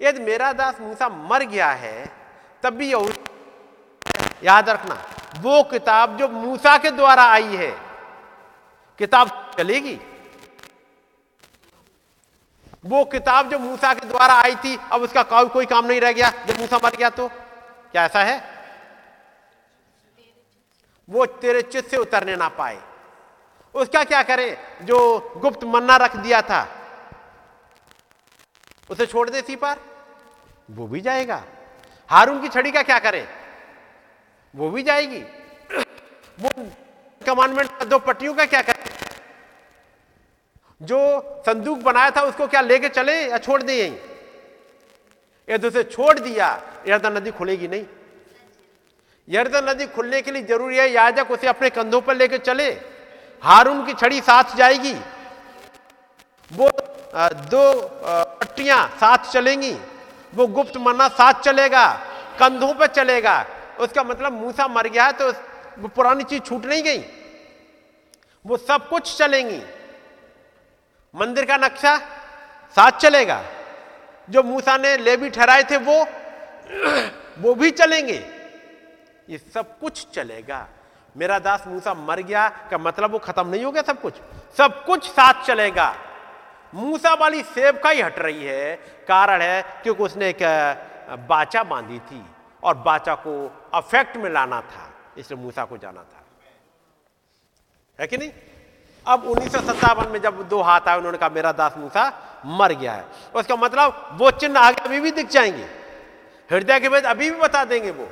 यदि मेरा दास मूसा मर गया है, तब भी याद रखना, वो किताब जो मूसा के द्वारा आई है, किताब चलेगी। वो किताब जो मूसा के द्वारा आई थी, अब उसका कोई कोई काम नहीं रह गया। जब मूसा मर गया तो क्या ऐसा है? वो तेरे चित्त से उतरने ना पाए। उसका क्या करें? जो गुप्त मन्ना रख दिया था उसे छोड़ दे सी पार वो भी जाएगा। हारून की छड़ी का क्या करें? वो भी जाएगी। वो कमांडमेंट दो पट्टियों का क्या करें? जो संदूक बनाया था उसको क्या लेके चले या छोड़ दे यहीं यदि उसे छोड़ दिया, यर्दन नदी खुलेगी नहीं। यर्दन नदी खुलने के लिए ज़रूरी है याजक उसे अपने कंधों पर लेकर चले। हारून की छड़ी साथ जाएगी। वो दो पट्टियाँ साथ चलेंगी। वो गुप्त मन्ना साथ चलेगा, कंधों पर चलेगा। उसका मतलब मूसा मर गया है तो वो पुरानी चीज़ छूट नहीं गई। वो सब कुछ चलेंगी। मंदिर का नक्शा साथ चलेगा। जो मूसा ने लेबी ठहराए थे वो वो भी चलेंगे। ये सब कुछ चलेगा। मेरा दास मूसा मर गया का मतलब वो खत्म नहीं हो गया सब कुछ? सब कुछ साथ चलेगा। मूसा वाली सेब का ही हट रही है। कारण है क्योंकि उसने एक बाचा बांधी थी और बाचा को अफेक्ट में लाना था, इसलिए मूसा को जाना था। है कि नहीं? अब उन्नीस सौ सत्तावन में जब दो हाथ आए, उन्होंने कहा, मेरा दास मूसा मर गया है। उसका मतलब वो चिन्ह आगे अभी भी दिख जाएँगे। हृदय के वेद अभी भी बता देंगे वो।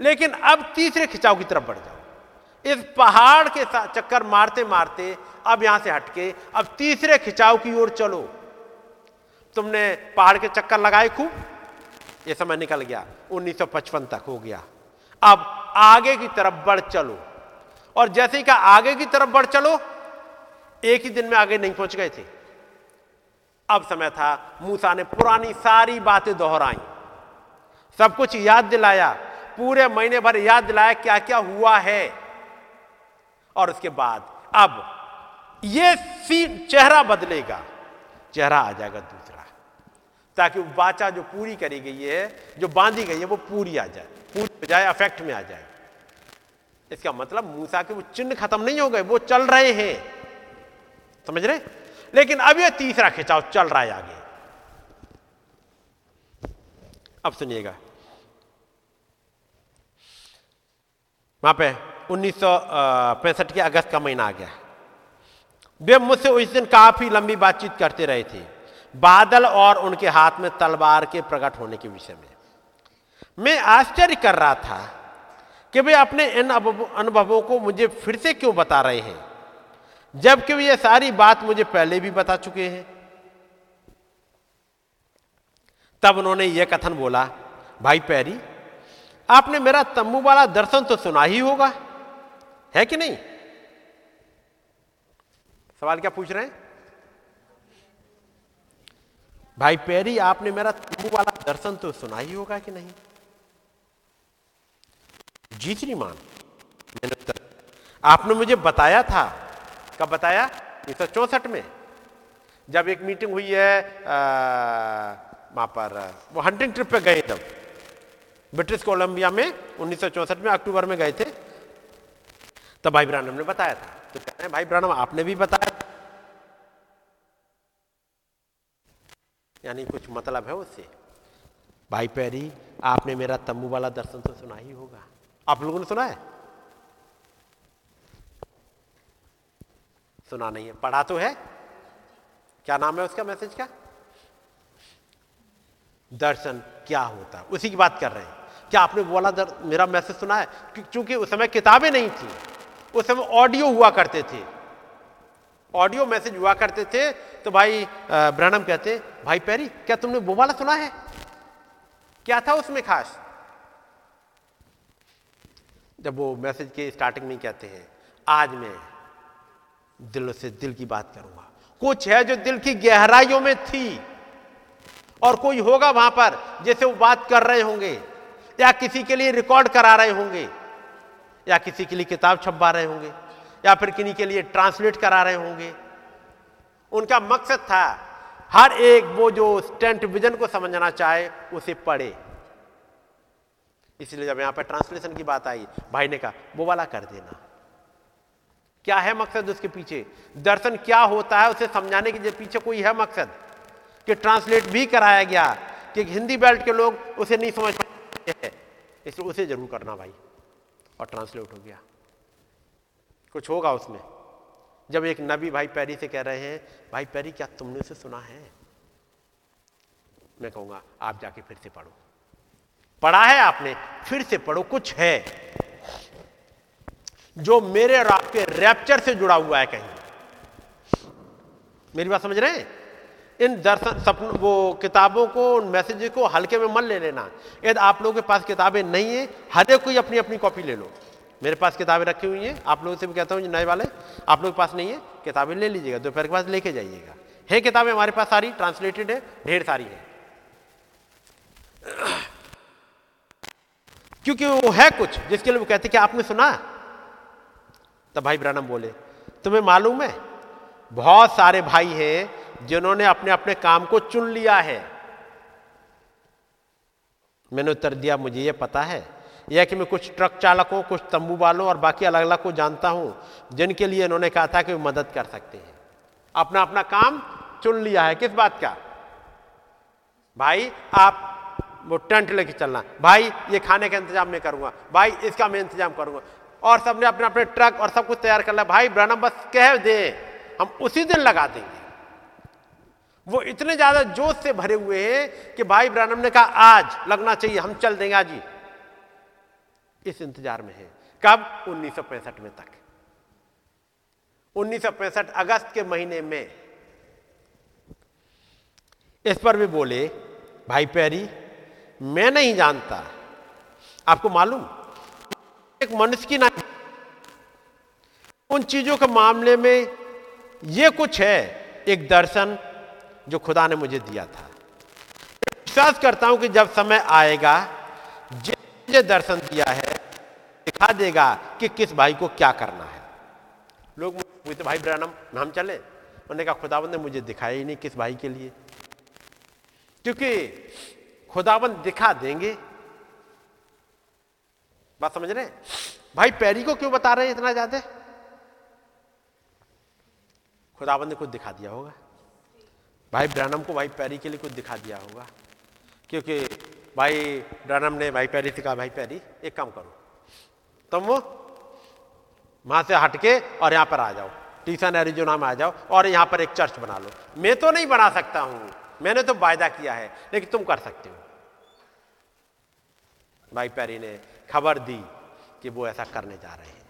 लेकिन अब तीसरे खिंचाव की तरफ़ बढ़ जाओ। इस पहाड़ के साथ चक्कर मारते मारते अब यहाँ से हटके, अब तीसरे खिंचाव की ओर चलो। तुमने पहाड़ के चक्कर लगाए खूब? ये समय निकल गया 1955 तक हो गया। अब आगे की तरफ़ बढ़ चलो। और जैसे ही का आगे की तरफ़ बढ़ चलो, एक ही दिन में आगे नहीं पहुँच गए थे। अब समय था, मूसा ने पुरानी सारी बातें दोहराई। सब कुछ याद दिलाया, पूरे महीने भर याद दिलाया क्या क्या हुआ है। और उसके बाद, अब ये चेहरा बदलेगा, चेहरा आ जाएगा दूसरा। ताकि वो बाचा जो पूरी करी गई है, जो बांधी गई है, वो पूरी आ जाए, पूरी हो जाए अफेक्ट में आ जाए। इसका मतलब मूसा के वो चिन्ह खत्म नहीं हो गए, वो चल रहे हैं। समझ रहे? लेकिन अब ये तीसरा खिंचाव चल रहा है आगे। अब सुनिएगा। वहाँ पे उन्नीस सौ पैंसठ के अगस्त का महीना आ गया। वे मुझसे उस दिन काफ़ी लंबी बातचीत करते रहे थे, बादल और उनके हाथ में तलवार के प्रकट होने के विषय में। मैं आश्चर्य कर रहा था कि वे अपने इन अनुभवों को मुझे फिर से क्यों बता रहे हैं, जबकि वे सारी बात मुझे पहले भी बता चुके हैं। तब उन्होंने यह कथन बोला, भाई पैरी, आपने मेरा तम्बू वाला दर्शन तो सुना ही होगा। है कि नहीं? सवाल क्या पूछ रहे हैं? भाई पैरी, आपने मेरा तंबू वाला दर्शन तो सुना ही होगा कि नहीं? जी श्रीमान मैंने। आपने मुझे बताया था। कब बताया? उन्नीस सौ चौसठ में। जब एक मीटिंग हुई है वहाँ पर, वो हंटिंग ट्रिप पे गए तब ब्रिटिश कोलंबिया में उन्नीस में अक्टूबर में गए थे। तब भाई ब्रानम ने बताया था। तो कहते हैं भाई ब्रानम आपने भी बताया यानी कुछ मतलब है उससे। भाई पैरी आपने मेरा तंबू वाला दर्शन तो सुना ही होगा। आप लोगों ने सुना है? सुना नहीं है। पढ़ा तो है। क्या नाम है उसका मैसेज का? दर्शन क्या होता? उसी की बात कर रहे हैं। क्या आपने बोला दर, मेरा मैसेज सुना है? क्योंकि उस समय किताबें नहीं थी। उस समय ऑडियो हुआ करते थे। ऑडियो मैसेज हुआ करते थे तो भाई ब्रहणम कहते, भाई पैरी, क्या तुमने वो वाला सुना है? क्या था उसमें खास? जब वो मैसेज के स्टार्टिंग में कहते हैं, आज मैं दिल से दिल की बात करूँगा। कुछ है जो दिल की गहराइयों में थी, और कोई होगा वहाँ पर जैसे वो बात कर रहे होंगे, या किसी के लिए रिकॉर्ड करा रहे होंगे या किसी के लिए किताब छपवा रहे होंगे, या फिर किन्हीं के लिए ट्रांसलेट करा रहे होंगे। उनका मकसद था, हर एक वो जो स्टेंट विजन को समझना चाहे, उसे पढ़े। इसलिए जब यहाँ पर ट्रांसलेशन की बात आई, भाई ने कहा, वो वाला कर देना। क्या है मकसद उसके पीछे? दर्शन क्या होता है उसे समझाने के पीछे कोई है मकसद? कि ट्रांसलेट भी कराया गया, कि हिंदी बेल्ट के लोग उसे नहीं समझ पाए। इसलिए उसे ज़रूर करना भाई। और ट्रांसलेट हो गया। कुछ होगा उसमें। जब एक नबी भाई पैरी से कह रहे हैं, भाई पैरी, क्या तुमने उसे सुना है? मैं कहूँगा, आप जाके फिर से पढ़ो। पढ़ा है आपने, फिर से पढ़ो, कुछ है। जो मेरे और आपके रैप्चर से जुड़ा हुआ है कहीं। मेरी बात समझ रहे हैं? इन दर्शन, सपन, वो किताबों को, उन मैसेज को हल्के में मन ले लेना। यदि आप लोगों के पास किताबें नहीं है, हर एक कोई अपनी अपनी कॉपी ले लो। मेरे पास किताबें रखी हुई हैं, आप लोगों से भी कहता हूँ नए वाले, आप लोगों के पास नहीं है, किताबें ले लीजिएगा, दोपहर के पास लेके जाइएगा। है किताबें हमारे पास सारी ट्रांसलेटेड है, ढेर सारी है। क्योंकि वो है कुछ, जिसके लिए वो कहते कि आपने सुना। तब भाई ब्रानम बोले, तुम्हें मालूम है, बहुत सारे भाई हैं जिन्होंने अपने अपने काम को चुन लिया है। मैंने उत्तर दिया, मुझे यह पता है। यह कि मैं कुछ ट्रक चालकों, कुछ तंबू वालों और बाकी अलग अलग को जानता हूँ, जिनके लिए इन्होंने कहा था कि वे मदद कर सकते हैं। अपना अपना काम चुन लिया है। किस बात का? भाई, आप वो टेंट लेके चलना। भाई, ये खाने का इंतज़ाम मैं करूँगा। भाई, इसका मैं इंतज़ाम करूँगा। और सबने अपने अपने ट्रक और सब कुछ तैयार कर लिया। भाई ब्रनम बस कह दे, हम उसी दिन लगा देंगे। वो इतने ज़्यादा जोश से भरे हुए हैं कि भाई ब्रनम ने कहा, आज लगना चाहिए, हम चल देंगे आज ही। इस इंतज़ार में है। कब? उन्नीस सौ पैंसठ में तक। उन्नीस अगस्त के महीने में। इस पर भी बोले, भाई पैरी, मैं नहीं जानता। आपको मालूम? एक मनुष्य की ना उन चीज़ों के मामले में यह कुछ है। एक दर्शन जो खुदा ने मुझे दिया था। विश्वास करता हूँ कि जब समय आएगा मुझे दर्शन दिया है, दिखा देगा कि किस भाई को क्या करना है। लोग तो भाई ब्रम नाम चले? उन्होंने कहा खुदाबंद ने मुझे दिखाया ही नहीं किस भाई के लिए। क्योंकि खुदाबंद दिखा देंगे। बात समझ रहे भाई पैरी को क्यों बता रहे हैं इतना ज़्यादा? खुदाबंद ने कुछ दिखा दिया होगा। भाई ब्रैनम को भाई पैरी के लिए कुछ दिखा दिया होगा। क्योंकि भाई ब्रैनम ने भाई पैरी से कहा, भाई पैरी, एक काम करो, तुम वो वहाँ से हटके और यहाँ पर आ जाओ टीसन एरिजोना में आ जाओ और यहाँ पर एक चर्च बना लो। मैं तो नहीं बना सकता हूँ, मैंने तो वायदा किया है, लेकिन तुम कर सकते हो। भाई पैरी ने खबर दी कि वो ऐसा करने जा रहे हैं।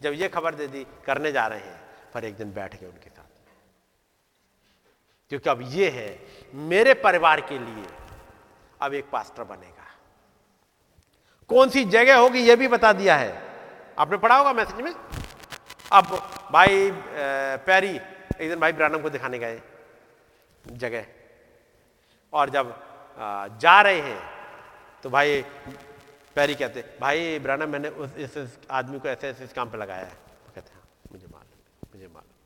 जब ये खबर दे दी, करने जा रहे हैं, पर एक दिन बैठ गए उनके क्योंकि अब ये है मेरे परिवार के लिए अब एक पास्टर बनेगा। कौन सी जगह होगी ये भी बता दिया है। आपने पढ़ा होगा मैसेज में? अब भाई पैरी एक दिन भाई ब्रानम को दिखाने गए जगह। और जब जा रहे हैं तो भाई पैरी कहते भाई ब्रानम मैंने उस इस, आदमी को ऐसे ऐसे इस काम पे लगाया हैं हाँ, मुझे मालूम मुझे मालूम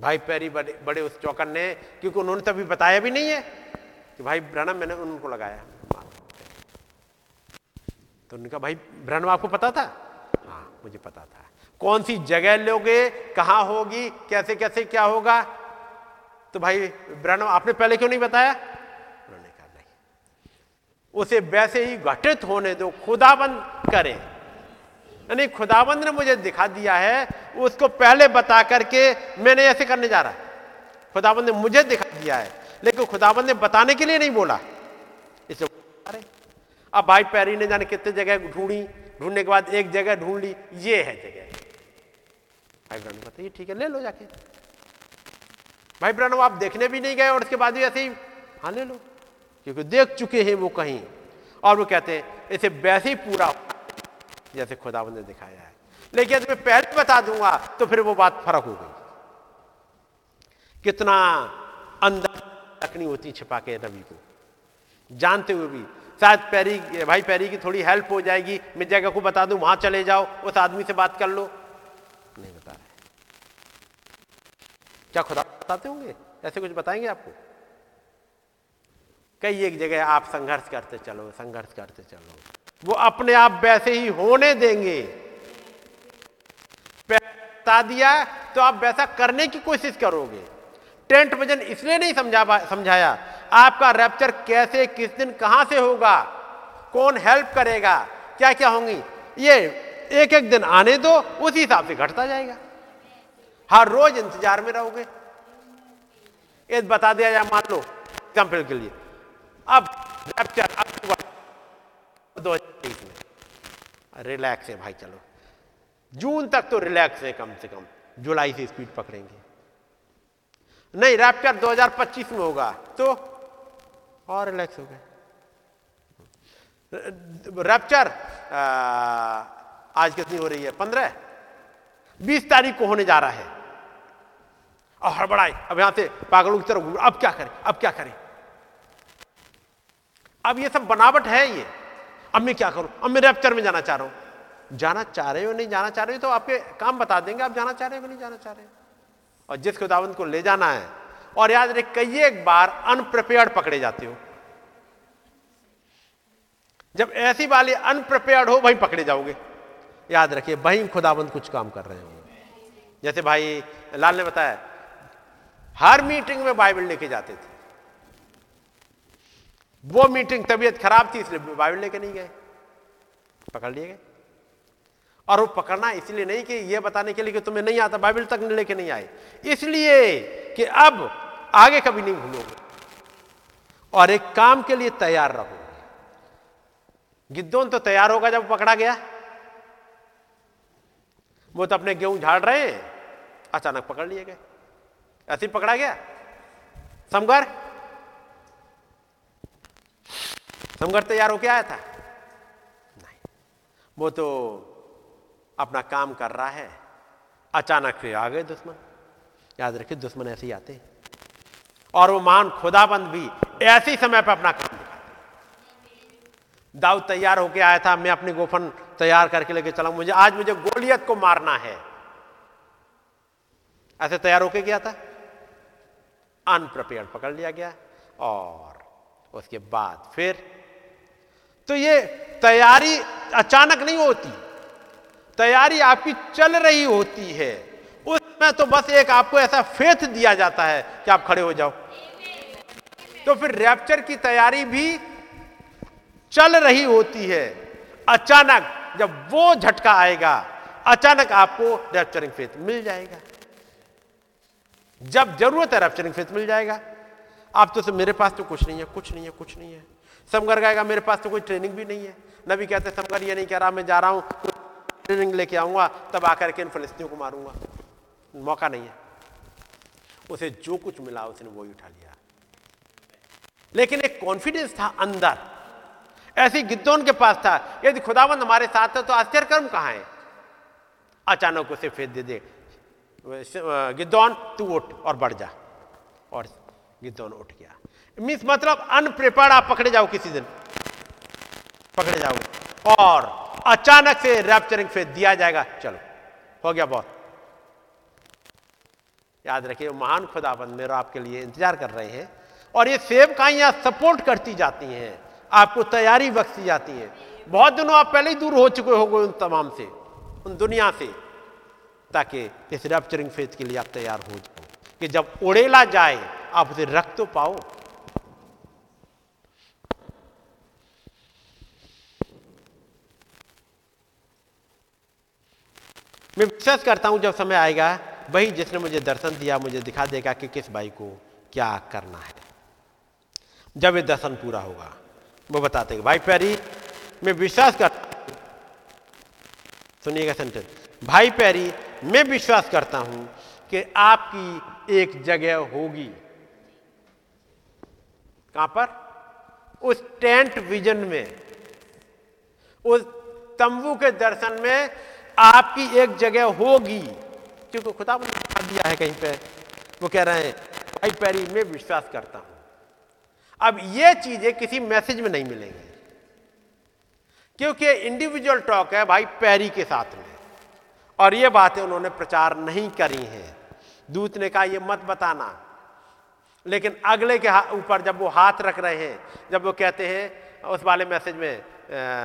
भाई पैरी बड़े बड़े उस चौकन ने, क्योंकि उन्होंने तभी बताया भी नहीं है कि भाई ब्रानम मैंने उनको लगाया। तो उन्होंने कहा, भाई ब्रहण आपको पता था? हाँ मुझे पता था। कौन सी जगह लोगे? कहाँ होगी? कैसे कैसे, क्या होगा? तो भाई ब्रहण आपने पहले क्यों नहीं बताया? उन्होंने कहा, नहीं। उसे वैसे ही घटित होने दो, खुदाबंद करे। यानी खुदाबंद ने मुझे दिखा दिया है, उसको पहले बता करके मैंने ऐसे करने जा रहा है। खुदाबंद ने मुझे दिखा दिया है, लेकिन खुदाबंद ने बताने के लिए नहीं बोला। इसे अरे, अब भाई पैरी ने जाने कितने जगह ढूंढी, ढूँढने के बाद एक जगह ढूंढ ली, ये है जगह। भाई ब्रहण बताइए ठीक है, ले लो जाके। भाई ब्रहण आप देखने भी नहीं गए और उसके बाद भी ऐसे ही हाँ ले लो। क्योंकि देख चुके हैं वो कहीं। और वो कहते हैं, इसे वैसे ही पूरा जैसे खुदावन ने दिखाया है। लेकिन यदि मैं पहले बता दूँगा तो फिर वो बात फ़र्क हो गई। कितना अंदर तकनी होती छिपा के रवि को। जानते हुए भी, शायद पैरी, भाई पैरी की थोड़ी हेल्प हो जाएगी मैं जगह को बता दूँ, वहाँ चले जाओ, उस आदमी से बात कर लो। नहीं बता रहे। क्या खुदा बताते होंगे? ऐसे कुछ बताएँगे आपको? कई एक जगह आप संघर्ष करते चलो, संघर्ष करते चलो। वो अपने आप वैसे ही होने देंगे। बता दिया तो आप वैसा करने की कोशिश करोगे। टेंट वज़न इसलिए नहीं समझा समझाया, आपका रैप्चर कैसे, किस दिन, कहाँ से होगा? कौन हेल्प करेगा? क्या क्या होंगी? ये एक एक दिन आने दो, उसी हिसाब से घटता जाएगा। हर रोज इंतज़ार में रहोगे। ये बता दिया जाए, मान लो एग्ज़ाम्पल के लिए। अब रैप्चर अक्टूबर दो हज़ार तेईस में। रिलैक्स है भाई, चलो। जून तक तो रिलैक्स है कम से कम। जुलाई से स्पीड पकड़ेंगे। नहीं रैप्चर 2025 में होगा। तो और रिलैक्स हो गए। रैप्चर आज कितनी हो रही है? पंद्रह। बीस तारीख को होने जा रहा है। और हड़बड़ाए अब यहाँ से पागलों की तरफ़ अब क्या करें? अब क्या करें? अब ये सब बनावट है ये अब मैं क्या करूँ? अब मैं रैप्चर में जाना चाह रहा हूँ। जाना चाह रहे हो, नहीं जाना चाह रहे हो तो आपके काम बता देंगे, आप जाना चाह रहे हो नहीं जाना चाह रहे हो? और जिस खुदावंत को ले जाना है। और याद रहे, कई एक बार अनप्रिपेयर्ड पकड़े जाते हो। जब ऐसी वाली अनप्रिपेयर्ड हो, वहीं पकड़े जाओगे। याद रखिए, वहीं खुदाबंद कुछ काम कर रहे होंगे। जैसे भाई लाल ने बताया, हर मीटिंग में बाइबल लेके जाते थे। वो मीटिंग तबीयत खराब थी, इसलिए बाइबल लेके नहीं गए। पकड़ लिए गए। और वो पकड़ना इसलिए नहीं कि ये बताने के लिए कि तुम्हें नहीं आता, बाइबल तक लेके नहीं आए। इसलिए कि अब आगे कभी नहीं भूलोगे। और एक काम के लिए तैयार रहो गिद्धों तो तैयार होगा जब पकड़ा गया। वो तो अपने गेहूँ झाड़ रहे हैं। अचानक पकड़ लिए गए। ऐसे पकड़ा गया। समगर? समगर तैयार होके आया था? नहीं। वो तो अपना काम कर रहा है। अचानक से आ गए दुश्मन। याद रखिए, दुश्मन ऐसे ही आते हैं। और वो महान खुदाबंद भी ऐसे समय पर अपना काम दिखाते दाऊद तैयार होके आया था। मैं अपनी गोफन तैयार करके लेके चला। मुझे, आज मुझे गोलियत को मारना है। ऐसे तैयार होके गया था। अनप्रिपेयर पकड़ लिया गया और उसके बाद फिर तो ये तैयारी अचानक नहीं होती। तैयारी आपकी चल रही होती है। उसमें तो बस एक आपको ऐसा फेथ दिया जाता है कि आप खड़े हो जाओ। तो फिर रैप्चर की तैयारी भी चल रही होती है। अचानक जब वो झटका आएगा, अचानक आपको रैप्चरिंग फेथ मिल जाएगा। जब ज़रूरत है रैप्चरिंग फेथ मिल जाएगा। आप तो मेरे पास तो कुछ नहीं है, कुछ नहीं है, कुछ नहीं है। समगर गाएगा, मेरे पास तो कोई ट्रेनिंग भी नहीं है। नबी कहते, समगर ये नहीं कह रहा, मैं जा रहा हूँ ट्रेनिंग लेके आऊँगा, तब आकर के इन फलस्तियों को मारूँगा। मौका नहीं है। उसे जो कुछ मिला, उसने वो ही उठा लिया। लेकिन एक कॉन्फिडेंस था अंदर। ऐसी गिद्धोन के पास था, यदि खुदावंद हमारे साथ है तो आश्चर्य कर्म कहाँ है? अचानक उसे फेर दे दे। गिद्धौन तू उठ और बढ़ जा। और गिद्धौन उठ गया। मीन्स मतलब अनप्रिपेयर्ड आप पकड़े जाओ किसी दिन। पकड़े जाओ। और अचानक से रैप्चरिंग फेथ दिया जाएगा, चलो, हो गया बहुत। याद रखिए, महान खुदाबंद मेरा आपके लिए इंतज़ार कर रहे हैं। और ये सेवकाइयाँ सपोर्ट करती जाती हैं, आपको तैयारी बख्शी जाती है। बहुत दिनों आप पहले ही दूर हो चुके हो उन तमाम से, उन दुनिया से, ताकि इस रैप्चरिंग फेथ के लिए आप तैयार हो जाओ, कि जब उड़ेला जाए, आप उसे रख तो पाओ। मैं विश्वास करता हूँ जब समय आएगा, वही जिसने मुझे दर्शन दिया, मुझे दिखा देगा कि किस भाई को क्या करना है। जब ये दर्शन पूरा होगा, वो बताते हैं, भाई प्यारी, मैं विश्वास करता सुनिएगा सेंटेंस भाई प्यारी, मैं विश्वास करता हूँ कि आपकी एक जगह होगी। कहाँ पर? उस टेंट विजन में, उस तंबू के दर्शन में आपकी एक जगह होगी। क्योंकि खुदा ने दिया है कहीं पे। वो कह रहे हैं, भाई पैरी में विश्वास करता हूँ। अब ये चीज़ें किसी मैसेज में नहीं मिलेंगी। क्योंकि इंडिविजुअल टॉक है, भाई, पैरी के साथ में। और ये बातें उन्होंने प्रचार नहीं करी हैं। दूत ने कहा, ये मत बताना। लेकिन अगले के ऊपर जब वो हाथ रख रहे हैं, जब वो कहते हैं, उस वाले मैसेज में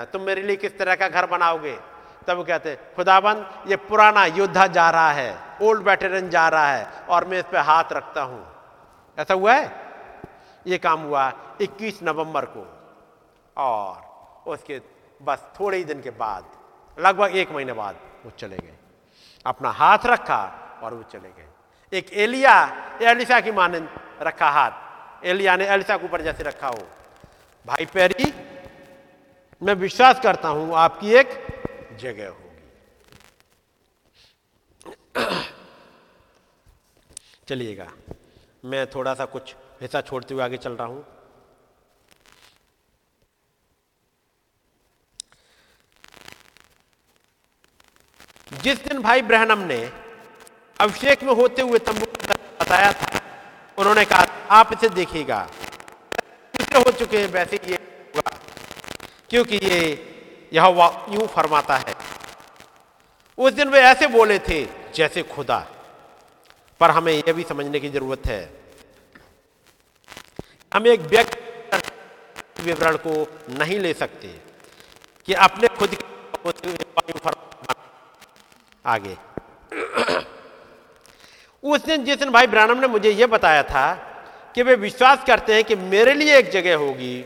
तुम मेरे लिए किस तरह का घर बनाओगे? तब वो कहते, खुदाबंद, ये पुराना योद्धा जा रहा है, ओल्ड वेटरन जा रहा है, और मैं इस पर हाथ रखता हूँ। ऐसा हुआ है? ये काम हुआ 21 नवंबर को, और उसके बस थोड़े ही दिन के बाद, लगभग एक महीने बाद वो चले गए। अपना हाथ रखा और वो चले गए। एक एलिया, एलिसा की माने रखा हाथ। एलिया ने एलिसा के ऊपर जैसे रखा हो, भाई पैरी, मैं विश्वास करता हूँ, आपकी एक जगह होगी। चलिएगा। मैं थोड़ा सा कुछ हिस्सा छोड़ते हुए आगे चल रहा हूँ। जिस दिन भाई ब्रहणम ने अभिषेक में होते हुए तंबू बताया था, उन्होंने कहा, आप इसे देखिएगा। हो चुके हैं वैसे ये होगा क्योंकि ये यह यूँ फरमाता है। उस दिन वे ऐसे बोले थे, जैसे खुदा पर हमें यह भी समझने की ज़रूरत है, हम एक व्यक्ति विवरण को नहीं ले सकते कि अपने खुद आगे। उस दिन जिस दिन भाई ब्रानम ने मुझे यह बताया था कि वे विश्वास करते हैं कि मेरे लिए एक जगह होगी,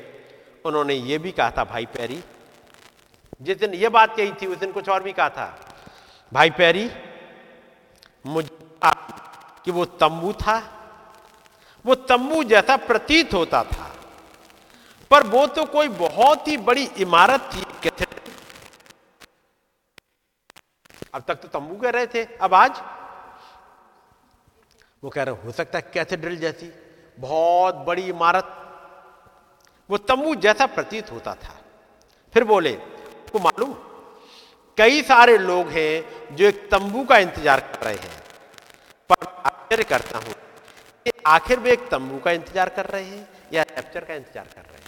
उन्होंने ये भी कहा था, भाई पैरी जिस दिन ये बात कही थी, उस दिन कुछ और भी कहा था। भाई पैरी, मुझे कि वो तंबू था। वो तंबू जैसा प्रतीत होता था। पर वो तो कोई बहुत ही बड़ी इमारत थी अब तक तो तंबू कह रहे थे। अब आज? वो कह रहे, हो सकता है कैथेड्रल जैसी बहुत बड़ी इमारत। वो तंबू जैसा प्रतीत होता था। फिर बोले को मालूम? कई सारे लोग हैं जो एक तंबू का इंतज़ार कर रहे हैं। पर आश्चर्य करता हूँ कि आखिर वे एक तंबू का इंतज़ार कर रहे हैं या रैप्चर का इंतज़ार कर रहे हैं?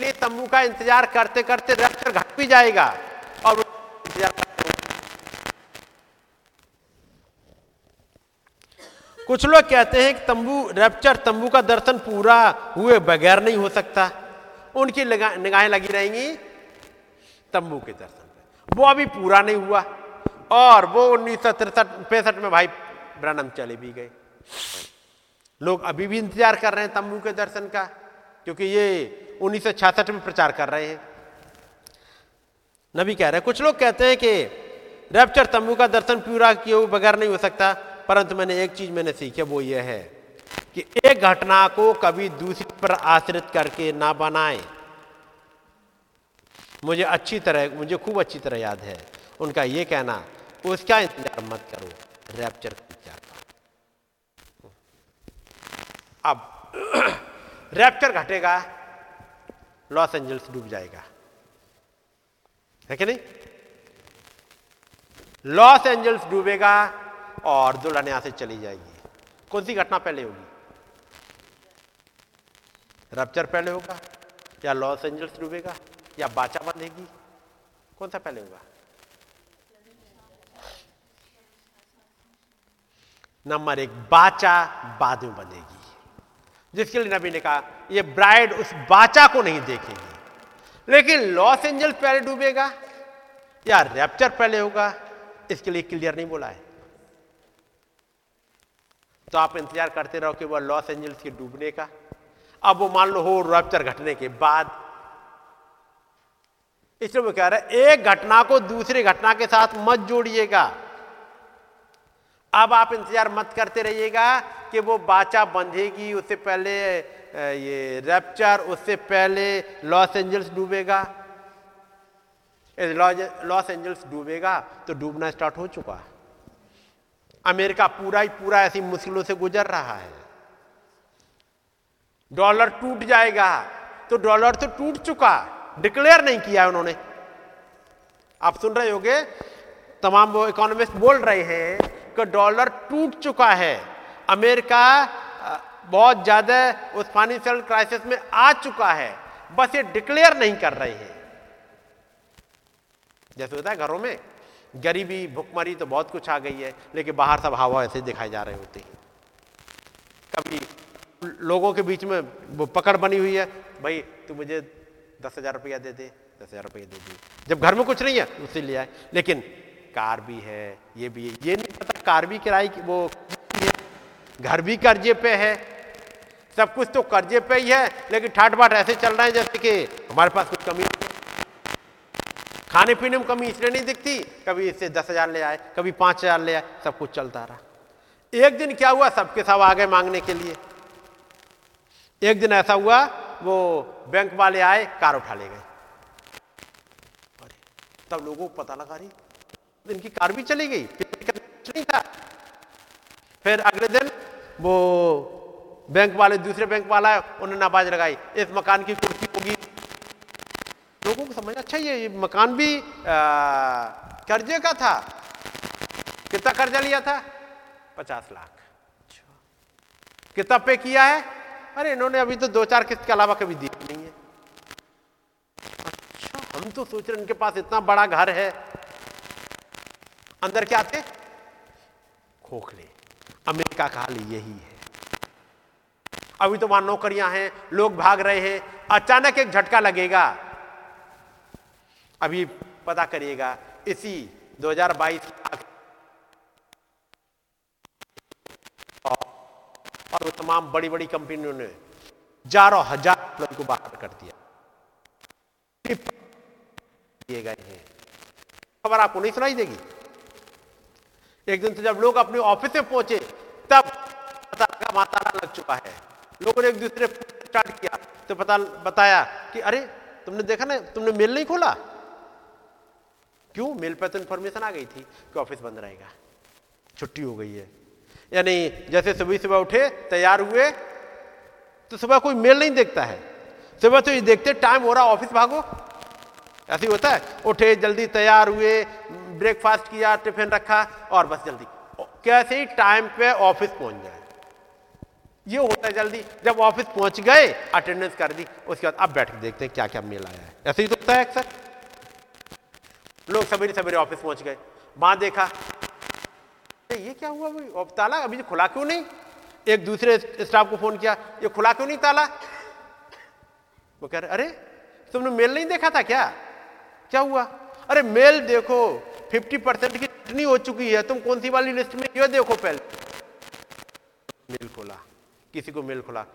लिए तंबू का इंतज़ार करते करते रैप्चर घट भी जाएगा और इंतज़ार कुछ लोग कहते हैं कि तंबू रैप्चर तंबू का दर्शन पूरा हुए बगैर नहीं हो सकता। उनकी निगाहें लगी रहेंगी, तंबू के दर्शन पे। वो अभी पूरा नहीं हुआ, और वो उन्नीस सौ तिरसठ, पैंसठ में भाई ब्रनम चले भी गए। लोग अभी भी इंतज़ार कर रहे हैं तंबू के दर्शन का, क्योंकि ये उन्नीस सौ छियासठ में प्रचार कर रहे हैं। नबी कह रहे हैं, कुछ लोग कहते हैं कि रैप्चर तंबू का दर्शन पूरा किए बगैर नहीं हो सकता, परंतु मैंने एक चीज़ मैंने सीखी, वो ये है। कि एक घटना को कभी दूसरी पर आश्रित करके ना बनाए। मुझे अच्छी तरह, मुझे खूब अच्छी तरह याद है। उनका ये कहना, उसका इंतज़ार मत करो रैप्चर इंतज़ार अब रैप्चर घटेगा लॉस एंजल्स डूब जाएगा। है कि नहीं? लॉस एंजल्स डूबेगा और दुल्हन यहाँ से चली जाएगी। कौन सी घटना पहले होगी? रप्चर पहले होगा, या लॉस एंजल्स डूबेगा, या बाचा बंधेगी? कौन सा पहले होगा? नंबर एक, बाचा बाद में बनेगी जिसके लिए नबी ने कहा, ये ब्राइड उस बाचा को नहीं देखेगी। लेकिन लॉस एंजल्स पहले डूबेगा, या रैप्चर पहले होगा, इसके लिए क्लियर नहीं बोला है। तो आप इंतज़ार करते रहो कि वह लॉस एंजल्स के डूबने का अब वो मान लो हो रैप्चर घटने के बाद, इसलिए वो कह रहा है, एक घटना को दूसरी घटना के साथ मत जोड़िएगा। अब आप इंतज़ार मत करते रहिएगा कि वो बाचा बंधेगी, उससे पहले ये रैप्चर, उससे पहले लॉस एंजल्स डूबेगा। लॉस एंजल्स डूबेगा तो डूबना स्टार्ट हो चुका। है अमेरिका पूरा ही पूरा ऐसी मुश्किलों से गुजर रहा है। डॉलर टूट जाएगा। तो डॉलर तो टूट चुका, डिक्लेयर नहीं किया है उन्होंने। आप सुन रहे होंगे, तमाम वो इकोनॉमिस्ट बोल रहे हैं कि डॉलर टूट चुका है। अमेरिका बहुत ज़्यादा उस फाइनेंशियल क्राइसिस में आ चुका है। बस ये डिक्लेयर नहीं कर रहे हैं। जैसे होता है घरों में, गरीबी, भुखमरी तो बहुत कुछ आ गई है, लेकिन बाहर सब हवा ऐसे दिखाई जा रहे होते हैं। लोगों के बीच में वो पकड़ बनी हुई है। भाई, तू मुझे दस हज़ार रुपया दे दे। दस हज़ार रुपया दे दे। जब घर में कुछ नहीं है उससे ले आए। लेकिन कार भी है, ये भी है। ये नहीं पता कार भी किराए की, वो घर भी कर्जे पे है। सब कुछ तो कर्जे पे ही है, लेकिन ठाट बाट ऐसे चल रहे हैं जैसे कि हमारे पास कुछ कमी खाने पीने में कमी इसलिए नहीं दिखती, कभी इससे दस हज़ार ले आए, कभी पाँच हज़ार ले आए, सब कुछ चलता रहा। एक दिन क्या हुआ सबके सब आ गए मांगने के लिए? एक दिन ऐसा हुआ वो बैंक वाले आए कार उठा ले गए। तब लोगों को पता लगा रही इनकी कार भी चली गई नहीं था। फिर अगले दिन वो बैंक वाले दूसरे बैंक वाला है उन्होंने आवाज़ लगाई इस मकान की कुर्सी होगी। लोगों को समझ अच्छा ये, ये मकान भी कर्जे का था। कितना कर्जा लिया था? पचास लाख। अच्छा। कितना पे किया है? अरे इन्होंने अभी तो दो चार किस्त के अलावा कभी दी नहीं है। अच्छा हम तो सोच रहे इनके पास इतना बड़ा घर है। अंदर क्या थे खोखले। अमेरिका का हाल यही है। अभी तो वहाँ नौकरियाँ हैं, लोग भाग रहे हैं, अचानक एक झटका लगेगा। अभी पता करिएगा, इसी 2022 और वो तमाम बड़ी बड़ी कंपनियों ने हज़ारों हज़ार लोगों को बाहर कर दिया। दिए गए हैं। खबर आपको नहीं सुनाई देगी। एक दिन तो जब लोग अपने ऑफ़िस में पहुँचे, तब पता लगा माताला लग चुका है। लोगों ने एक दूसरे स्टार्ट किया तो पता बताया कि अरे, तुमने देखा ना, तुमने मेल नहीं खोला? क्यों? मेल पर तो इन्फॉर्मेशन आ गई थी कि ऑफ़िस बंद रहेगा। छुट्टी हो गई है। यानी जैसे सुबह सुबह उठे, तैयार हुए तो सुबह कोई मेल नहीं देखता है। सुबह तो ये देखते टाइम हो रहा ऑफ़िस भागो। ऐसे होता है, उठे, जल्दी तैयार हुए ब्रेकफास्ट किया टिफ़िन रखा, और बस जल्दी। कैसे ही टाइम पे ऑफ़िस पहुँच जाए। ये होता है जल्दी। जब ऑफ़िस पहुँच गए अटेंडेंस कर दी, उसके बाद अब बैठ के देखते हैं क्या क्या मेल आया है। ऐसे ही तो होता है अक्सर। लोग सवेरे सवेरे ऑफ़िस पहुँच गए। वहाँ देखा ये क्या हुआ भाई? अब ताला, अभी खुला क्यों नहीं? एक दूसरे स्टाफ को फ़ोन किया, ये खुला क्यों नहीं ताला? वो कह रहे, अरे, तुमने मेल नहीं देखा था क्या? क्या हुआ? अरे, मेल देखो 50 परसेंट की कितनी हो चुकी है, तुम कौन सी वाली लिस्ट में क्यों देखो पहले? मेल खोला, किसी को मेल खुला।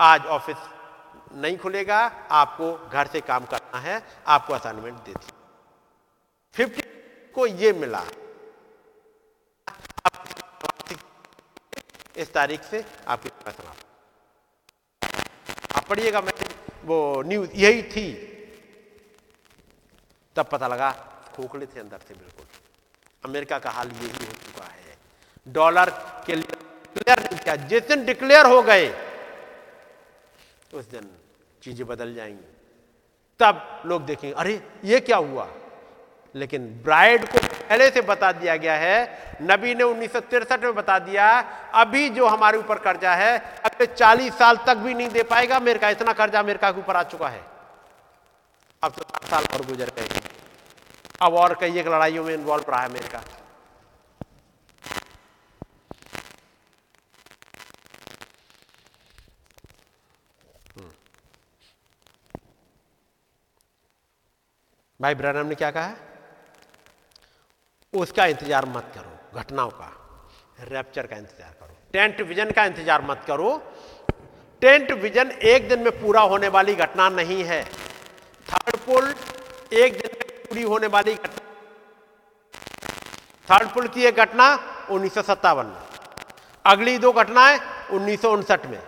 आज ऑफ़िस नहीं खुलेगा, आपको घर से काम करना है, आपको असाइनमेंट दे दी। फिफ्टी को ये मिला इस तारीख से आपके पास आप पढ़िएगा मैसेज वो न्यूज़, यही थी। तब पता लगा, खोखले थे अंदर से बिल्कुल। अमेरिका का हाल यही हो चुका है। डॉलर के लिए डिक्लेयर किया, जिस दिन डिक्लेयर हो गए, उस दिन चीज़ें बदल जाएँगी। तब लोग देखेंगे, अरे, ये क्या हुआ? लेकिन ब्राइड को पहले से बता दिया गया है। नबी ने उन्नीस में बता दिया, अभी जो हमारे ऊपर कर्जा है, अगले 40 साल तक भी नहीं दे पाएगा, मेरे का इतना कर्जा अमेरिका के ऊपर आ चुका है। अब तो सात साल और गुजर गए अब और कई एक लड़ाइयों में इन्वॉल्व रहा है अमेरिका हम्म। भाई ब्रैनम ने क्या कहा? उसका इंतज़ार मत करो, घटनाओं का रैप्चर का इंतज़ार करो। टेंट विजन का इंतज़ार मत करो। टेंट विजन एक दिन में पूरा होने वाली घटना नहीं है। थर्ड पुल एक दिन में पूरी होने वाली घटना थर्ड पुल की एक घटना उन्नीस में। अगली दो घटनाएँ उन्नीस सौ उनसठ में।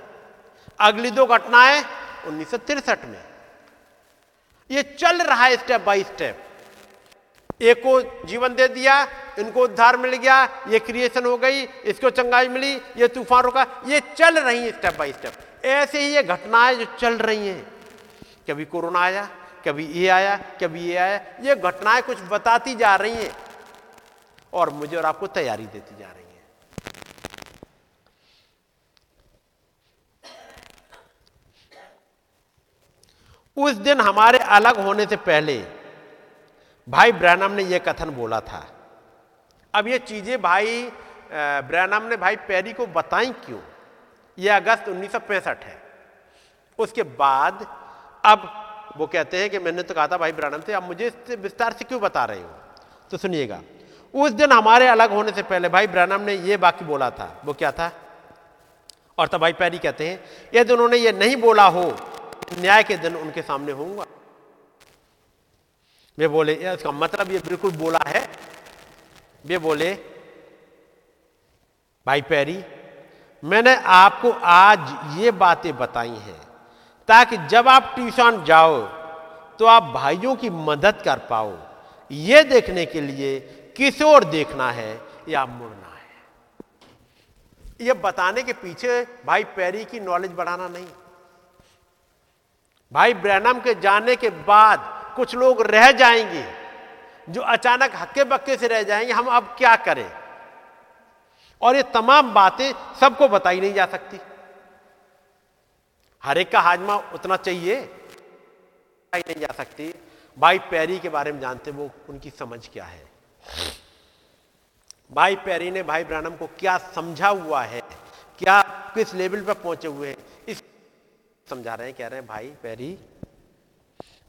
अगली दो घटनाएँ उन्नीस में। ये चल रहा है स्टेप बाय स्टेप एक को जीवन दे दिया, इनको उद्धार मिल गया, ये क्रिएशन हो गई, इसको चंगाई मिली, ये तूफ़ान रुका, ये चल रही है स्टेप बाय स्टेप ऐसे ही ये घटनाएँ जो चल रही हैं। कभी कोरोना आया, कभी ये आया, कभी ये आया, ये घटनाएँ कुछ बताती जा रही हैं और मुझे और आपको तैयारी देती जा रही है। उस दिन हमारे अलग होने से पहले भाई ब्रैनम ने यह कथन बोला था। अब ये चीज़ें भाई ब्रैनम ने भाई पैरी को बताई क्यों? यह अगस्त उन्नीस सौ पैंसठ है। उसके बाद अब वो कहते हैं कि मैंने तो कहा था भाई ब्रैनम से, अब मुझे इससे विस्तार से क्यों बता रहे हो? तो सुनिएगा। उस दिन हमारे अलग होने से पहले भाई ब्रैनम ने यह वाक्य बोला था। वो क्या था? और तब भाई पैरी कहते हैं, यदि उन्होंने ये नहीं बोला हो, न्याय के दिन उनके सामने होऊँगा। वे बोले इसका मतलब ये बिल्कुल बोला है। वे बोले, भाई पैरी, मैंने आपको आज ये बातें बताई हैं, ताकि जब आप ट्यूशन जाओ तो आप भाइयों की मदद कर पाओ। ये देखने के लिए किस ओर देखना है या मुड़ना है? ये बताने के पीछे भाई पैरी की नॉलेज बढ़ाना नहीं। भाई ब्रैनम के जाने के बाद कुछ लोग रह जाएँगे, जो अचानक हक्के बक्के से रह जाएँगे, हम अब क्या करें? और ये तमाम बातें सबको बताई नहीं जा सकती। हर एक का हाजमा उतना चाहिए, बताई नहीं जा सकती। भाई पैरी के बारे में जानते वो उनकी समझ क्या है? भाई पैरी ने भाई ब्रानम को क्या समझा हुआ है? क्या, किस लेवल पर पहुँचे हुए हैं? इस समझा रहे हैं, कह रहे हैं, भाई पैरी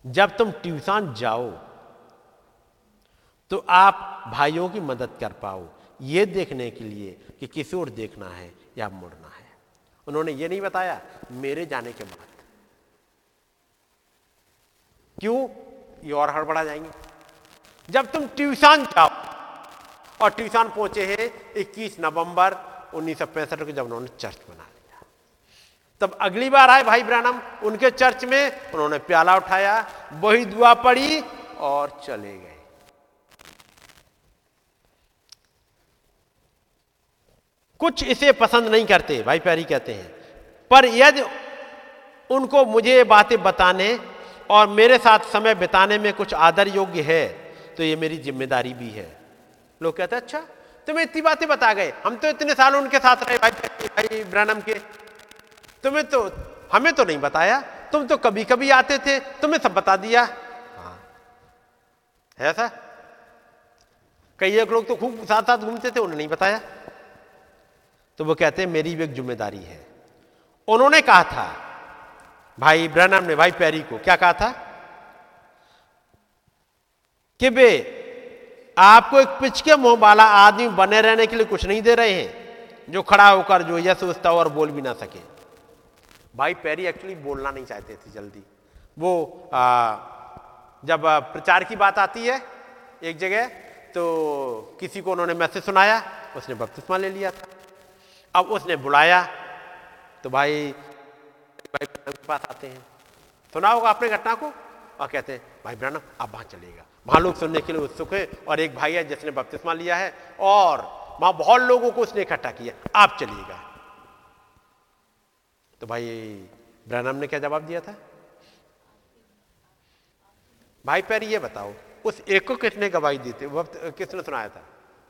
जब तुम ट्यूशन जाओ तो आप भाइयों की मदद कर पाओ, ये देखने के लिए कि किसी और देखना है या मुड़ना है। उन्होंने ये नहीं बताया, मेरे जाने के बाद। क्यों? ये और हड़बड़ा जाएँगे। जब तुम ट्यूशन जाओ, और ट्यूशन पहुँचे हैं 21 नवंबर उन्नीस सौ पैंसठ को जब उन्होंने चर्च बना लिया तब अगली बार आए भाई ब्रानम, उनके चर्च में उन्होंने प्याला उठाया, वही दुआ पड़ी और चले गए। कुछ इसे पसंद नहीं करते, भाई प्यारी कहते हैं। पर यदि उनको मुझे ये बातें बताने और मेरे साथ समय बिताने में कुछ आदर योग्य है तो ये मेरी ज़िम्मेदारी भी है। लोग कहते हैं अच्छा तुम्हें इतनी बातें बता गए। हम तो इतने साल उनके साथ रहे, भाई भाई ब्रनम के। तुम्हें तो हमें तो नहीं बताया। तुम तो कभी कभी आते थे, तुम्हें सब बता दिया। हाँ। ऐसा? कई एक लोग तो खूब साथ साथ घूमते थे, उन्हें नहीं बताया। तो वो कहते हैं, मेरी भी एक ज़िम्मेदारी है। उन्होंने कहा था, भाई ब्रनम ने, भाई पैरी को, क्या कहा था? कि बे, आपको एक पिच के मुँह वाला आदमी बने रहने के लिए कुछ नहीं दे रहे हैं, जो खड़ा होकर जो यह सोचता हो और बोल भी ना सके। भाई पैरी एक्चुअली बोलना नहीं चाहते थे जल्दी। वो आ, जब प्रचार की बात आती है एक जगह तो किसी को उन्होंने मैसेज सुनाया उसने बपतिस्मा ले लिया था। अब उसने बुलाया तो भाई भाई के पास आते हैं। सुना होगा अपने घटना को? और कहते हैं भाई ब्रहण आप वहाँ चलेगा। वहाँ लोग सुनने के लिए उत्सुक है और एक भाई है जिसने बपतिस्मा लिया है और वहाँ बहुत लोगों को उसने इकट्ठा किया आप चलिएगा तो भाई ब्रहणम ने क्या जवाब दिया था? भाई पैर ये बताओ, उस एक को कितने गवाही दी थी वक्त किसने सुनाया था?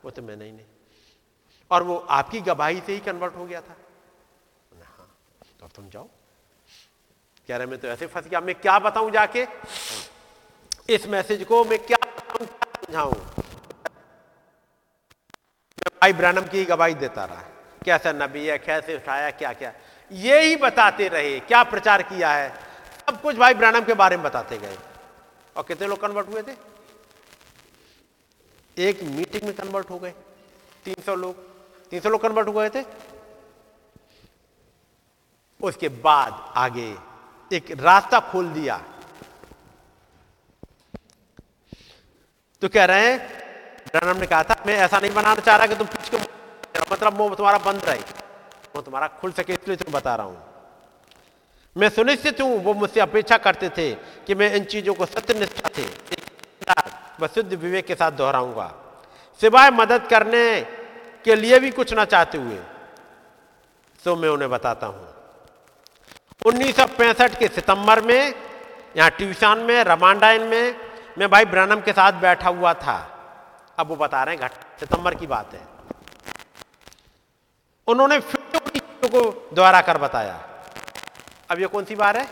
वो तो मैंने ही नहीं। और वो आपकी गवाही से ही कन्वर्ट हो गया था। हाँ तो अब तुम जाओ। कह रहे, मैं तो ऐसे फंस गया। मैं क्या बताऊँ जाके? इस मैसेज को मैं क्या समझाऊं? भाई ब्रनम की गवाही देता रहा। कैसा नबी है, कैसे उठाया क्या क्या ये ही बताते रहे क्या प्रचार किया है। सब कुछ भाई ब्रनम के बारे में बताते गए। और कितने लोग कन्वर्ट हुए थे? एक मीटिंग में कन्वर्ट हो गए। 300 लोग। तीन सौ लोग कन्वर्ट हुए थे। उसके बाद आगे एक रास्ता खोल दिया। तो कह रहे हैं, ब्रनम ने कहा था, मैं ऐसा नहीं बनाना चाह रहा कि तुम पीछे मतलब मुँह तुम्हारा बंद रहे। वो तुम्हारा खुल सके इसलिए तुम बता रहा हूँ। मैं सुनिश्चित हूँ, वो मुझसे अपेक्षा करते थे कि मैं इन चीज़ों को सत्य निष्ठा से शुद्ध विवेक के साथ दोहराऊँगा। सिवाय मदद करने के लिए भी कुछ ना चाहते हुए तो मैं उन्हें बताता हूँ। 1965 के सितंबर में, यहाँ ट्यूशन में, रमांडाइन में, मैं भाई ब्रनम के साथ बैठा हुआ था। अब वो बता रहे हैं, घट सितंबर की बात है। उन्होंने फिर को दोहरा कर बताया। अब ये कौन सी बार है?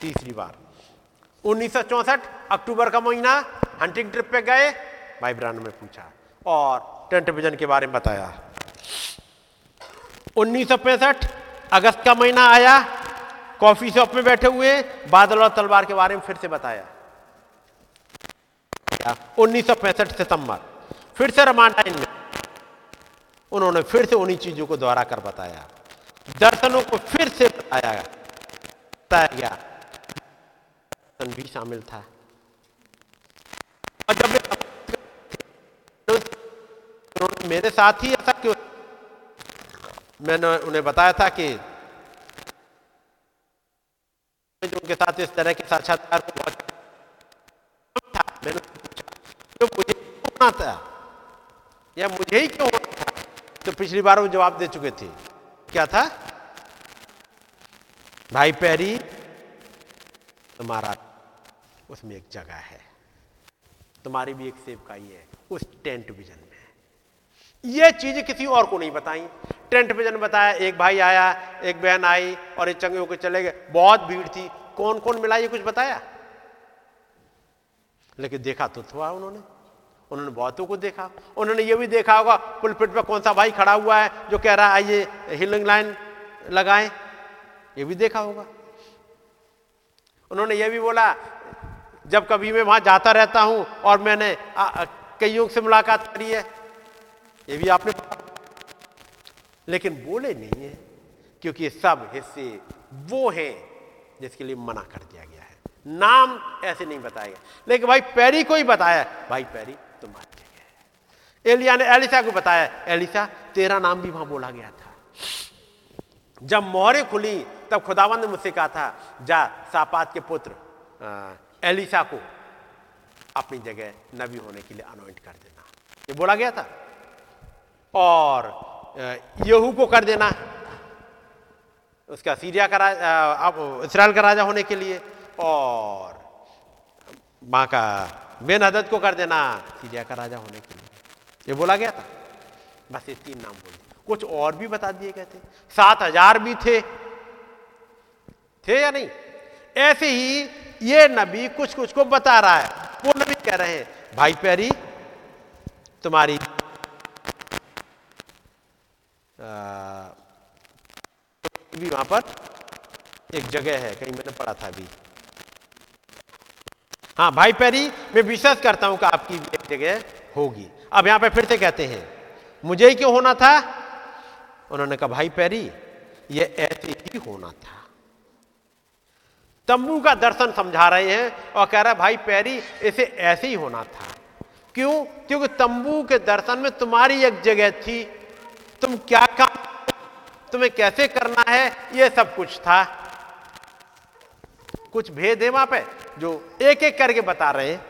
तीसरी बार। 1964 अक्टूबर का महीना हंटिंग ट्रिप पे गए, भाई ब्रांड में पूछा और टेंट विजन के बारे में बताया। उन्नीस सौ पैंसठ, अगस्त का महीना आया कॉफ़ी शॉप में बैठे हुए, बादल और तलवार के बारे में फिर से बताया। उन्नीस सौ पैंसठ सितंबर, फिर से रमांडाइन में। उन्होंने फिर से उन्हीं चीज़ों को दोहरा कर बताया। दर्शनों को फिर से बताया बताया गया। दर्शन भी शामिल था। और जब मेरे साथ ही ऐसा क्यों मैंने उन्हें बताया था कि जो उनके साथ इस तरह के साक्षात्कार बहुत था मैंने पूछा तो मुझे होना था या मुझे ही क्यों तो पिछली बार वो जवाब दे चुके थे। क्या था? भाई पैरी, तुम्हारा उसमें एक जगह है। तुम्हारी भी एक सेवकाई है, उस टेंट विजन में। यह चीज़ किसी और को नहीं बताई। टेंट विजन बताया, एक भाई आया, एक बहन आई और एक चंगे होकर चले गए। बहुत भीड़ थी। कौन कौन मिला ये कुछ बताया? लेकिन देखा तो था उन्होंने। उन्होंने बहुतों को देखा। उन्होंने ये भी देखा होगा पुलपिट पर कौन सा भाई खड़ा हुआ है जो कह रहा है आइए हिलिंग लाइन लगाएँ। ये भी देखा होगा। उन्होंने ये भी बोला, जब कभी मैं वहाँ जाता रहता हूँ और मैंने कईयों से मुलाकात करी है। ये भी आपने लेकिन बोले नहीं है, क्योंकि सब हिस्से वो हैं जिसके लिए मना कर दिया गया है। नाम ऐसे नहीं बताएगा लेकिन भाई, पैरी को ही बताया भाई, पैरी तुम्हारी है एलिया ने एलिसा को बताया, एलिसा, तेरा नाम भी वहाँ बोला गया था। जब मोहरे खुली, तब खुदावन ने मुझसे कहा था, जा, सापात के पुत्र एलिसा को अपनी जगह नबी होने के लिए अनोइंट कर देना। ये बोला गया था। और यहू को कर देना। उसका सीरिया का राजा इसराइल का राजा होने के लिए। और, माँ का बेन हदत को कर देना। सीरिया का राजा होने के लिए। ये बोला गया था। बस ये तीन नाम बोले। कुछ और भी बता दिए गए थे। सात हज़ार भी थे। थे या नहीं? ऐसे ही ये नबी कुछ कुछ को बता रहा है। वो नबी कह रहे हैं, भाई प्यारी, तुम्हारी भी वहाँ पर एक जगह है। कहीं मैंने पढ़ा था अभी। हाँ भाई पैरी, मैं विश्वास करता हूँ कि आपकी एक जगह होगी। अब यहाँ पे फिर से कहते हैं, मुझे ही क्यों होना था? उन्होंने कहा, भाई पैरी, ये ऐसे ही होना था। तंबू का दर्शन समझा रहे हैं और कह रहा भाई पैरी, इसे ऐसे ही होना था। क्यों? क्योंकि तंबू के दर्शन में तुम्हारी एक जगह थी। तुम क्या काम, तुम्हें कैसे करना है? यह सब कुछ था। कुछ भेद है वहाँ पे, जो एक एक करके बता रहे हैं।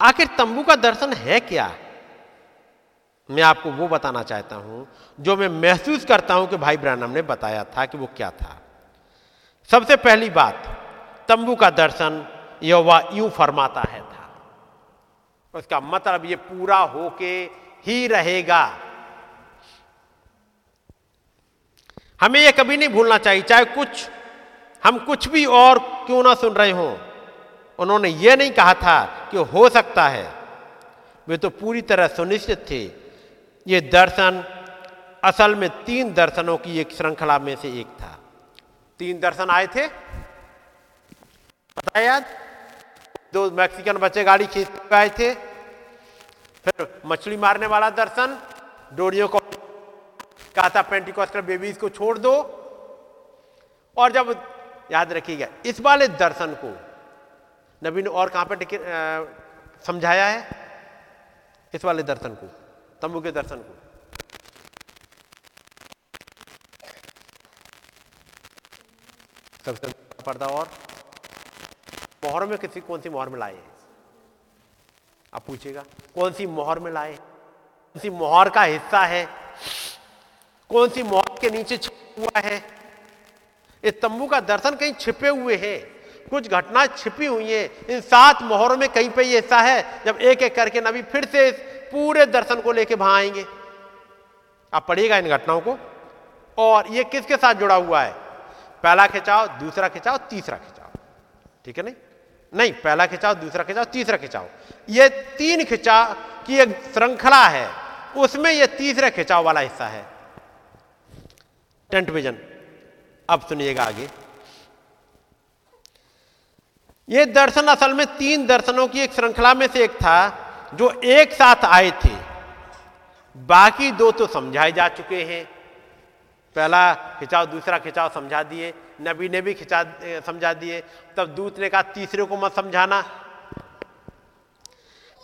आखिर तंबू का दर्शन है क्या? मैं आपको वो बताना चाहता हूँ, जो मैं महसूस करता हूँ कि भाई ब्रानम ने बताया था कि वो क्या था। सबसे पहली बात, तंबू का दर्शन यहोवा यूँ फरमाता है था। उसका मतलब ये पूरा होके ही रहेगा। हमें यह कभी नहीं भूलना चाहिए, चाहे कुछ, हम कुछ भी और क्यों ना सुन रहे हो। उन्होंने यह नहीं कहा था कि हो सकता है। वे तो पूरी तरह सुनिश्चित थे। ये दर्शन, असल में तीन दर्शनों की एक श्रृंखला में से एक था। तीन दर्शन आए थे? पता याद दो मैक्सिकन बच्चे गाड़ी खींच आए थे। फिर मछली मारने वाला दर्शन, डोरियों को कहा था पेंटिकॉस्टल बेबीज को छोड़ दो। और जब याद रखिएगा, इस वाले दर्शन को। नबी ने और कहाँ पर समझाया है? इस वाले दर्शन को, तंबू के दर्शन को। सबसे पर्दा और। मोहर में किसी, कौन सी मोहर में लाए आप पूछेगा कौन सी मोहर में लाए कौन सी मोहर का हिस्सा है? कौन सी मौत के नीचे छिपा हुआ है? ये तंबू का दर्शन कहीं छिपे हुए हैं। कुछ घटना छिपी हुई है। इन सात मोहरों में कहीं पे ये ऐसा है, जब एक एक करके नबी फिर से इस पूरे दर्शन को लेके वहाँ आएँगे। आप पढ़िएगा इन घटनाओं को। और ये किसके साथ जुड़ा हुआ है? पहला खिंचाओ दूसरा खिंचाओ तीसरा खिंचाओ ठीक है नहीं? नहीं, पहला खिंचाओ दूसरा खिंचाओ तीसरा खिंचाओ ये तीन खिंचाव की एक श्रृंखला है। उसमें ये तीसरा खिंचाव वाला हिस्सा है। टेंट विजन अब सुनिएगा आगे। ये दर्शन असल में तीन दर्शनों की एक श्रृंखला में से एक था, जो एक साथ आए थे। बाकी दो तो समझाए जा चुके हैं। पहला खिंचाव, दूसरा खिंचाव समझा दिए। नबी ने भी खिंचा, समझा दिए। तब दूत ने कहा, तीसरे को मत समझाना।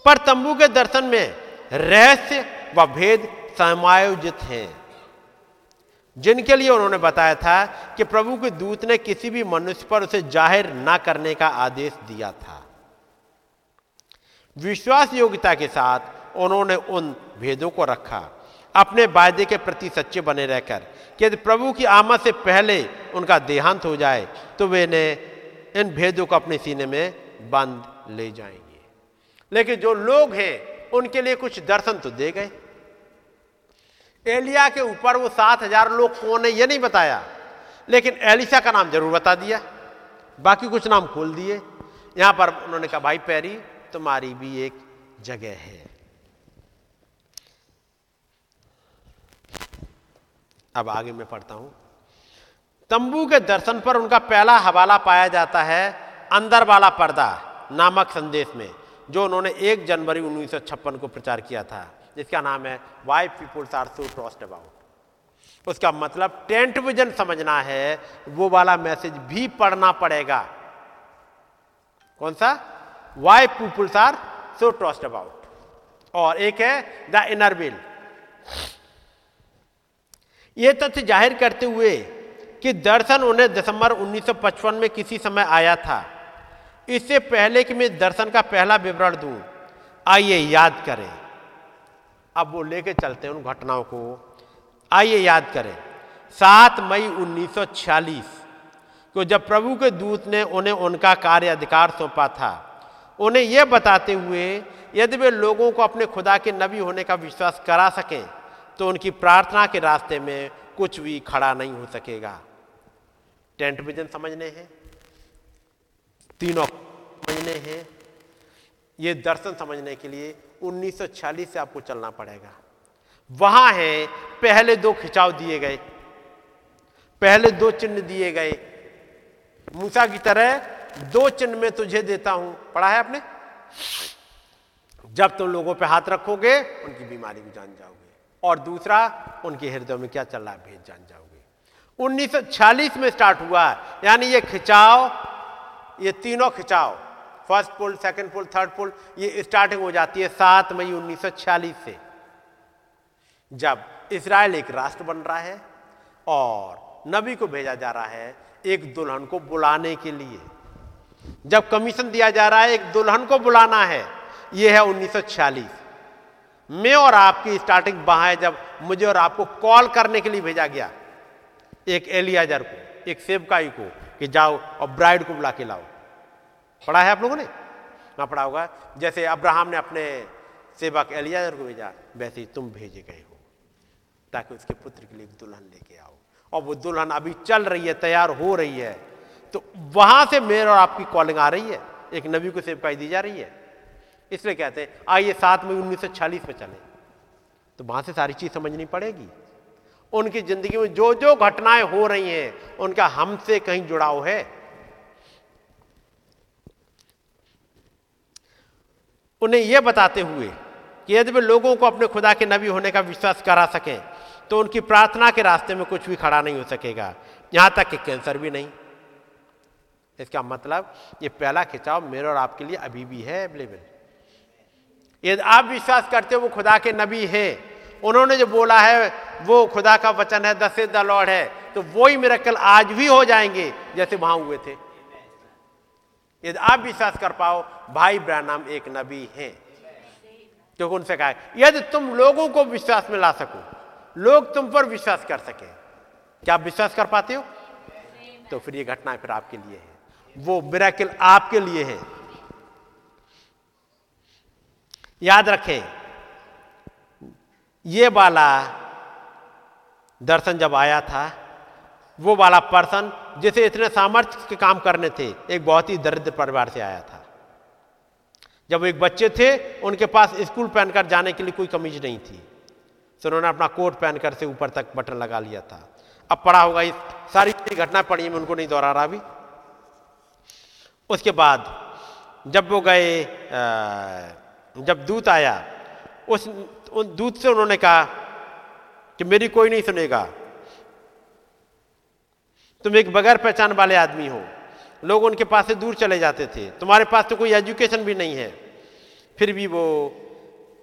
पर तंबू के दर्शन में रहस्य व भेद समायोजित हैं। जिनके लिए उन्होंने बताया था कि प्रभु के दूत ने किसी भी मनुष्य पर उसे ज़ाहिर ना करने का आदेश दिया था। विश्वास योग्यता के साथ उन्होंने उन भेदों को रखा। अपने वायदे के प्रति सच्चे बने रहकर कि यदि प्रभु की आमद से पहले उनका देहांत हो जाए तो वे ने इन भेदों को अपने सीने में बंद ले जाएँगे। लेकिन जो लोग हैं, उनके लिए कुछ दर्शन तो दे गए। एलिया के ऊपर वो सात हज़ार लोग कौन है, ये नहीं बताया। लेकिन एलिशा का नाम ज़रूर बता दिया। बाकी कुछ नाम खोल दिए। यहाँ पर उन्होंने कहा, भाई पैरी, तुम्हारी भी एक जगह है। अब आगे मैं पढ़ता हूँ। तंबू के दर्शन पर उनका पहला हवाला पाया जाता है अंदर वाला पर्दा नामक संदेश में, जो उन्होंने एक जनवरी उन्नीस सौ छप्पन को प्रचार किया था। जिसका नाम है why peoples are so tossed about उसका मतलब टेंट विजन समझना है, वो वाला मैसेज भी पढ़ना पड़ेगा। कौन सा? Why peoples are so tossed about और एक है द इनर बिल यह तथ्य ज़ाहिर करते हुए कि दर्शन उन्हें दिसंबर 1955 में किसी समय आया था। इससे पहले कि मैं दर्शन का पहला विवरण दूँ, आइए याद करें। अब वो लेके चलते हैं उन घटनाओं को। आइए याद करें, सात मई 1946 को जब प्रभु के दूत ने उन्हें उनका कार्य अधिकार सौंपा था, उन्हें यह बताते हुए, यदि वे लोगों को अपने खुदा के नबी होने का विश्वास करा सकें तो उनकी प्रार्थना के रास्ते में कुछ भी खड़ा नहीं हो सकेगा। टेंट विजन समझने हैं? तीनों समझने हैं। ये दर्शन समझने के लिए 1946 से आपको चलना पड़ेगा। वहाँ है, पहले दो खिंचाव दिए गए। पहले दो चिन्ह दिए गए। मूसा की तरह दो चिन्ह में तुझे देता हूँ। पढ़ा है आपने? जब तुम लोगों पे हाथ रखोगे, उनकी बीमारी भी जान जाओगे। और दूसरा, उनके हृदय में क्या चल रहा है, भेद जान जाओगे। 1940 में स्टार्ट हुआ। यानी ये खिंचाव, ये तीनों खिंचाव first pull, second pull, third pull, ये स्टार्टिंग हो जाती है सात मई 1946 से जब इसराइल एक राष्ट्र बन रहा है और नबी को भेजा जा रहा है एक दुल्हन को बुलाने के लिए। जब कमीशन दिया जा रहा है एक दुल्हन को बुलाना है यह है 1946 मैं और आपकी स्टार्टिंग वहाँ है जब मुझे और आपको कॉल करने के लिए भेजा गया। एक एलियाजर को, एक सेवकाई को कि जाओ और ब्राइड को बुला के लाओ। पढ़ा है आप लोगों ने? ना पढ़ा होगा। जैसे अब्राहम ने अपने सेवक एलियाजर को भेजा, वैसे ही तुम भेजे गए हो, ताकि उसके पुत्र के लिए दुल्हन लेके आओ। और वो दुल्हन अभी चल रही है, तैयार हो रही है तो वहाँ से मेरे और आपकी कॉलिंग आ रही है। एक नबी को सेवकाई दी जा रही है। इसलिए कहते हैं, आइए सात मई उन्नीस में चले। तो वहाँ से सारी चीज़ समझनी पड़ेगी। उनकी ज़िंदगी में जो जो घटनाएँ हो रही हैं, उनका हमसे कहीं जुड़ाव है? उन्हें यह बताते हुए कि यदि वे लोगों को अपने खुदा के नबी होने का विश्वास करा सकें तो उनकी प्रार्थना के रास्ते में कुछ भी खड़ा नहीं हो सकेगा। यहाँ तक कि कैंसर भी नहीं। इसका मतलब ये पहला खिंचाव मेरे और आपके लिए अभी भी है अवेलेबल यदि आप विश्वास करते हो वो खुदा के नबी हैं, उन्होंने जो बोला है, वो खुदा का वचन है, दस द लॉर्ड है। तो वही मेरा आज भी हो जाएँगे, जैसे वहाँ हुए थे। यदि आप विश्वास कर पाओ, भाई ब्रानाम एक नबी हैं। क्योंकि उनसे कहा यदि तुम लोगों को विश्वास में ला सको, लोग तुम पर विश्वास कर सके, क्या आप विश्वास कर पाते हो? तो फिर ये घटना फिर आपके लिए है। वो मिराकिल आपके लिए है। याद रखें, ये वाला दर्शन जब आया था, वो वाला पर्सन जिसे इतने सामर्थ्य के काम करने थे, एक बहुत ही दरिद्र परिवार से आया था। जब वो एक बच्चे थे, उनके पास स्कूल पहनकर जाने के लिए कोई कमीज नहीं थी। तो उन्होंने अपना कोट पहनकर से ऊपर तक बटन लगा लिया था। अब पड़ा होगा इस सारी घटना पड़ी, मैं उनको नहीं दोहरा रहा अभी। उसके बाद जब वो गए जब दूत आया, उस, उन दूत से उन्होंने कहा कि मेरी कोई नहीं सुनेगा। तुम एक बगैर पहचान वाले आदमी हो। लोग उनके पास से दूर चले जाते थे। तुम्हारे पास तो कोई एजुकेशन भी नहीं है। फिर भी वो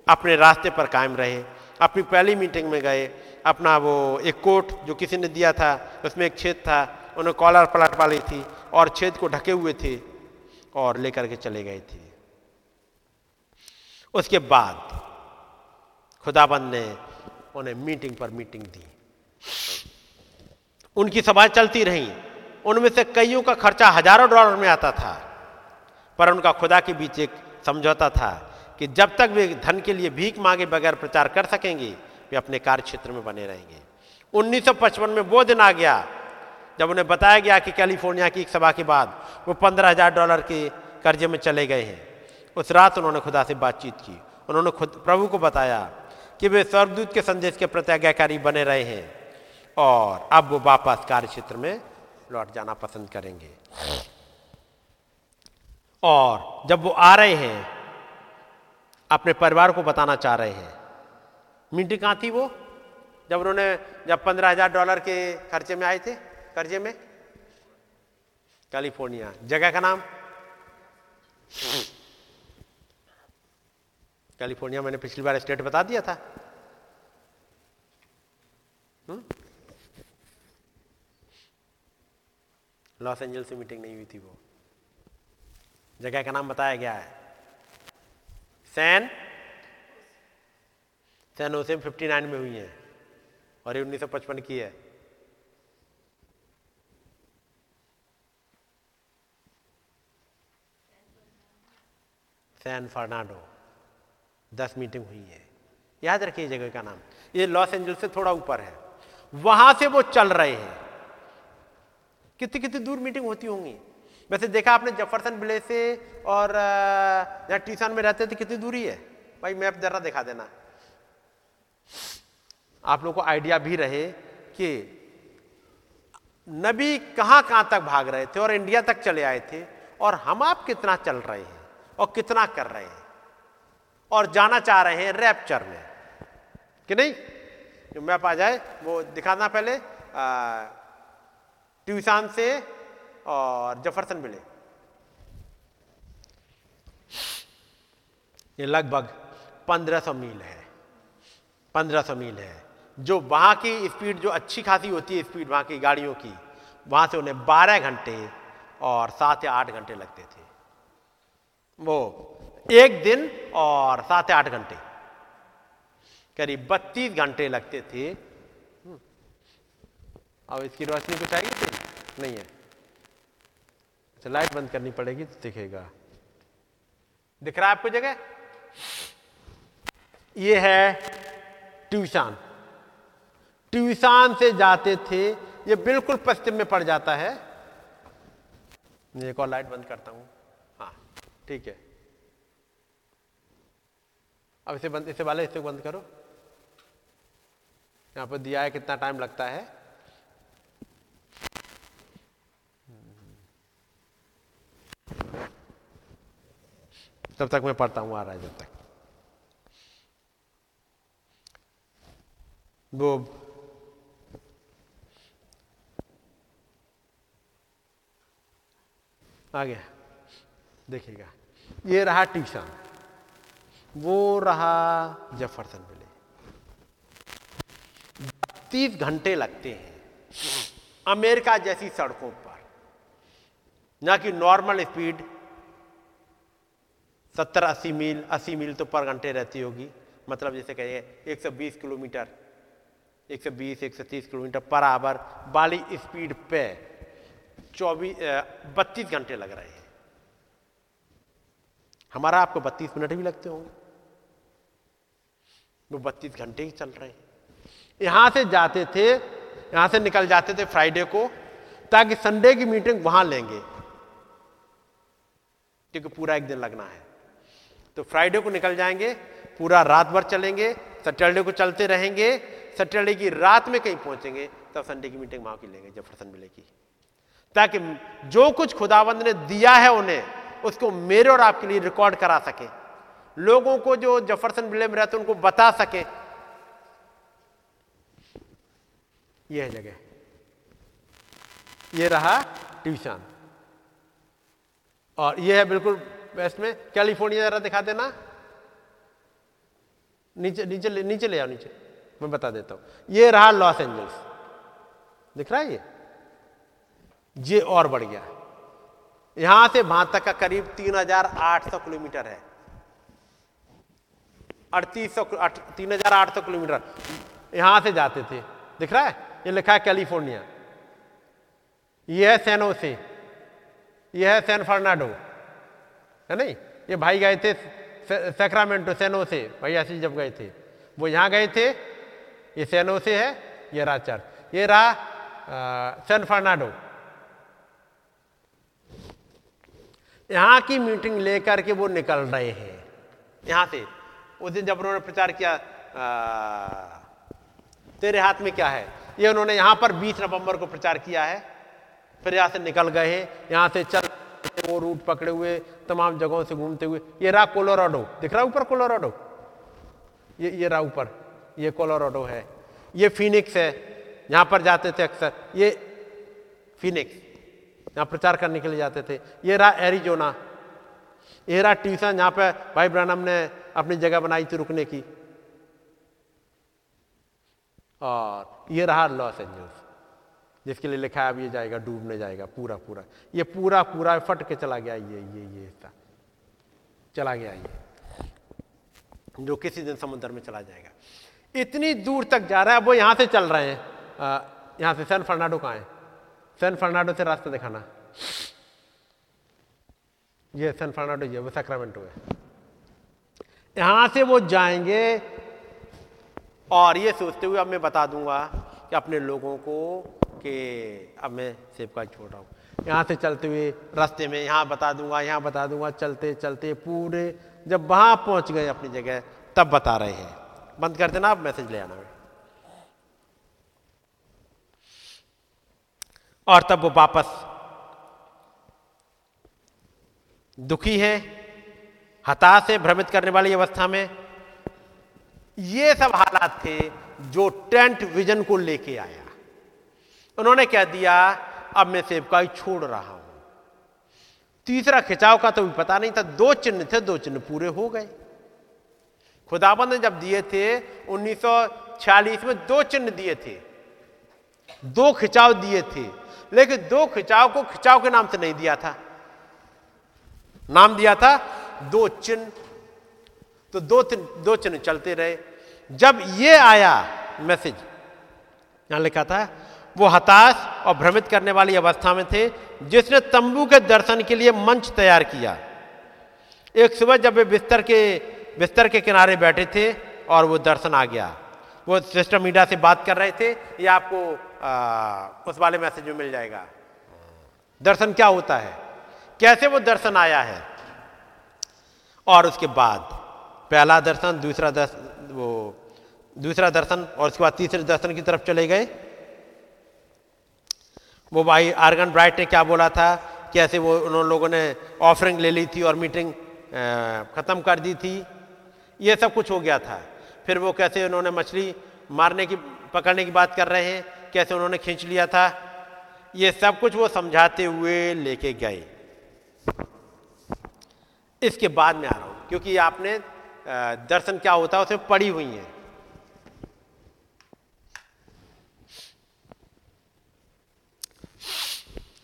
अपने रास्ते पर कायम रहे, अपनी पहली मीटिंग में गए, अपना वो एक कोट जो किसी ने दिया था, उसमें एक छेद था उन्हें कॉलर पलट वाली थी और छेद को ढके हुए थे और लेकर के चले गए थे। उसके बाद खुदाबंद ने उन्हें मीटिंग पर मीटिंग दी। उनकी सभाएँ चलती रहीं। उनमें से कईयों का खर्चा हज़ारों डॉलर में आता था। पर उनका खुदा के बीच एक समझौता था कि जब तक वे धन के लिए भीख मांगे बगैर प्रचार कर सकेंगे, वे अपने कार्य क्षेत्र में बने रहेंगे। 1955 में वो दिन आ गया, जब उन्हें बताया गया कि कैलिफ़ोर्निया की एक सभा के बाद वो पंद्रह हज़ार डॉलर के कर्जे में चले गए हैं। उस रात उन्होंने खुदा से बातचीत की। उन्होंने खुद, प्रभु को बताया कि वे स्वर्गदूत के संदेश के प्रत्याज्ञाकारी बने रहे हैं। और अब वो वापस कार्य क्षेत्र में लौट जाना पसंद करेंगे। और जब वो आ रहे हैं, अपने परिवार को बताना चाह रहे हैं मीटिंग कहाँ थी वो? जब उन्होंने, जब पंद्रह हज़ार डॉलर के खर्चे में आए थे, कर्जे में? कैलिफ़ोर्निया, जगह का नाम? कैलिफ़ोर्निया मैंने पिछली बार स्टेट बता दिया था। लॉस एंजल्स से मीटिंग नहीं हुई थी वो। जगह का नाम बताया गया है। सैन? सैन ओसेम 59 में हुई है और ये 1955 की है। सैन फर्नाडो, दस मीटिंग हुई है। याद रखिए जगह का नाम। ये लॉस एंजल्स से थोड़ा ऊपर है। वहाँ से वो चल रहे हैं। कितनी कितनी दूर मीटिंग होती होंगी? वैसे देखा आपने जफरसन बिले से और जहाँ टीसान में रहते थे कितनी दूरी है? भाई मैप जरा दिखा देना। आप लोग को आइडिया भी रहे कि नबी कहाँ कहाँ तक भाग रहे थे और इंडिया तक चले आए थे और हम आप कितना चल रहे हैं और कितना कर रहे हैं और जाना चाह रहे हैं रैप्चर में। कि नहीं? जो मैप आ जाए, वो दिखाना पहले ट्यूसान से और जफरसन मिले। ये लगभग 1500 मील है। 1500 मील है। जो वहाँ की स्पीड, जो अच्छी खासी होती है स्पीड वहाँ की गाड़ियों की, वहाँ से उन्हें 12 घंटे और सात या आठ घंटे लगते थे। वो एक दिन और सात या आठ घंटे, करीब बत्तीस घंटे लगते थे। अब इसकी रोशनी कुछ थी नहीं है। अच्छा लाइट बंद करनी पड़ेगी तो दिखेगा। दिख रहा है आपको जगह? ये है ट्यूशन। ट्यूशन से जाते थे, ये बिल्कुल पश्चिम में पड़ जाता है। एक और लाइट बंद करता हूँ। हाँ ठीक है। अब इसे बंद, इसे वाले इसे बंद करो। यहाँ पर दिया है कितना टाइम लगता है। तब तक मैं पढ़ता हूँ आ रहा है जब तक वो आ गया देखिएगा ये रहा ट्यूशन वो रहा जफरसन मिले तीस घंटे लगते हैं। अमेरिका जैसी सड़कों पर। ना कि नॉर्मल स्पीड सत्तर अस्सी मील अस्सी मील तो पर घंटे रहती होगी। मतलब जैसे कहिए 120 किलोमीटर 120 130 किलोमीटर पर आवर वाली स्पीड पे चौबीस बत्तीस घंटे लग रहे हैं। हमारा आपको बत्तीस मिनट भी लगते होंगे। वो बत्तीस घंटे ही चल रहे हैं। यहाँ से जाते थे, यहाँ से निकल जाते थे फ्राइडे को, ताकि संडे की मीटिंग वहाँ लेंगे। क्योंकि पूरा एक दिन लगना है। तो फ्राइडे को निकल जाएँगे, पूरा रात भर चलेंगे, सैटरडे को चलते रहेंगे, सैटरडे की रात में कहीं पहुँचेंगे, तब संडे की मीटिंग वहाँ की लेंगे, जब प्रसन्न मिलेगी। ताकि जो कुछ खुदाबंद ने दिया है उन्हें, उसको मेरे और आपके लिए रिकॉर्ड करा सके। लोगों को जो जफरसन विले में रहते उनको बता सके। यह जगह। ये रहा ट्यूशन। और यह है बिल्कुल वेस्ट में कैलिफ़ोर्निया जरा दिखा देना। नीचे नीचे ले, नीचे ले आओ नीचे। मैं बता देता हूँ। ये रहा लॉस एंजल्स। दिख रहा है ये? ये और बढ़ गया। यहाँ से वहाँ तक का करीब तीन हज़ार आठ सौ किलोमीटर है। अड़तीस सौ तीन हज़ार आठ सौ किलोमीटर। यहाँ से जाते थे। दिख रहा है? ये लिखा है कैलिफ़ोर्निया। ये है सैनोसे ये है सैन फर्नाडो। है नहीं? ये भाई गए थे सैक्रामेंटो सैनो से भाई ऐसे जब गए थे। वो यहाँ गए थे ये सैनो से है ये रहा चर्च ये रहा सैन फर्नाडो। यहाँ की मीटिंग लेकर के वो निकल रहे हैं। यहाँ से। उस दिन जब उन्होंने प्रचार किया आ, तेरे हाथ में क्या है? ये उन्होंने यहाँ पर 20 नवंबर को प्रचार किया है। फिर यहाँ से निकल गए यहाँ से चल वो रूट पकड़े हुए तमाम जगहों से घूमते हुए। ये रहा कोलोराडो। दिख रहा ऊपर कोलोराडो? ये ये रहा ऊपर। ये कोलोराडो है। ये फिनिक्स है। यहाँ पर जाते थे अक्सर। ये फिनिक्स। यहाँ प्रचार करने के लिए जाते थे। ये रहा एरिजोना। ये रहा ट्यूशन जहाँ पर भाई ब्रानम ने अपनी जगह बनाई थी रुकने की। और ये रहा लॉस एंजल्स। जिसके लिए लिखा है अब ये जाएगा, डूबने जाएगा, पूरा पूरा। ये पूरा पूरा फट के चला गया, ये ये ये हिस्सा। चला गया ये, जो किसी दिन समुद्र में चला जाएगा। इतनी दूर तक जा रहा है वो यहाँ से चल रहे हैं। यहाँ से सैन फर्नाडो कहाँ है? सैन फर्नाडो से रास्ता दिखाना। ये सैन फर्नाडो ये, वो सैक्रामेंटो है। यहाँ से वो जाएँगे, और ये सोचते हुए अब मैं बता दूँगा कि अपने लोगों को कि अब मैं सेब का छोड़ रहा हूँ। यहाँ से चलते हुए रास्ते में यहाँ बता दूँगा, यहाँ बता दूँगा, चलते चलते पूरे जब वहाँ पहुँच गए अपनी जगह, तब बता रहे हैं। बंद कर देना आप मैसेज ले आना। और तब वो वापस दुखी है, हताश है, भ्रमित करने वाली अवस्था में। ये सब हालात थे जो टेंट विजन को लेके आया। उन्होंने कह दिया, अब मैं सेवकाई छोड़ रहा हूँ। तीसरा खिंचाव का तो भी पता नहीं था, दो चिन्ह थे, दो चिन्ह पूरे हो गए। खुदाबंद ने जब दिए थे 1946 में दो चिन्ह दिए थे। दो खिंचाव दिए थे, लेकिन दो खिंचाव को खिंचाव के नाम से नहीं दिया था। नाम दिया था दो चिन्ह। तो दो दो चिन्ह चलते रहे। जब ये आया मैसेज, यहाँ लिखा था वो हताश और भ्रमित करने वाली अवस्था में थे जिसने तंबू के दर्शन के लिए मंच तैयार किया। एक सुबह जब वे बिस्तर के बिस्तर के किनारे बैठे थे और वो दर्शन आ गया। वो सिस्टर मीडिया से बात कर रहे थे ये आपको आ, उस वाले मैसेज में मिल जाएगा। दर्शन क्या होता है? कैसे वो दर्शन आया है? और उसके बाद पहला दर्शन दूसरा दर्शन वो दूसरा दर्शन और उसके बाद तीसरे दर्शन की तरफ़ चले गए। वो भाई आर्गन ब्राइट ने क्या बोला था कैसे वो उन लोगों ने ऑफरिंग ले ली थी और मीटिंग ख़त्म कर दी थी। ये सब कुछ हो गया था। फिर वो कैसे उन्होंने मछली मारने की, पकड़ने की बात कर रहे हैं, कैसे उन्होंने खींच लिया था, ये सब कुछ वो समझाते हुए लेके गए। इसके बाद में आ रहा हूँ, क्योंकि आपने दर्शन क्या होता है उसमें पड़ी हुई है।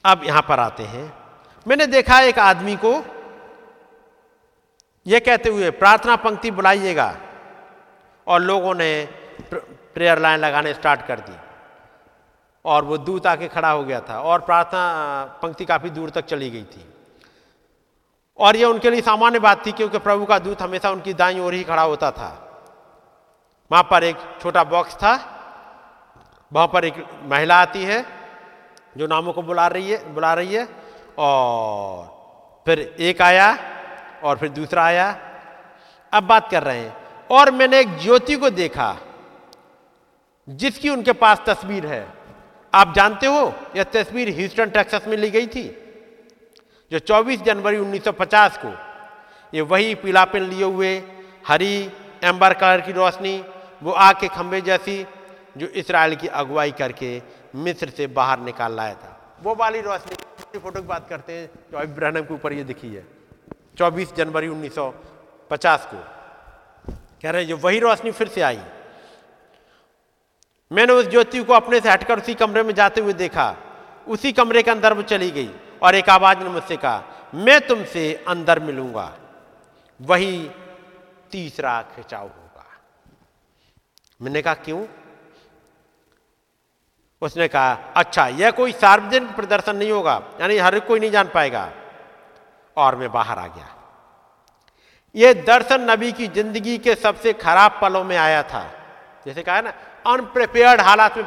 अब यहाँ पर आते हैं। मैंने देखा एक आदमी को यह कहते हुए, प्रार्थना पंक्ति बुलाइएगा। और लोगों ने प्रेयर लाइन लगाने स्टार्ट कर दी। और वो दूत आके खड़ा हो गया था और प्रार्थना पंक्ति काफ़ी दूर तक चली गई थी। और ये उनके लिए सामान्य बात थी क्योंकि प्रभु का दूत हमेशा उनकी दाई ओर ही खड़ा होता था। वहाँ पर एक छोटा बॉक्स था। वहाँ पर एक महिला आती है। जो नामों को बुला रही है, बुला रही है। और फिर एक आया और फिर दूसरा आया। अब बात कर रहे हैं। और मैंने एक ज्योति को देखा, जिसकी उनके पास तस्वीर है। आप जानते हो, यह तस्वीर ह्यूस्टन, टेक्सास में ली गई थी, जो 24 जनवरी 1950 को ये वही पीलापन लिए हुए, हरी, एम्बर कलर की रोशनी, वो आग के खंभे जैसी, जो इसराइल की अगुवाई करके मिस्र से बाहर निकाल लाया था। वो वाली रोशनी की फ़ोटो की बात करते हैं, जो ब्रहणम के ऊपर ये दिखी है 24 जनवरी 1950 को। कह रहे हैं जो वही रोशनी फिर से आई। मैंने उस ज्योति को अपने से हटकर उसी कमरे में जाते हुए देखा। उसी कमरे के अंदर वो चली गई और एक आवाज़ ने मुझसे कहा, मैं तुमसे अंदर मिलूँगा। वही तीसरा खिंचाव होगा मैंने कहा, क्यों? उसने कहा अच्छा यह कोई सार्वजनिक प्रदर्शन नहीं होगा, यानी हर कोई नहीं जान पाएगा। और मैं बाहर आ गया। यह दर्शन नबी की ज़िंदगी के सबसे खराब पलों में आया था। जैसे कहा ना अनप्रिपेयर्ड हालात में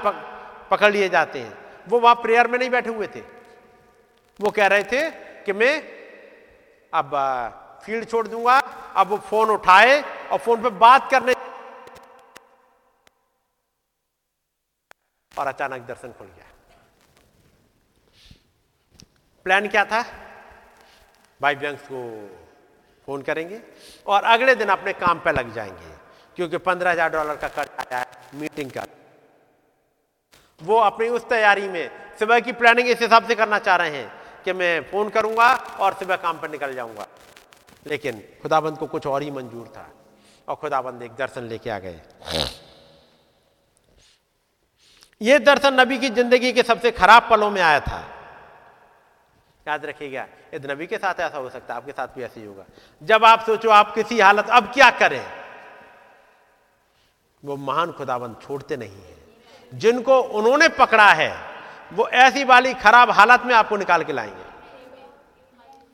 पकड़ लिए जाते हैं। वो वहाँ प्रेयर में नहीं बैठे हुए थे। वो कह रहे थे कि मैं अब फ़ील्ड छोड़ दूँगा, अब वो फ़ोन उठाए और फ़ोन पे बात करने और अचानक दर्शन खुल गया। प्लान क्या था? भाई व्यंग्स को फ़ोन करेंगे और अगले दिन अपने काम पे लग जाएँगे, क्योंकि पंद्रह हज़ार डॉलर का कर्ज आया है मीटिंग का। वो अपनी उस तैयारी में सुबह की प्लानिंग इस हिसाब से करना चाह रहे हैं कि मैं फ़ोन करूँगा और सुबह काम पर निकल जाऊँगा। लेकिन खुदाबंद को कुछ और ही मंजूर था और खुदाबंद एक दर्शन लेके आ गए। यह दर्शन नबी की ज़िंदगी के सबसे खराब पलों में आया था। याद रखिएगा यदि नबी के साथ ऐसा हो सकता है, आपके साथ भी ऐसे ही होगा। जब आप सोचो आप किसी हालत, अब क्या करें? वो महान खुदाबंद छोड़ते नहीं है। जिनको उन्होंने पकड़ा है, वो ऐसी वाली खराब हालत में आपको निकाल के लाएँगे।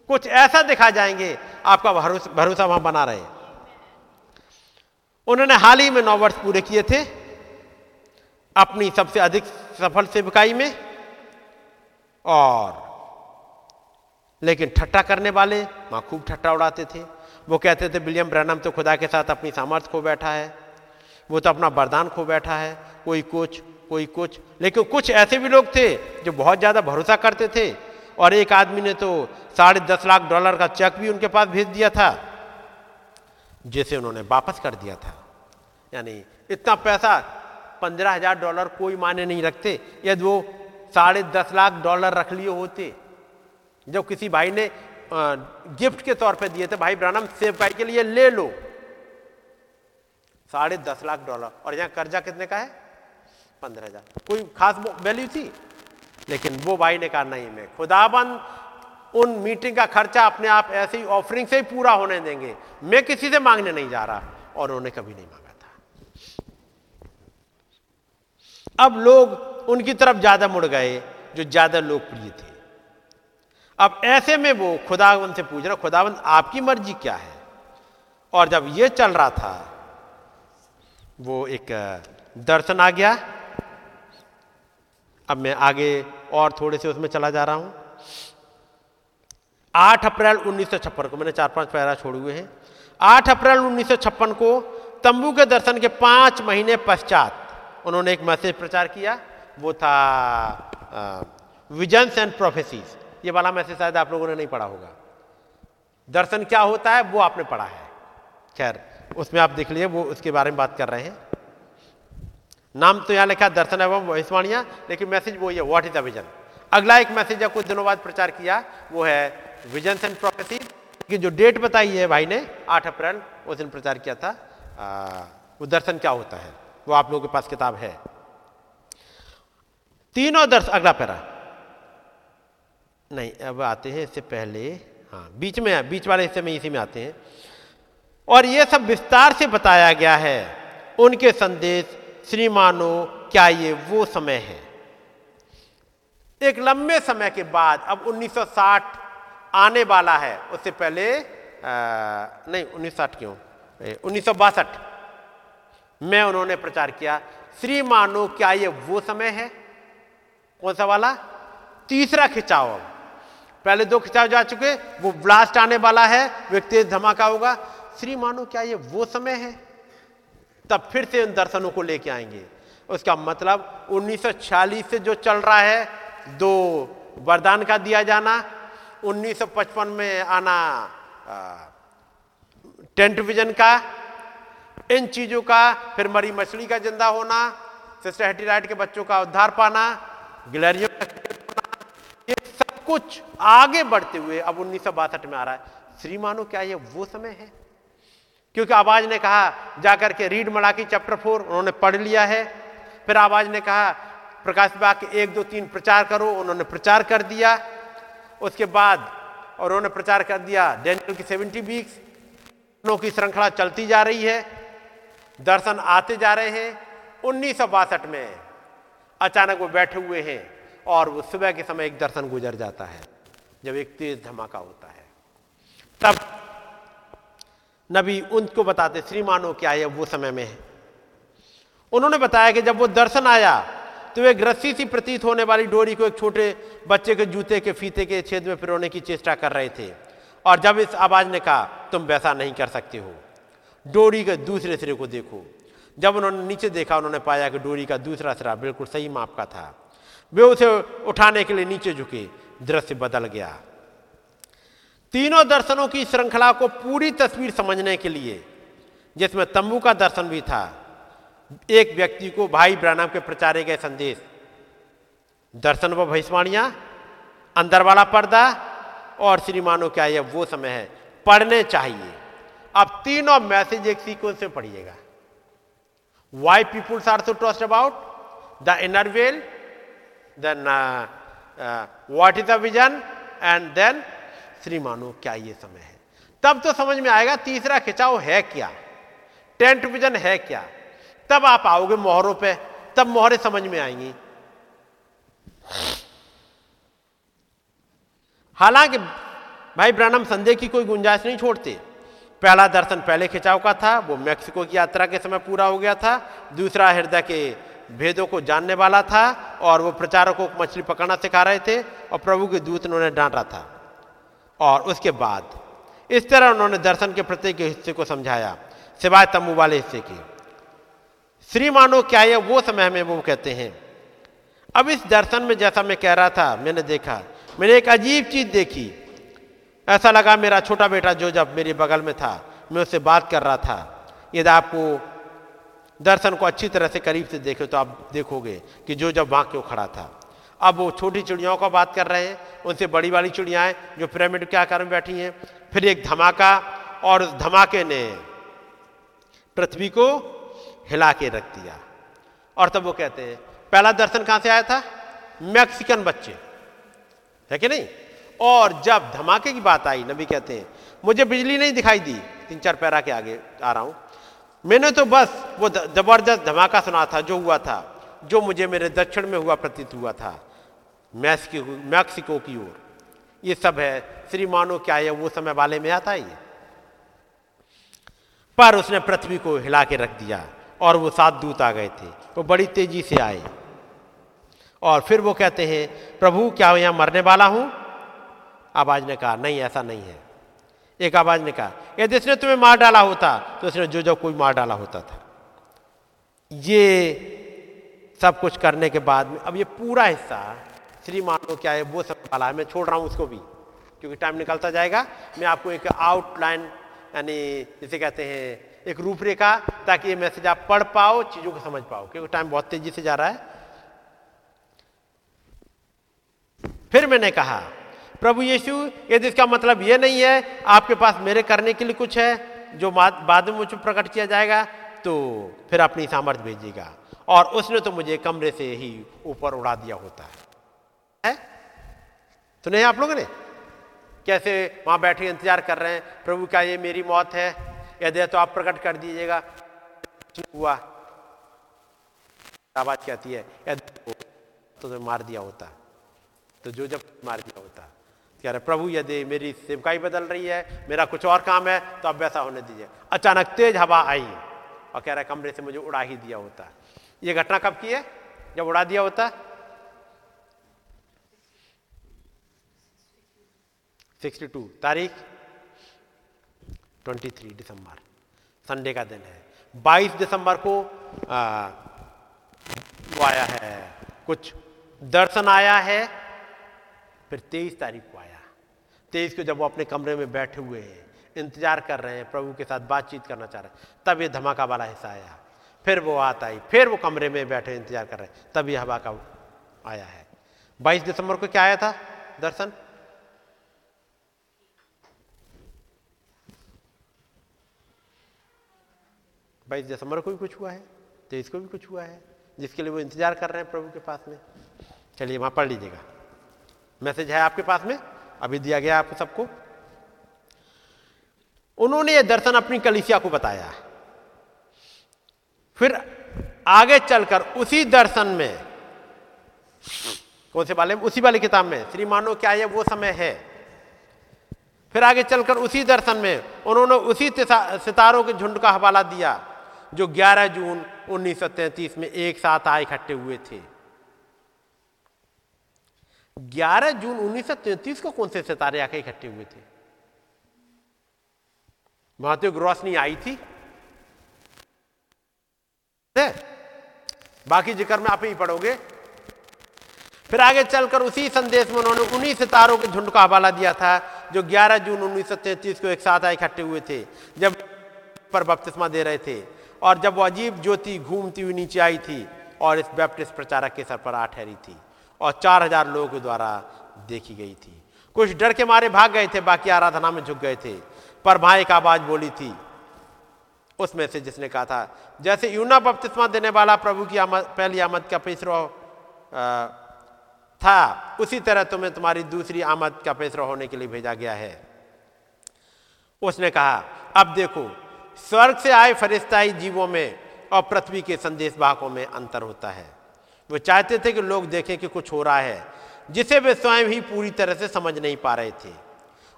कुछ ऐसा दिखा जाएँगे, आपका भरोसा वहाँ बना रहे। उन्होंने हाल ही में नौ वर्ष पूरे किए थे। अपनी सबसे अधिक सफल सेवकाई में और लेकिन ठट्टा करने वाले वहाँ खूब ठट्टा उड़ाते थे। वो कहते थे, विलियम ब्रैनम तो खुदा के साथ अपनी सामर्थ्य खो बैठा है। वो तो अपना वरदान खो बैठा है। कोई कुछ कोई कुछ। लेकिन कुछ ऐसे भी लोग थे जो बहुत ज़्यादा भरोसा करते थे। और एक आदमी ने तो साढ़े दस लाख डॉलर का चेक भी उनके पास भेज दिया था, जिसे उन्होंने वापस कर दिया था। यानी इतना पैसा पंद्रह हज़ार डॉलर कोई माने नहीं रखते। यदि वो साढ़े दस लाख डॉलर रख लिए होते, जब किसी भाई ने गिफ्ट के तौर पे दिए थे, भाई ब्रानम सेब भाई के लिए ले लो। साढ़े दस लाख डॉलर। और यहाँ कर्जा कितने का है? पंद्रह हज़ार। कोई खास वैल्यू थी? लेकिन वो भाई ने कहा, नहीं, मैं खुदाबंद, उन मीटिंग का खर्चा अपने आप ऐसे ही ऑफरिंग से ही पूरा होने देंगे। मैं किसी से मांगने नहीं जा रहा। और उन्होंने कभी नहीं मांगा था अब लोग उनकी तरफ़ ज़्यादा मुड़ गए, जो ज़्यादा लोकप्रिय थे। अब ऐसे में वो खुदावंत से पूछ रहा, खुदावंत, आपकी मर्ज़ी क्या है? और जब ये चल रहा था, वो एक दर्शन आ गया। अब मैं आगे और थोड़े से उसमें चला जा रहा हूँ। आठ अप्रैल 1956 को, मैंने चार पाँच पैरा छोड़े हुए हैं। आठ अप्रैल 1956 को तंबू के दर्शन के पाँच महीने पश्चात उन्होंने एक मैसेज प्रचार किया वो था विजन्स एंड प्रोफेसीज ये वाला मैसेज शायद आप लोगों ने नहीं पढ़ा होगा। दर्शन क्या होता है वो आपने पढ़ा है। खैर उसमें आप देख लिए वो उसके बारे में बात कर रहे हैं। नाम तो यहाँ लिखा दर्शन एवं भविष्यवाणियाँ लेकिन मैसेज वो है व्हाट इज़ द विजन अगला एक मैसेज है कुछ दिनों बाद प्रचार किया वो है विजन्स एंड प्रोफेसी की जो डेट बताई है भाई ने आठ अप्रैल उस दिन प्रचार किया था। आ, वो दर्शन क्या होता है? वो आप लोगों के पास किताब है। तीनों दर्श अगला पैरा। नहीं अब आते हैं इससे पहले हाँ बीच में बीच वाले हिस्से में इसी में आते हैं। और ये सब विस्तार से बताया गया है उनके संदेश श्रीमानो क्या ये वो समय है। एक लंबे समय के बाद अब 1960 आने वाला है उससे पहले आ, नहीं उन्नीस सौ साठ क्यों? उन्नीस में उन्होंने प्रचार किया, श्री मानो, क्या ये वो समय है? कौन सा वाला? तीसरा खिंचाव। अब पहले दो खिंचाव जा चुके, वो ब्लास्ट आने वाला है वो एक तेज धमाका होगा। श्री मानो, क्या ये वो समय है? तब फिर से उन दर्शनों को लेके आएँगे। उसका मतलब 1946 से जो चल रहा है, दो वरदान का दिया जाना 1955 में आना टेंट विजन का इन चीज़ों का, फिर मरी मछली का ज़िंदा होना सिस्टर हेटी राइट के बच्चों का उद्धार पाना गिलरियों का कुछ आगे बढ़ते हुए अब उन्नीस सौ बासठ में आ रहा है। श्री मानो क्या ये वो समय है? क्योंकि आवाज़ ने कहा, जाकर के रीड मड़ाकी चैप्टर फोर उन्होंने पढ़ लिया है। फिर आवाज़ ने कहा, प्रकाश बाग के एक, दो, तीन प्रचार करो, उन्होंने प्रचार कर दिया। उसके बाद और उन्होंने प्रचार कर दिया डेनियल की सेवेंटी वीक्स की श्रृंखला चलती जा रही है। दर्शन आते जा रहे हैं। उन्नीस सौ बासठ में अचानक वो बैठे हुए हैं और वो सुबह के समय एक दर्शन गुजर जाता है, जब एक तेज धमाका होता है। तब नबी उनको बताते, श्रीमानो, क्या है वो समय में है? उन्होंने बताया कि जब वो दर्शन आया तो एक रस्सी सी प्रतीत होने वाली डोरी को एक छोटे बच्चे के जूते के फीते के छेद में पिरोने की चेष्टा कर रहे थे। और जब इस आवाज़ ने कहा, तुम वैसा नहीं कर सकते हो। डोरी के दूसरे सिरे को देखो। जब उन्होंने नीचे देखा, उन्होंने पाया कि डोरी का दूसरा सिरा बिल्कुल सही माप का था। वे उसे उठाने के लिए नीचे झुके, दृश्य बदल गया। तीनों दर्शनों की श्रृंखला को पूरी तस्वीर समझने के लिए, जिसमें तंबू का दर्शन भी था, एक व्यक्ति को भाई ब्रानम के प्रचारे गए संदेश, दर्शन व भविष्यवाणियाँ, अंदर वाला पर्दा और श्रीमानो क्या यह वो समय है, पढ़ने चाहिए। अब तीनों मैसेज एक सीक्वेंस में पढ़िएगा। Why peoples are so tossed about the inner well then what is the vision and then श्रीमानो क्या ये समय है तब तो समझ में आएगा तीसरा खिंचाव है क्या? टेंट विजन है क्या? तब आप आओगे मोहरों पे, तब मोहरें समझ में आएँगी। हालाँकि भाई ब्रानम संदेह की कोई गुंजाइश नहीं छोड़ते। पहला दर्शन पहले खिंचाव का था, वो मैक्सिको की यात्रा के समय पूरा हो गया था। दूसरा हृदय के भेदों को जानने वाला था और वो प्रचारकों को मछली पकड़ना सिखा रहे थे और प्रभु के दूत उन्होंने डांटा था। और उसके बाद इस तरह उन्होंने दर्शन के प्रत्येक हिस्से को समझाया, सिवाय तम्बू वाले हिस्से के। श्री मानो, क्या है वो समय में वो कहते हैं? अब इस दर्शन में जैसा मैं कह रहा था, मैंने देखा, मैंने एक अजीब चीज़ देखी। ऐसा लगा मेरा छोटा बेटा जो जब मेरे बगल में था, मैं उससे बात कर रहा था, यदि आपको दर्शन को अच्छी तरह से करीब से देखे तो आप देखोगे कि जो जब वहाँ क्यों खड़ा था। अब वो छोटी चिड़ियाओं का बात कर रहे हैं, उनसे बड़ी वाली चिड़ियाएँ जो पिरामिड के आकार में बैठी हैं, फिर एक धमाका और उस धमाके ने पृथ्वी को हिला के रख दिया। और तब वो कहते हैं, पहला दर्शन कहाँ से आया था? मैक्सिकन बच्चे। है कि नहीं? और जब धमाके की बात आई, नबी कहते हैं, मुझे बिजली नहीं दिखाई दी। तीन चार पैरा के आगे आ रहा हूँ। मैंने तो बस वो ज़बरदस्त धमाका सुना था, जो हुआ था, जो मुझे मेरे दक्षिण में हुआ प्रतीत हुआ था मैक्सिको मैक्सिको की ओर। ये सब है श्री मानो क्या है वो समय वाले में आता है पर उसने पृथ्वी को हिला के रख दिया और वो सात दूत आ गए थे। वो बड़ी तेज़ी से आए। और फिर वो कहते हैं, प्रभु, क्या मैं यहाँ मरने वाला हूँ? आवाज़ ने कहा, नहीं, ऐसा नहीं है। एक आवाज़ ने कहा, यदि इसने तुम्हें मार डाला होता तो उसने जो जो कोई मार डाला होता था। ये सब कुछ करने के बाद में, अब ये पूरा हिस्सा, श्री मानो क्या है, वो सब वाला है। मैं छोड़ रहा हूँ उसको भी, क्योंकि टाइम निकलता जाएगा। मैं आपको एक आउटलाइन यानी जिसे कहते हैं, एक रूपरेखा, ताकि ये मैसेज आप पढ़ पाओ, चीज़ों को समझ पाओ, क्योंकि टाइम बहुत तेज़ी से जा रहा है। फिर मैंने कहा प्रभु यीशु यदि इसका मतलब ये नहीं है आपके पास मेरे करने के लिए कुछ है जो बाद में मुझे प्रकट किया जाएगा तो फिर अपनी सामर्थ्य भेजिएगा। और उसने तो मुझे कमरे से ही ऊपर उड़ा दिया होता है, है? तो नहीं आप लोगों ने? कैसे वहाँ बैठे इंतज़ार कर रहे हैं प्रभु क्या ये मेरी मौत है यदि तो आप प्रकट कर दीजिएगा। हुआ। आवाज़ कहती है? तो, तो मार दिया होता। तो जो जब मार दिया होता। कह रहे प्रभु यदि मेरी सेवकाई बदल रही है मेरा कुछ और काम है तो अब वैसा होने दीजिए। अचानक तेज हवा आई और कह रहा कमरे से मुझे उड़ा ही दिया होता। ये घटना कब की है? जब उड़ा दिया होता? सिक्सटी टू तारीख? 23 दिसंबर संडे का दिन है। 22 दिसंबर को आ, वो आया है कुछ दर्शन आया है फिर 23 तारीख को आया 23 को जब वो अपने कमरे में बैठे हुए हैं, इंतज़ार कर रहे हैं, प्रभु के साथ बातचीत करना चाह रहे हैं, तब ये धमाका वाला हिस्सा आया। फिर वो आता ही फिर वो कमरे में बैठे, इंतज़ार कर रहे हैं, तब ये हवा का आया है। 22 दिसंबर को क्या आया था दर्शन? बाईस दिसंबर को भी कुछ हुआ है, तेईस को भी कुछ हुआ है, जिसके लिए वो इंतज़ार कर रहे हैं प्रभु के पास में। चलिए वहाँ पढ़ लीजिएगा। मैसेज है आपके पास में? अभी दिया गया आप सबको। उन्होंने ये दर्शन अपनी कलिसिया को बताया। फिर आगे चलकर उसी दर्शन में, कौन से वाले? उसी वाले किताब में, श्री मानो क्या ये वो समय है। फिर आगे चलकर उसी दर्शन में उन्होंने उसी सितारों के झुंड का हवाला दिया, जो 11 जून 1933 में एक साथ आए इकट्ठे हुए थे। 11 जून 1933 को कौन से सितारे आके इकट्ठे हुए थे? तो रोशनी आई थी। बाकी ज़िक्र में आप ही पढ़ोगे। फिर आगे चलकर उसी संदेश में उन्होंने उन्हीं सितारों के झुंड का हवाला दिया था, जो 11 जून 1933 को एक साथ इकट्ठे हुए थे, जब पर बपतिस्मा दे रहे थे और जब वो अजीब ज्योति घूमती हुई नीचे आई थी और इस बैप्टिस्ट प्रचारक के सर पर आ ठहरी थी। और चार हज़ार लोगों के द्वारा देखी गई थी। कुछ डर के मारे भाग गए थे, बाकी आराधना में झुक गए थे। पर वहाँ एक आवाज़ बोली थी, उसमें से जिसने कहा था, जैसे यूना बपतिस्मा देने वाला प्रभु की आमद, पहली आमद का पैसरो था, उसी तरह तुम्हें तुम्हारी दूसरी आमद का पैसरा होने के लिए भेजा गया है। उसने कहा, अब देखो, स्वर्ग से आए फरिश्ताई जीवों में और पृथ्वी के संदेश वाहकों में अंतर होता है। वो चाहते थे कि लोग देखें कि कुछ हो रहा है, जिसे वे स्वयं ही पूरी तरह से समझ नहीं पा रहे थे।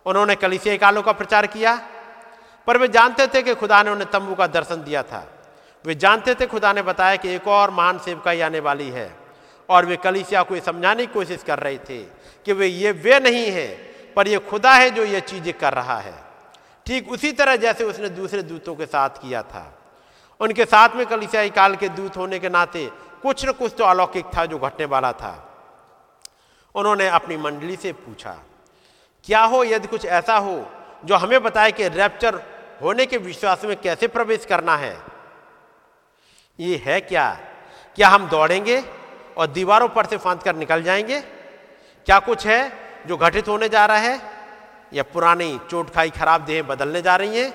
उन्होंने कलिसिया कालों का प्रचार किया, पर वे जानते थे कि खुदा ने उन्हें तंबू का दर्शन दिया था। वे जानते थे, खुदा ने बताया कि एक और महान सेवकाई आने वाली है, और वे कलिसिया को समझाने की कोशिश कर रहे थे कि वे ये वे नहीं है, पर ये खुदा है जो ये चीज़ें कर रहा है। ठीक उसी तरह जैसे उसने दूसरे दूतों के साथ किया था। उनके साथ में कलिसियाई काल के दूत होने के नाते कुछ न कुछ तो अलौकिक था जो घटने वाला था। उन्होंने अपनी मंडली से पूछा, क्या हो यदि कुछ ऐसा हो जो हमें बताए कि रैप्चर होने के विश्वास में कैसे प्रवेश करना है? ये है क्या? क्या हम दौड़ेंगे और दीवारों पर से फांद कर निकल जाएँगे? क्या कुछ है जो घटित होने जा रहा है? या पुरानी चोट खाई खराब देह बदलने जा रही हैं?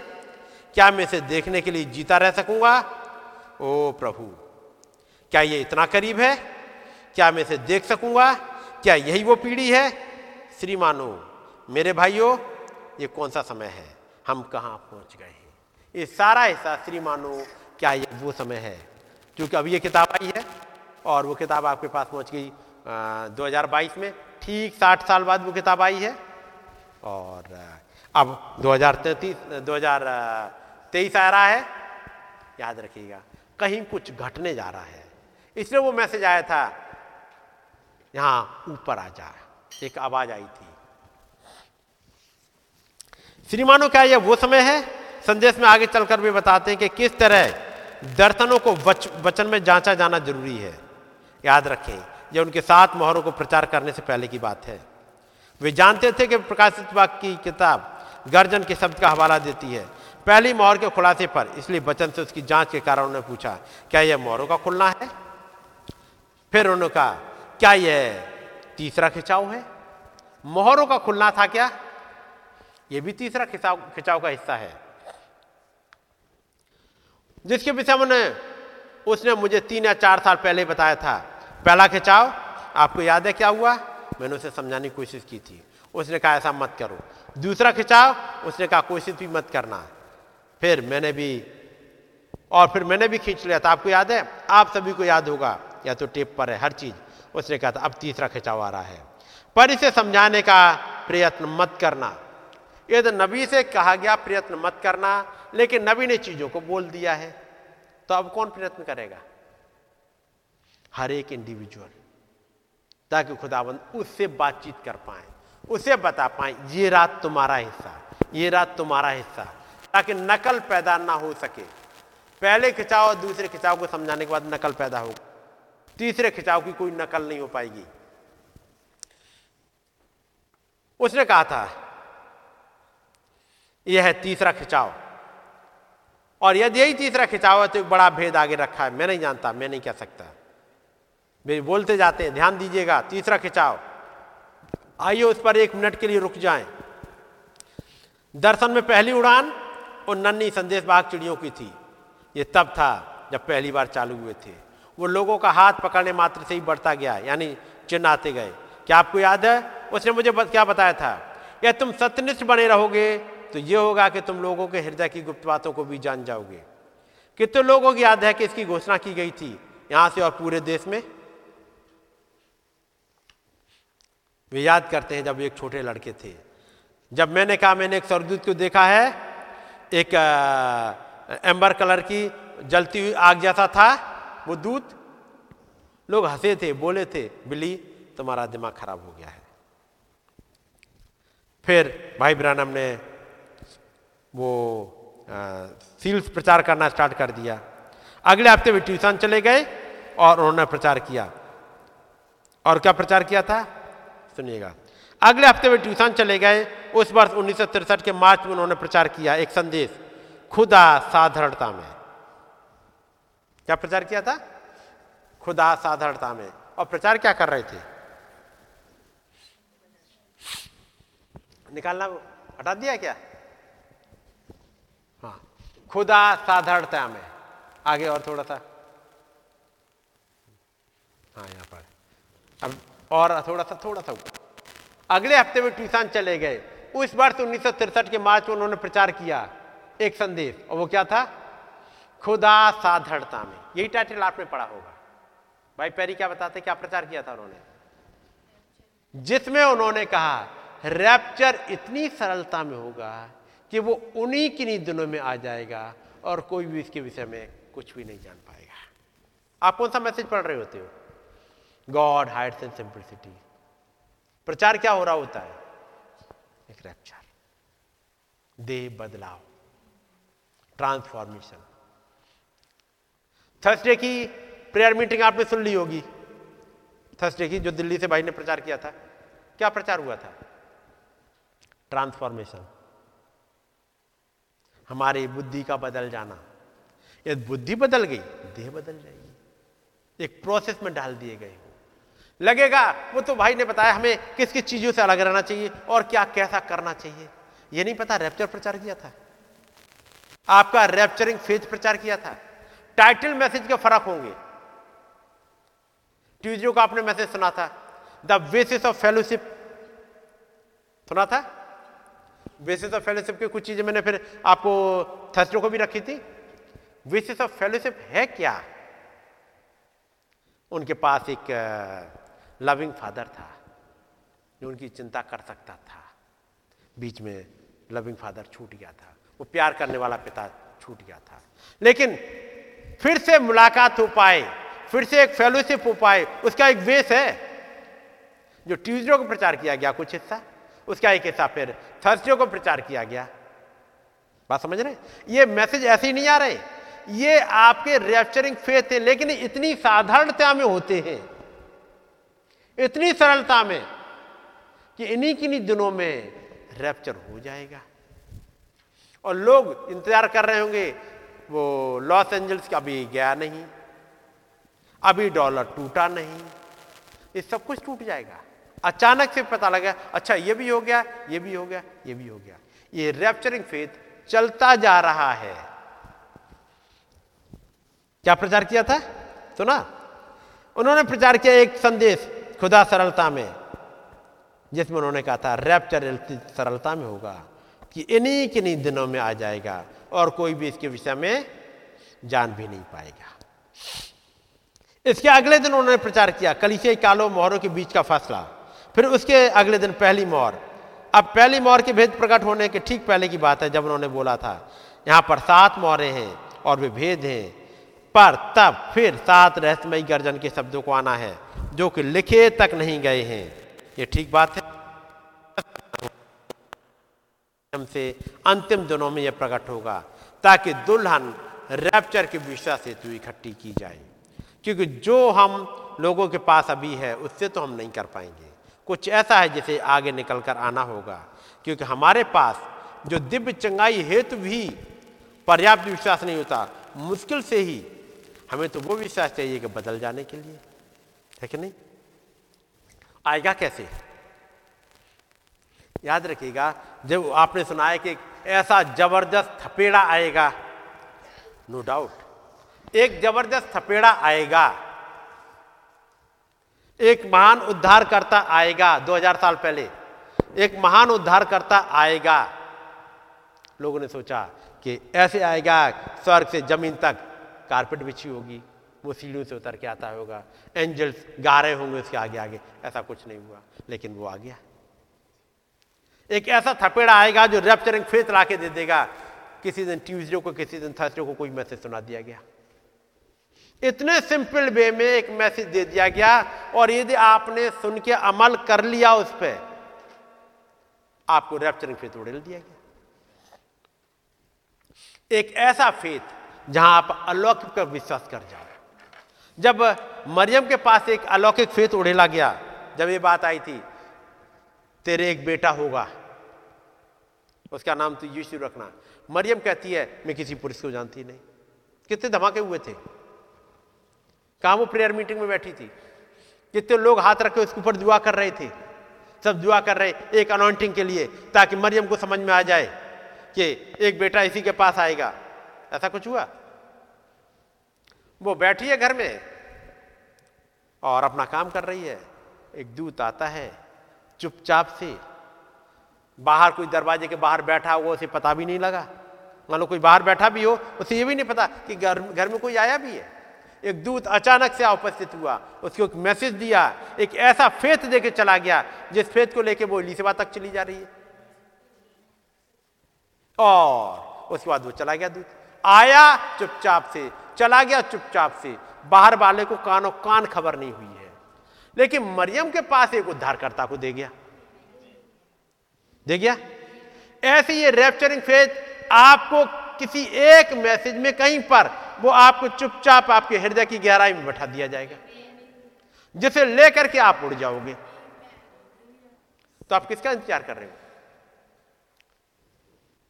क्या मैं इसे देखने के लिए जीता रह सकूँगा? ओ प्रभु क्या ये इतना करीब है? क्या मैं इसे देख सकूँगा? क्या यही वो पीढ़ी है? श्रीमानो, मेरे भाइयों, ये कौन सा समय है? हम कहाँ पहुँच गए हैं? ये सारा हिस्सा, श्रीमानो, क्या ये वो समय है? क्योंकि अभी ये किताब आई है और वो किताब आपके पास पहुँच गई दो हज़ार बाईस में। ठीक साठ साल बाद वो किताब आई है और अब दो हज़ार तैतीस, दो हज़ार तेईस आ रहा है। याद रखिएगा, कहीं कुछ घटने जा रहा है। इसलिए वो मैसेज आया था, यहाँ ऊपर आ जा। एक आवाज़ आई थी। श्रीमानो, क्या यह वो समय है? संदेश में आगे चलकर भी बताते हैं कि किस तरह दर्शनों को वचन में जांचा जाना ज़रूरी है। याद रखें यह उनके साथ मोहरों को प्रचार करने से पहले की बात है। वे जानते थे कि प्रकाशित वाक्य की किताब गर्जन के शब्द का हवाला देती है। पहली मोहर के खुलासे पर, इसलिए वचन से उसकी जाँच के कारण उन्होंने पूछा, क्या यह मोहरों का खुलना है? फिर उन्होंने कहा, क्या यह तीसरा खिंचाव है? मोहरों का खुलना था क्या? यह भी तीसरा खिंचाव खिंचाव का हिस्सा है। जिसके विषय में उसने मुझे तीन या चार साल पहले बताया था। पहला खिंचाव, आपको याद है क्या हुआ? मैंने उसे समझाने की कोशिश की थी। उसने कहा, ऐसा मत करो। दूसरा खिंचाव, उसने कहा, कोशिश भी मत करना। फिर मैंने भी, और फिर मैंने भी खींच लिया था। आपको याद है? आप सभी को याद होगा। या तो टेप पर है, हर चीज़। उसने कहा था, अब तीसरा खिंचाव आ रहा है। पर इसे समझाने का प्रयत्न मत करना। ये तो नबी से कहा गया प्रयत्न मत करना, लेकिन नबी ने चीज़ों को बोल दिया है। तो अब कौन प्रयत्न करेगा? हर एक इंडिविजुअल ताकि खुदाबंद उससे बातचीत कर पाए, उसे बता पाए, ये रात तुम्हारा हिस्सा, ये रात तुम्हारा हिस्सा। ताकि नकल पैदा ना हो सके। पहले खिंचाव और दूसरे खिंचाव को समझाने के बाद नकल पैदा हो तीसरे खिंचाव की कोई नकल नहीं हो पाएगी। उसने कहा था, यह है तीसरा खिंचाव। और यदि यही तीसरा खिंचाव है तो एक बड़ा भेद आगे रखा है। मैं नहीं जानता, मैं नहीं कह सकता। वे बोलते जाते हैं, ध्यान दीजिएगा, तीसरा खिंचाव। आइए उस पर एक मिनट के लिए रुक जाएँ। दर्शन में पहली उड़ान और नन्ही संदेश बाग चिड़ियों की थी। ये तब था जब पहली बार चालू हुए थे। वो लोगों का हाथ पकड़ने मात्र से ही बढ़ता गया, यानी चिन्ह आते गए। क्या आपको याद है? उसने मुझे क्या बताया था? या तुम सत्यनिष्ठ बने रहोगे तो ये होगा कि तुम लोगों के हृदय की गुप्त बातों को भी जान जाओगे। कितने लोगों की याद है कि इसकी घोषणा की गई थी? यहाँ से और पूरे देश में? वे याद करते हैं जब एक छोटे लड़के थे। जब मैंने कहा, मैंने एक स्वर्गदूत को देखा है, एक एम्बर कलर की जलती हुई आग जैसा था वो दूत लोग हंसे थे, बोले थे, बिल्ली, तुम्हारा दिमाग खराब हो गया है। फिर भाई ब्रानम ने वो सील्स प्रचार करना स्टार्ट कर दिया। अगले हफ़्ते वे ट्यूशन चले गए और उन्होंने प्रचार किया। और क्या प्रचार किया था? सुनिएगा। अगले हफ़्ते वे ट्यूशन चले गए। उस वर्ष उन्नीस के मार्च में उन्होंने प्रचार किया एक संदेश, खुदा साधारणता में। क्या प्रचार किया था? खुदा साधारणता में। और प्रचार क्या कर रहे थे? निकालना हटा दिया क्या? हाँ। खुदा साधारणता में। आगे और थोड़ा सा। हाँ यहाँ पर। अब और थोड़ा सा थोड़ा सा। अगले हफ़्ते में ट्यूशन चले गए। उस वर्ष उन्नीस के मार्च में उन्होंने प्रचार किया एक संदेश। और वो क्या था? खुदा साधारणता में। यही टाइटल आपने पढ़ा होगा। भाई पैरी क्या बताते, क्या प्रचार किया था उन्होंने? जिसमें उन्होंने कहा, रैप्चर इतनी सरलता में होगा कि वो उन्हीं किन्हीं दिनों में आ जाएगा और कोई भी इसके विषय में कुछ भी नहीं जान पाएगा। आप कौन सा मैसेज पढ़ रहे होते हो? God hides and simplicity. प्रचार क्या हो रहा होता है? एक रैप्चर। दे बदलाव। ट्रांसफॉर्मेशन। थर्सडे की प्रेयर मीटिंग आपने सुन ली होगी। थर्सडे की जो दिल्ली से भाई ने प्रचार किया था, क्या प्रचार हुआ था? ट्रांसफॉर्मेशन। हमारी बुद्धि का बदल जाना। यदि बुद्धि बदल गई, देह बदल जाएगी। एक प्रोसेस में डाल दिए गए लगेगा, वो तो भाई ने बताया हमें किस किस चीज़ों से अलग रहना चाहिए और क्या कैसा करना चाहिए। ये नहीं पता रैप्चर प्रचार किया था। आपका रैप्चरिंग फ़ेज़ प्रचार किया था। टाइटल मैसेज के फ़र्क होंगे। ट्यूजडे को आपने मैसेज सुना था। The basis of fellowship. सुना था? बेसिस ऑफ़ फेलोशिप की कुछ चीज़ें मैंने फिर आपको थर्सडे को भी रखी थी। बेसिस ऑफ़ फेलोशिप है क्या? उनके पास एक लविंग फादर था, जो उनकी चिंता कर सकता था। बीच में लविंग फादर छूट गया था। वो प्यार करने वाला पिता छूट गया था। लेकिन फिर से मुलाकात हो पाए, फिर से एक फेलोशिप हो पाए, उसका एक बेस है। जो ट्यूजडे को प्रचार किया गया, कुछ हिस्सा, उसका एक हिस्सा फिर थर्सडे को प्रचार किया गया। बात समझ रहे ये मैसेज ऐसे ही नहीं आ रहे। ये आपके रैप्चरिंग फेथ है लेकिन इतनी साधारणता में होते हैं। इतनी सरलता में कि इन्हीं किन्हीं दिनों में रैप्चर हो जाएगा। और लोग इंतज़ार कर रहे होंगे वो लॉस एंजल्स का अभी गया नहीं, अभी डॉलर टूटा नहीं, ये सब कुछ टूट जाएगा। अचानक से पता लगा अच्छा ये भी हो गया, ये भी हो गया, ये भी हो गया। ये रैप्चरिंग फेथ चलता जा रहा है। क्या प्रचार किया था? सुना? उन्होंने प्रचार किया एक संदेश खुदा सरलता में, जिसमें उन्होंने कहा था रैप्चर सरलता में होगा कि इन्हीं किन्हीं दिनों में आ जाएगा। और कोई भी इसके विषय में जान भी नहीं पाएगा। इसके अगले दिन उन्होंने प्रचार किया कलिसे कालो मोहरों के बीच का फैसला। फिर उसके अगले दिन पहली मोहर। अब पहली मोहर के भेद प्रकट होने के ठीक पहले की बात है, जब उन्होंने बोला था, यहाँ पर सात मोहरे हैं और वे भेद हैं। पर तब फिर सात रहस्यमयी गर्जन के शब्दों को आना है, जो कि लिखे तक नहीं गए हैं। ये ठीक बात है? से अंतिम दिनों में यह प्रकट होगा, ताकि दुल्हन रैप्चर के विश्वास हेतु इकट्ठी की जाए। क्योंकि जो हम लोगों के पास अभी है, उससे तो हम नहीं कर पाएँगे। कुछ ऐसा है जिसे आगे निकल कर आना होगा। क्योंकि हमारे पास जो दिव्य चंगाई हेतु भी पर्याप्त विश्वास नहीं होता, मुश्किल से ही हमें तो वो विश्वास चाहिए कि बदल जाने के लिए। है कि नहीं? आएगा कैसे? याद रखिएगा, जब आपने सुना है कि ऐसा ज़बरदस्त थपेड़ा आएगा नो no डाउट एक ज़बरदस्त थपेड़ा आएगा, एक महान उद्धारकर्ता आएगा 2000 साल पहले, एक महान उद्धारकर्ता आएगा। लोगों ने सोचा कि ऐसे आएगा, स्वर्ग से ज़मीन तक कारपेट बिछी होगी, वो सीढ़ियों से उतर के आता होगा, एंजल्स गा रहे होंगे उसके आगे आगे ऐसा कुछ नहीं हुआ, लेकिन वो आ गया। एक ऐसा थपेड़ा आएगा जो रेप्चरिंग फेथ ला के दे देगा। किसी दिन ट्यूजडे को, किसी दिन थर्सडे को कोई मैसेज सुना दिया गया। इतने सिंपल वे में एक मैसेज दे दिया गया और यदि आपने सुन के अमल कर लिया उस पर आपको रैप्चरिंग फेथ उड़ेल दिया गया। एक ऐसा फेथ जहाँ आप अलौकिक पर विश्वास कर जाओ। जब मरियम के पास एक अलौकिक फेथ उड़ेला गया, जब ये बात आई थी, तेरे एक बेटा होगा उसका नाम तो यीशु रखना। मरियम कहती है, मैं किसी पुरुष को जानती नहीं। कितने धमाके हुए थे। कहा वो प्रेयर मीटिंग में बैठी थी? कितने लोग हाथ रखे उसके ऊपर दुआ कर रहे थे? सब दुआ कर रहे एक अनॉइंटिंग के लिए, ताकि मरियम को समझ में आ जाए कि एक बेटा इसी के पास आएगा। ऐसा कुछ हुआ? वो बैठी है घर में और अपना काम कर रही है। एक दूत आता है, चुपचाप से बाहर कोई दरवाजे के बाहर बैठा हुआ, उसे पता भी नहीं लगा। मान लो कोई बाहर बैठा भी हो, उसे ये भी नहीं पता कि घर घर में कोई आया भी है। एक दूत अचानक से उपस्थित हुआ, उसको एक मैसेज दिया, एक ऐसा फेत दे के चला गया, जिस फेत को लेके वो इलीसेबा तक चली जा रही है। और उसके बाद वो चला गया दूत। आया चुपचाप से, चला गया चुपचाप से। बाहर वाले को कानो कान खबर नहीं हुई है। लेकिन मरियम के पास एक उद्धारकर्ता को दे गया। दे गया ऐसे ये रेप्चरिंग फेथ आपको किसी एक मैसेज में कहीं पर वो आपको चुपचाप आपके हृदय की गहराई में बैठा दिया जाएगा, जिसे लेकर के आप उड़ जाओगे। तो आप किसका इंतज़ार कर रहे हो?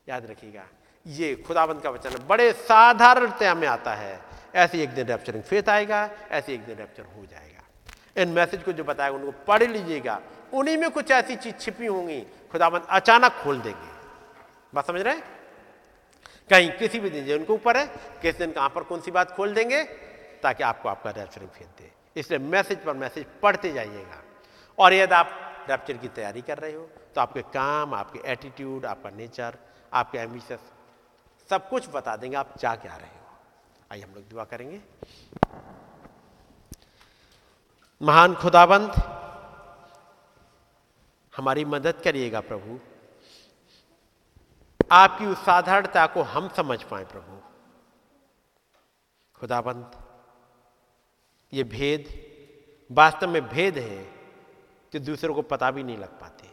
याद रखिएगा, ये खुदाबंद का वचन बड़े साधारणतया में आता है। ऐसे एक दिन रैप्चरिंग फेथ आएगा, ऐसे एक दिन रैप्चर हो जाएगा। इन मैसेज को जो बताया, उनको पढ़ लीजिएगा। उन्हीं में कुछ ऐसी चीज़ छिपी होंगी खुदाबंद अचानक खोल देंगे। बात समझ रहे हैं? कहीं किसी भी दिन उनके ऊपर है, किस दिन कहाँ पर कौन सी बात खोल देंगे? ताकि आपको आपका रैप्चरिंग फेथ दे। इसलिए मैसेज पर मैसेज पढ़ते जाइएगा। और यदि आप रैप्चर की तैयारी कर रहे हो तो आपके काम, आपके एटीट्यूड आपका नेचर आपके एम्बिशस सब कुछ बता देंगे, आप जा क्या रहे हो। आइए हम लोग दुआ करेंगे। महान खुदाबंद हमारी मदद करिएगा प्रभु। आपकी उस साधारणता को हम समझ पाए प्रभु। खुदाबंद, ये भेद वास्तव में भेद है कि दूसरों को पता भी नहीं लग पाते।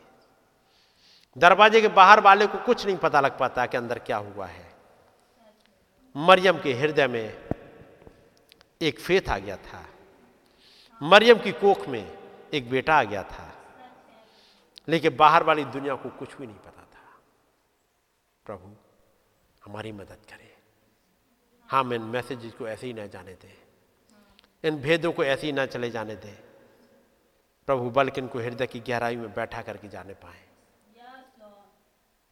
दरवाजे के बाहर वाले को कुछ नहीं पता लग पाता कि अंदर क्या हुआ है। मरियम के हृदय में एक फेथ आ गया था। मरियम की कोख में एक बेटा आ गया था। लेकिन बाहर वाली दुनिया को कुछ भी नहीं पता था। प्रभु, हमारी मदद करें। हम इन मैसेज को ऐसे ही ना जाने दें। इन भेदों को ऐसे ही ना चले जाने दें। प्रभु, बल्कि इनको हृदय की गहराई में बैठा करके जाने पाए।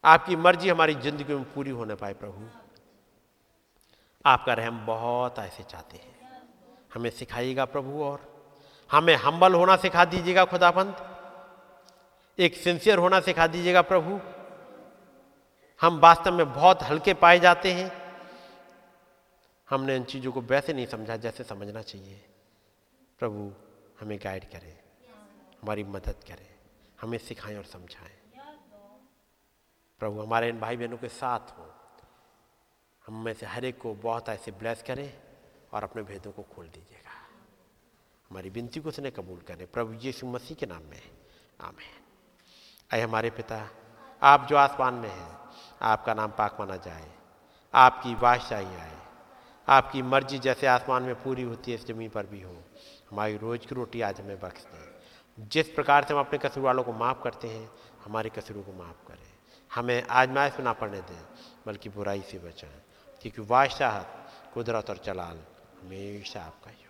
आपकी मर्ज़ी हमारी ज़िंदगी में पूरी होने पाए प्रभु। आपका रहम बहुत ऐसे चाहते हैं। हमें सिखाइएगा प्रभु और हमें हम्बल होना सिखा दीजिएगा खुदाबंद। एक सिंसियर होना सिखा दीजिएगा प्रभु। हम वास्तव में बहुत हल्के पाए जाते हैं। हमने इन चीज़ों को वैसे नहीं समझा, जैसे समझना चाहिए। प्रभु, हमें गाइड करें। हमारी मदद करें। हमें सिखाएँ और समझाएँ। प्रभु, हमारे इन भाई बहनों के साथ हो। हम में से हर एक को बहुत ऐसे ब्लेस करें और अपने भेदों को खोल दीजिएगा। हमारी विनती को उसने कबूल करें। प्रभु यीशु मसीह के नाम में। आमेन। अय हमारे पिता। आप जो आसमान में हैं, आपका नाम पाक माना जाए। आपकी बादशाही आए। आपकी मर्ज़ी जैसे आसमान में पूरी होती है, इस ज़मीन पर भी हो। हमारी रोज की रोटी आज हमें बख्श दें। जिस प्रकार से हम अपने कसूर वालों को माफ़ करते हैं, हमारे कसूरों को माफ़ करें। हमें आजमाइश में ना पड़ने दें, बल्कि बुराई से बचाएँ। क्योंकि बादशाह कुदरत और चलाल हमेशा आपका हो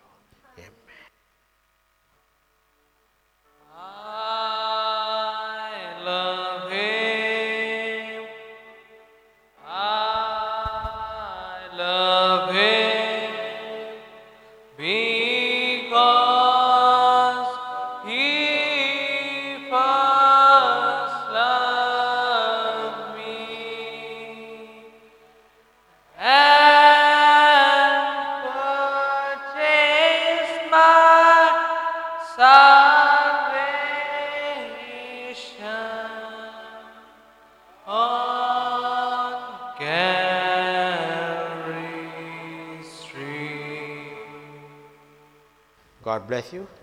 love him. Bless you.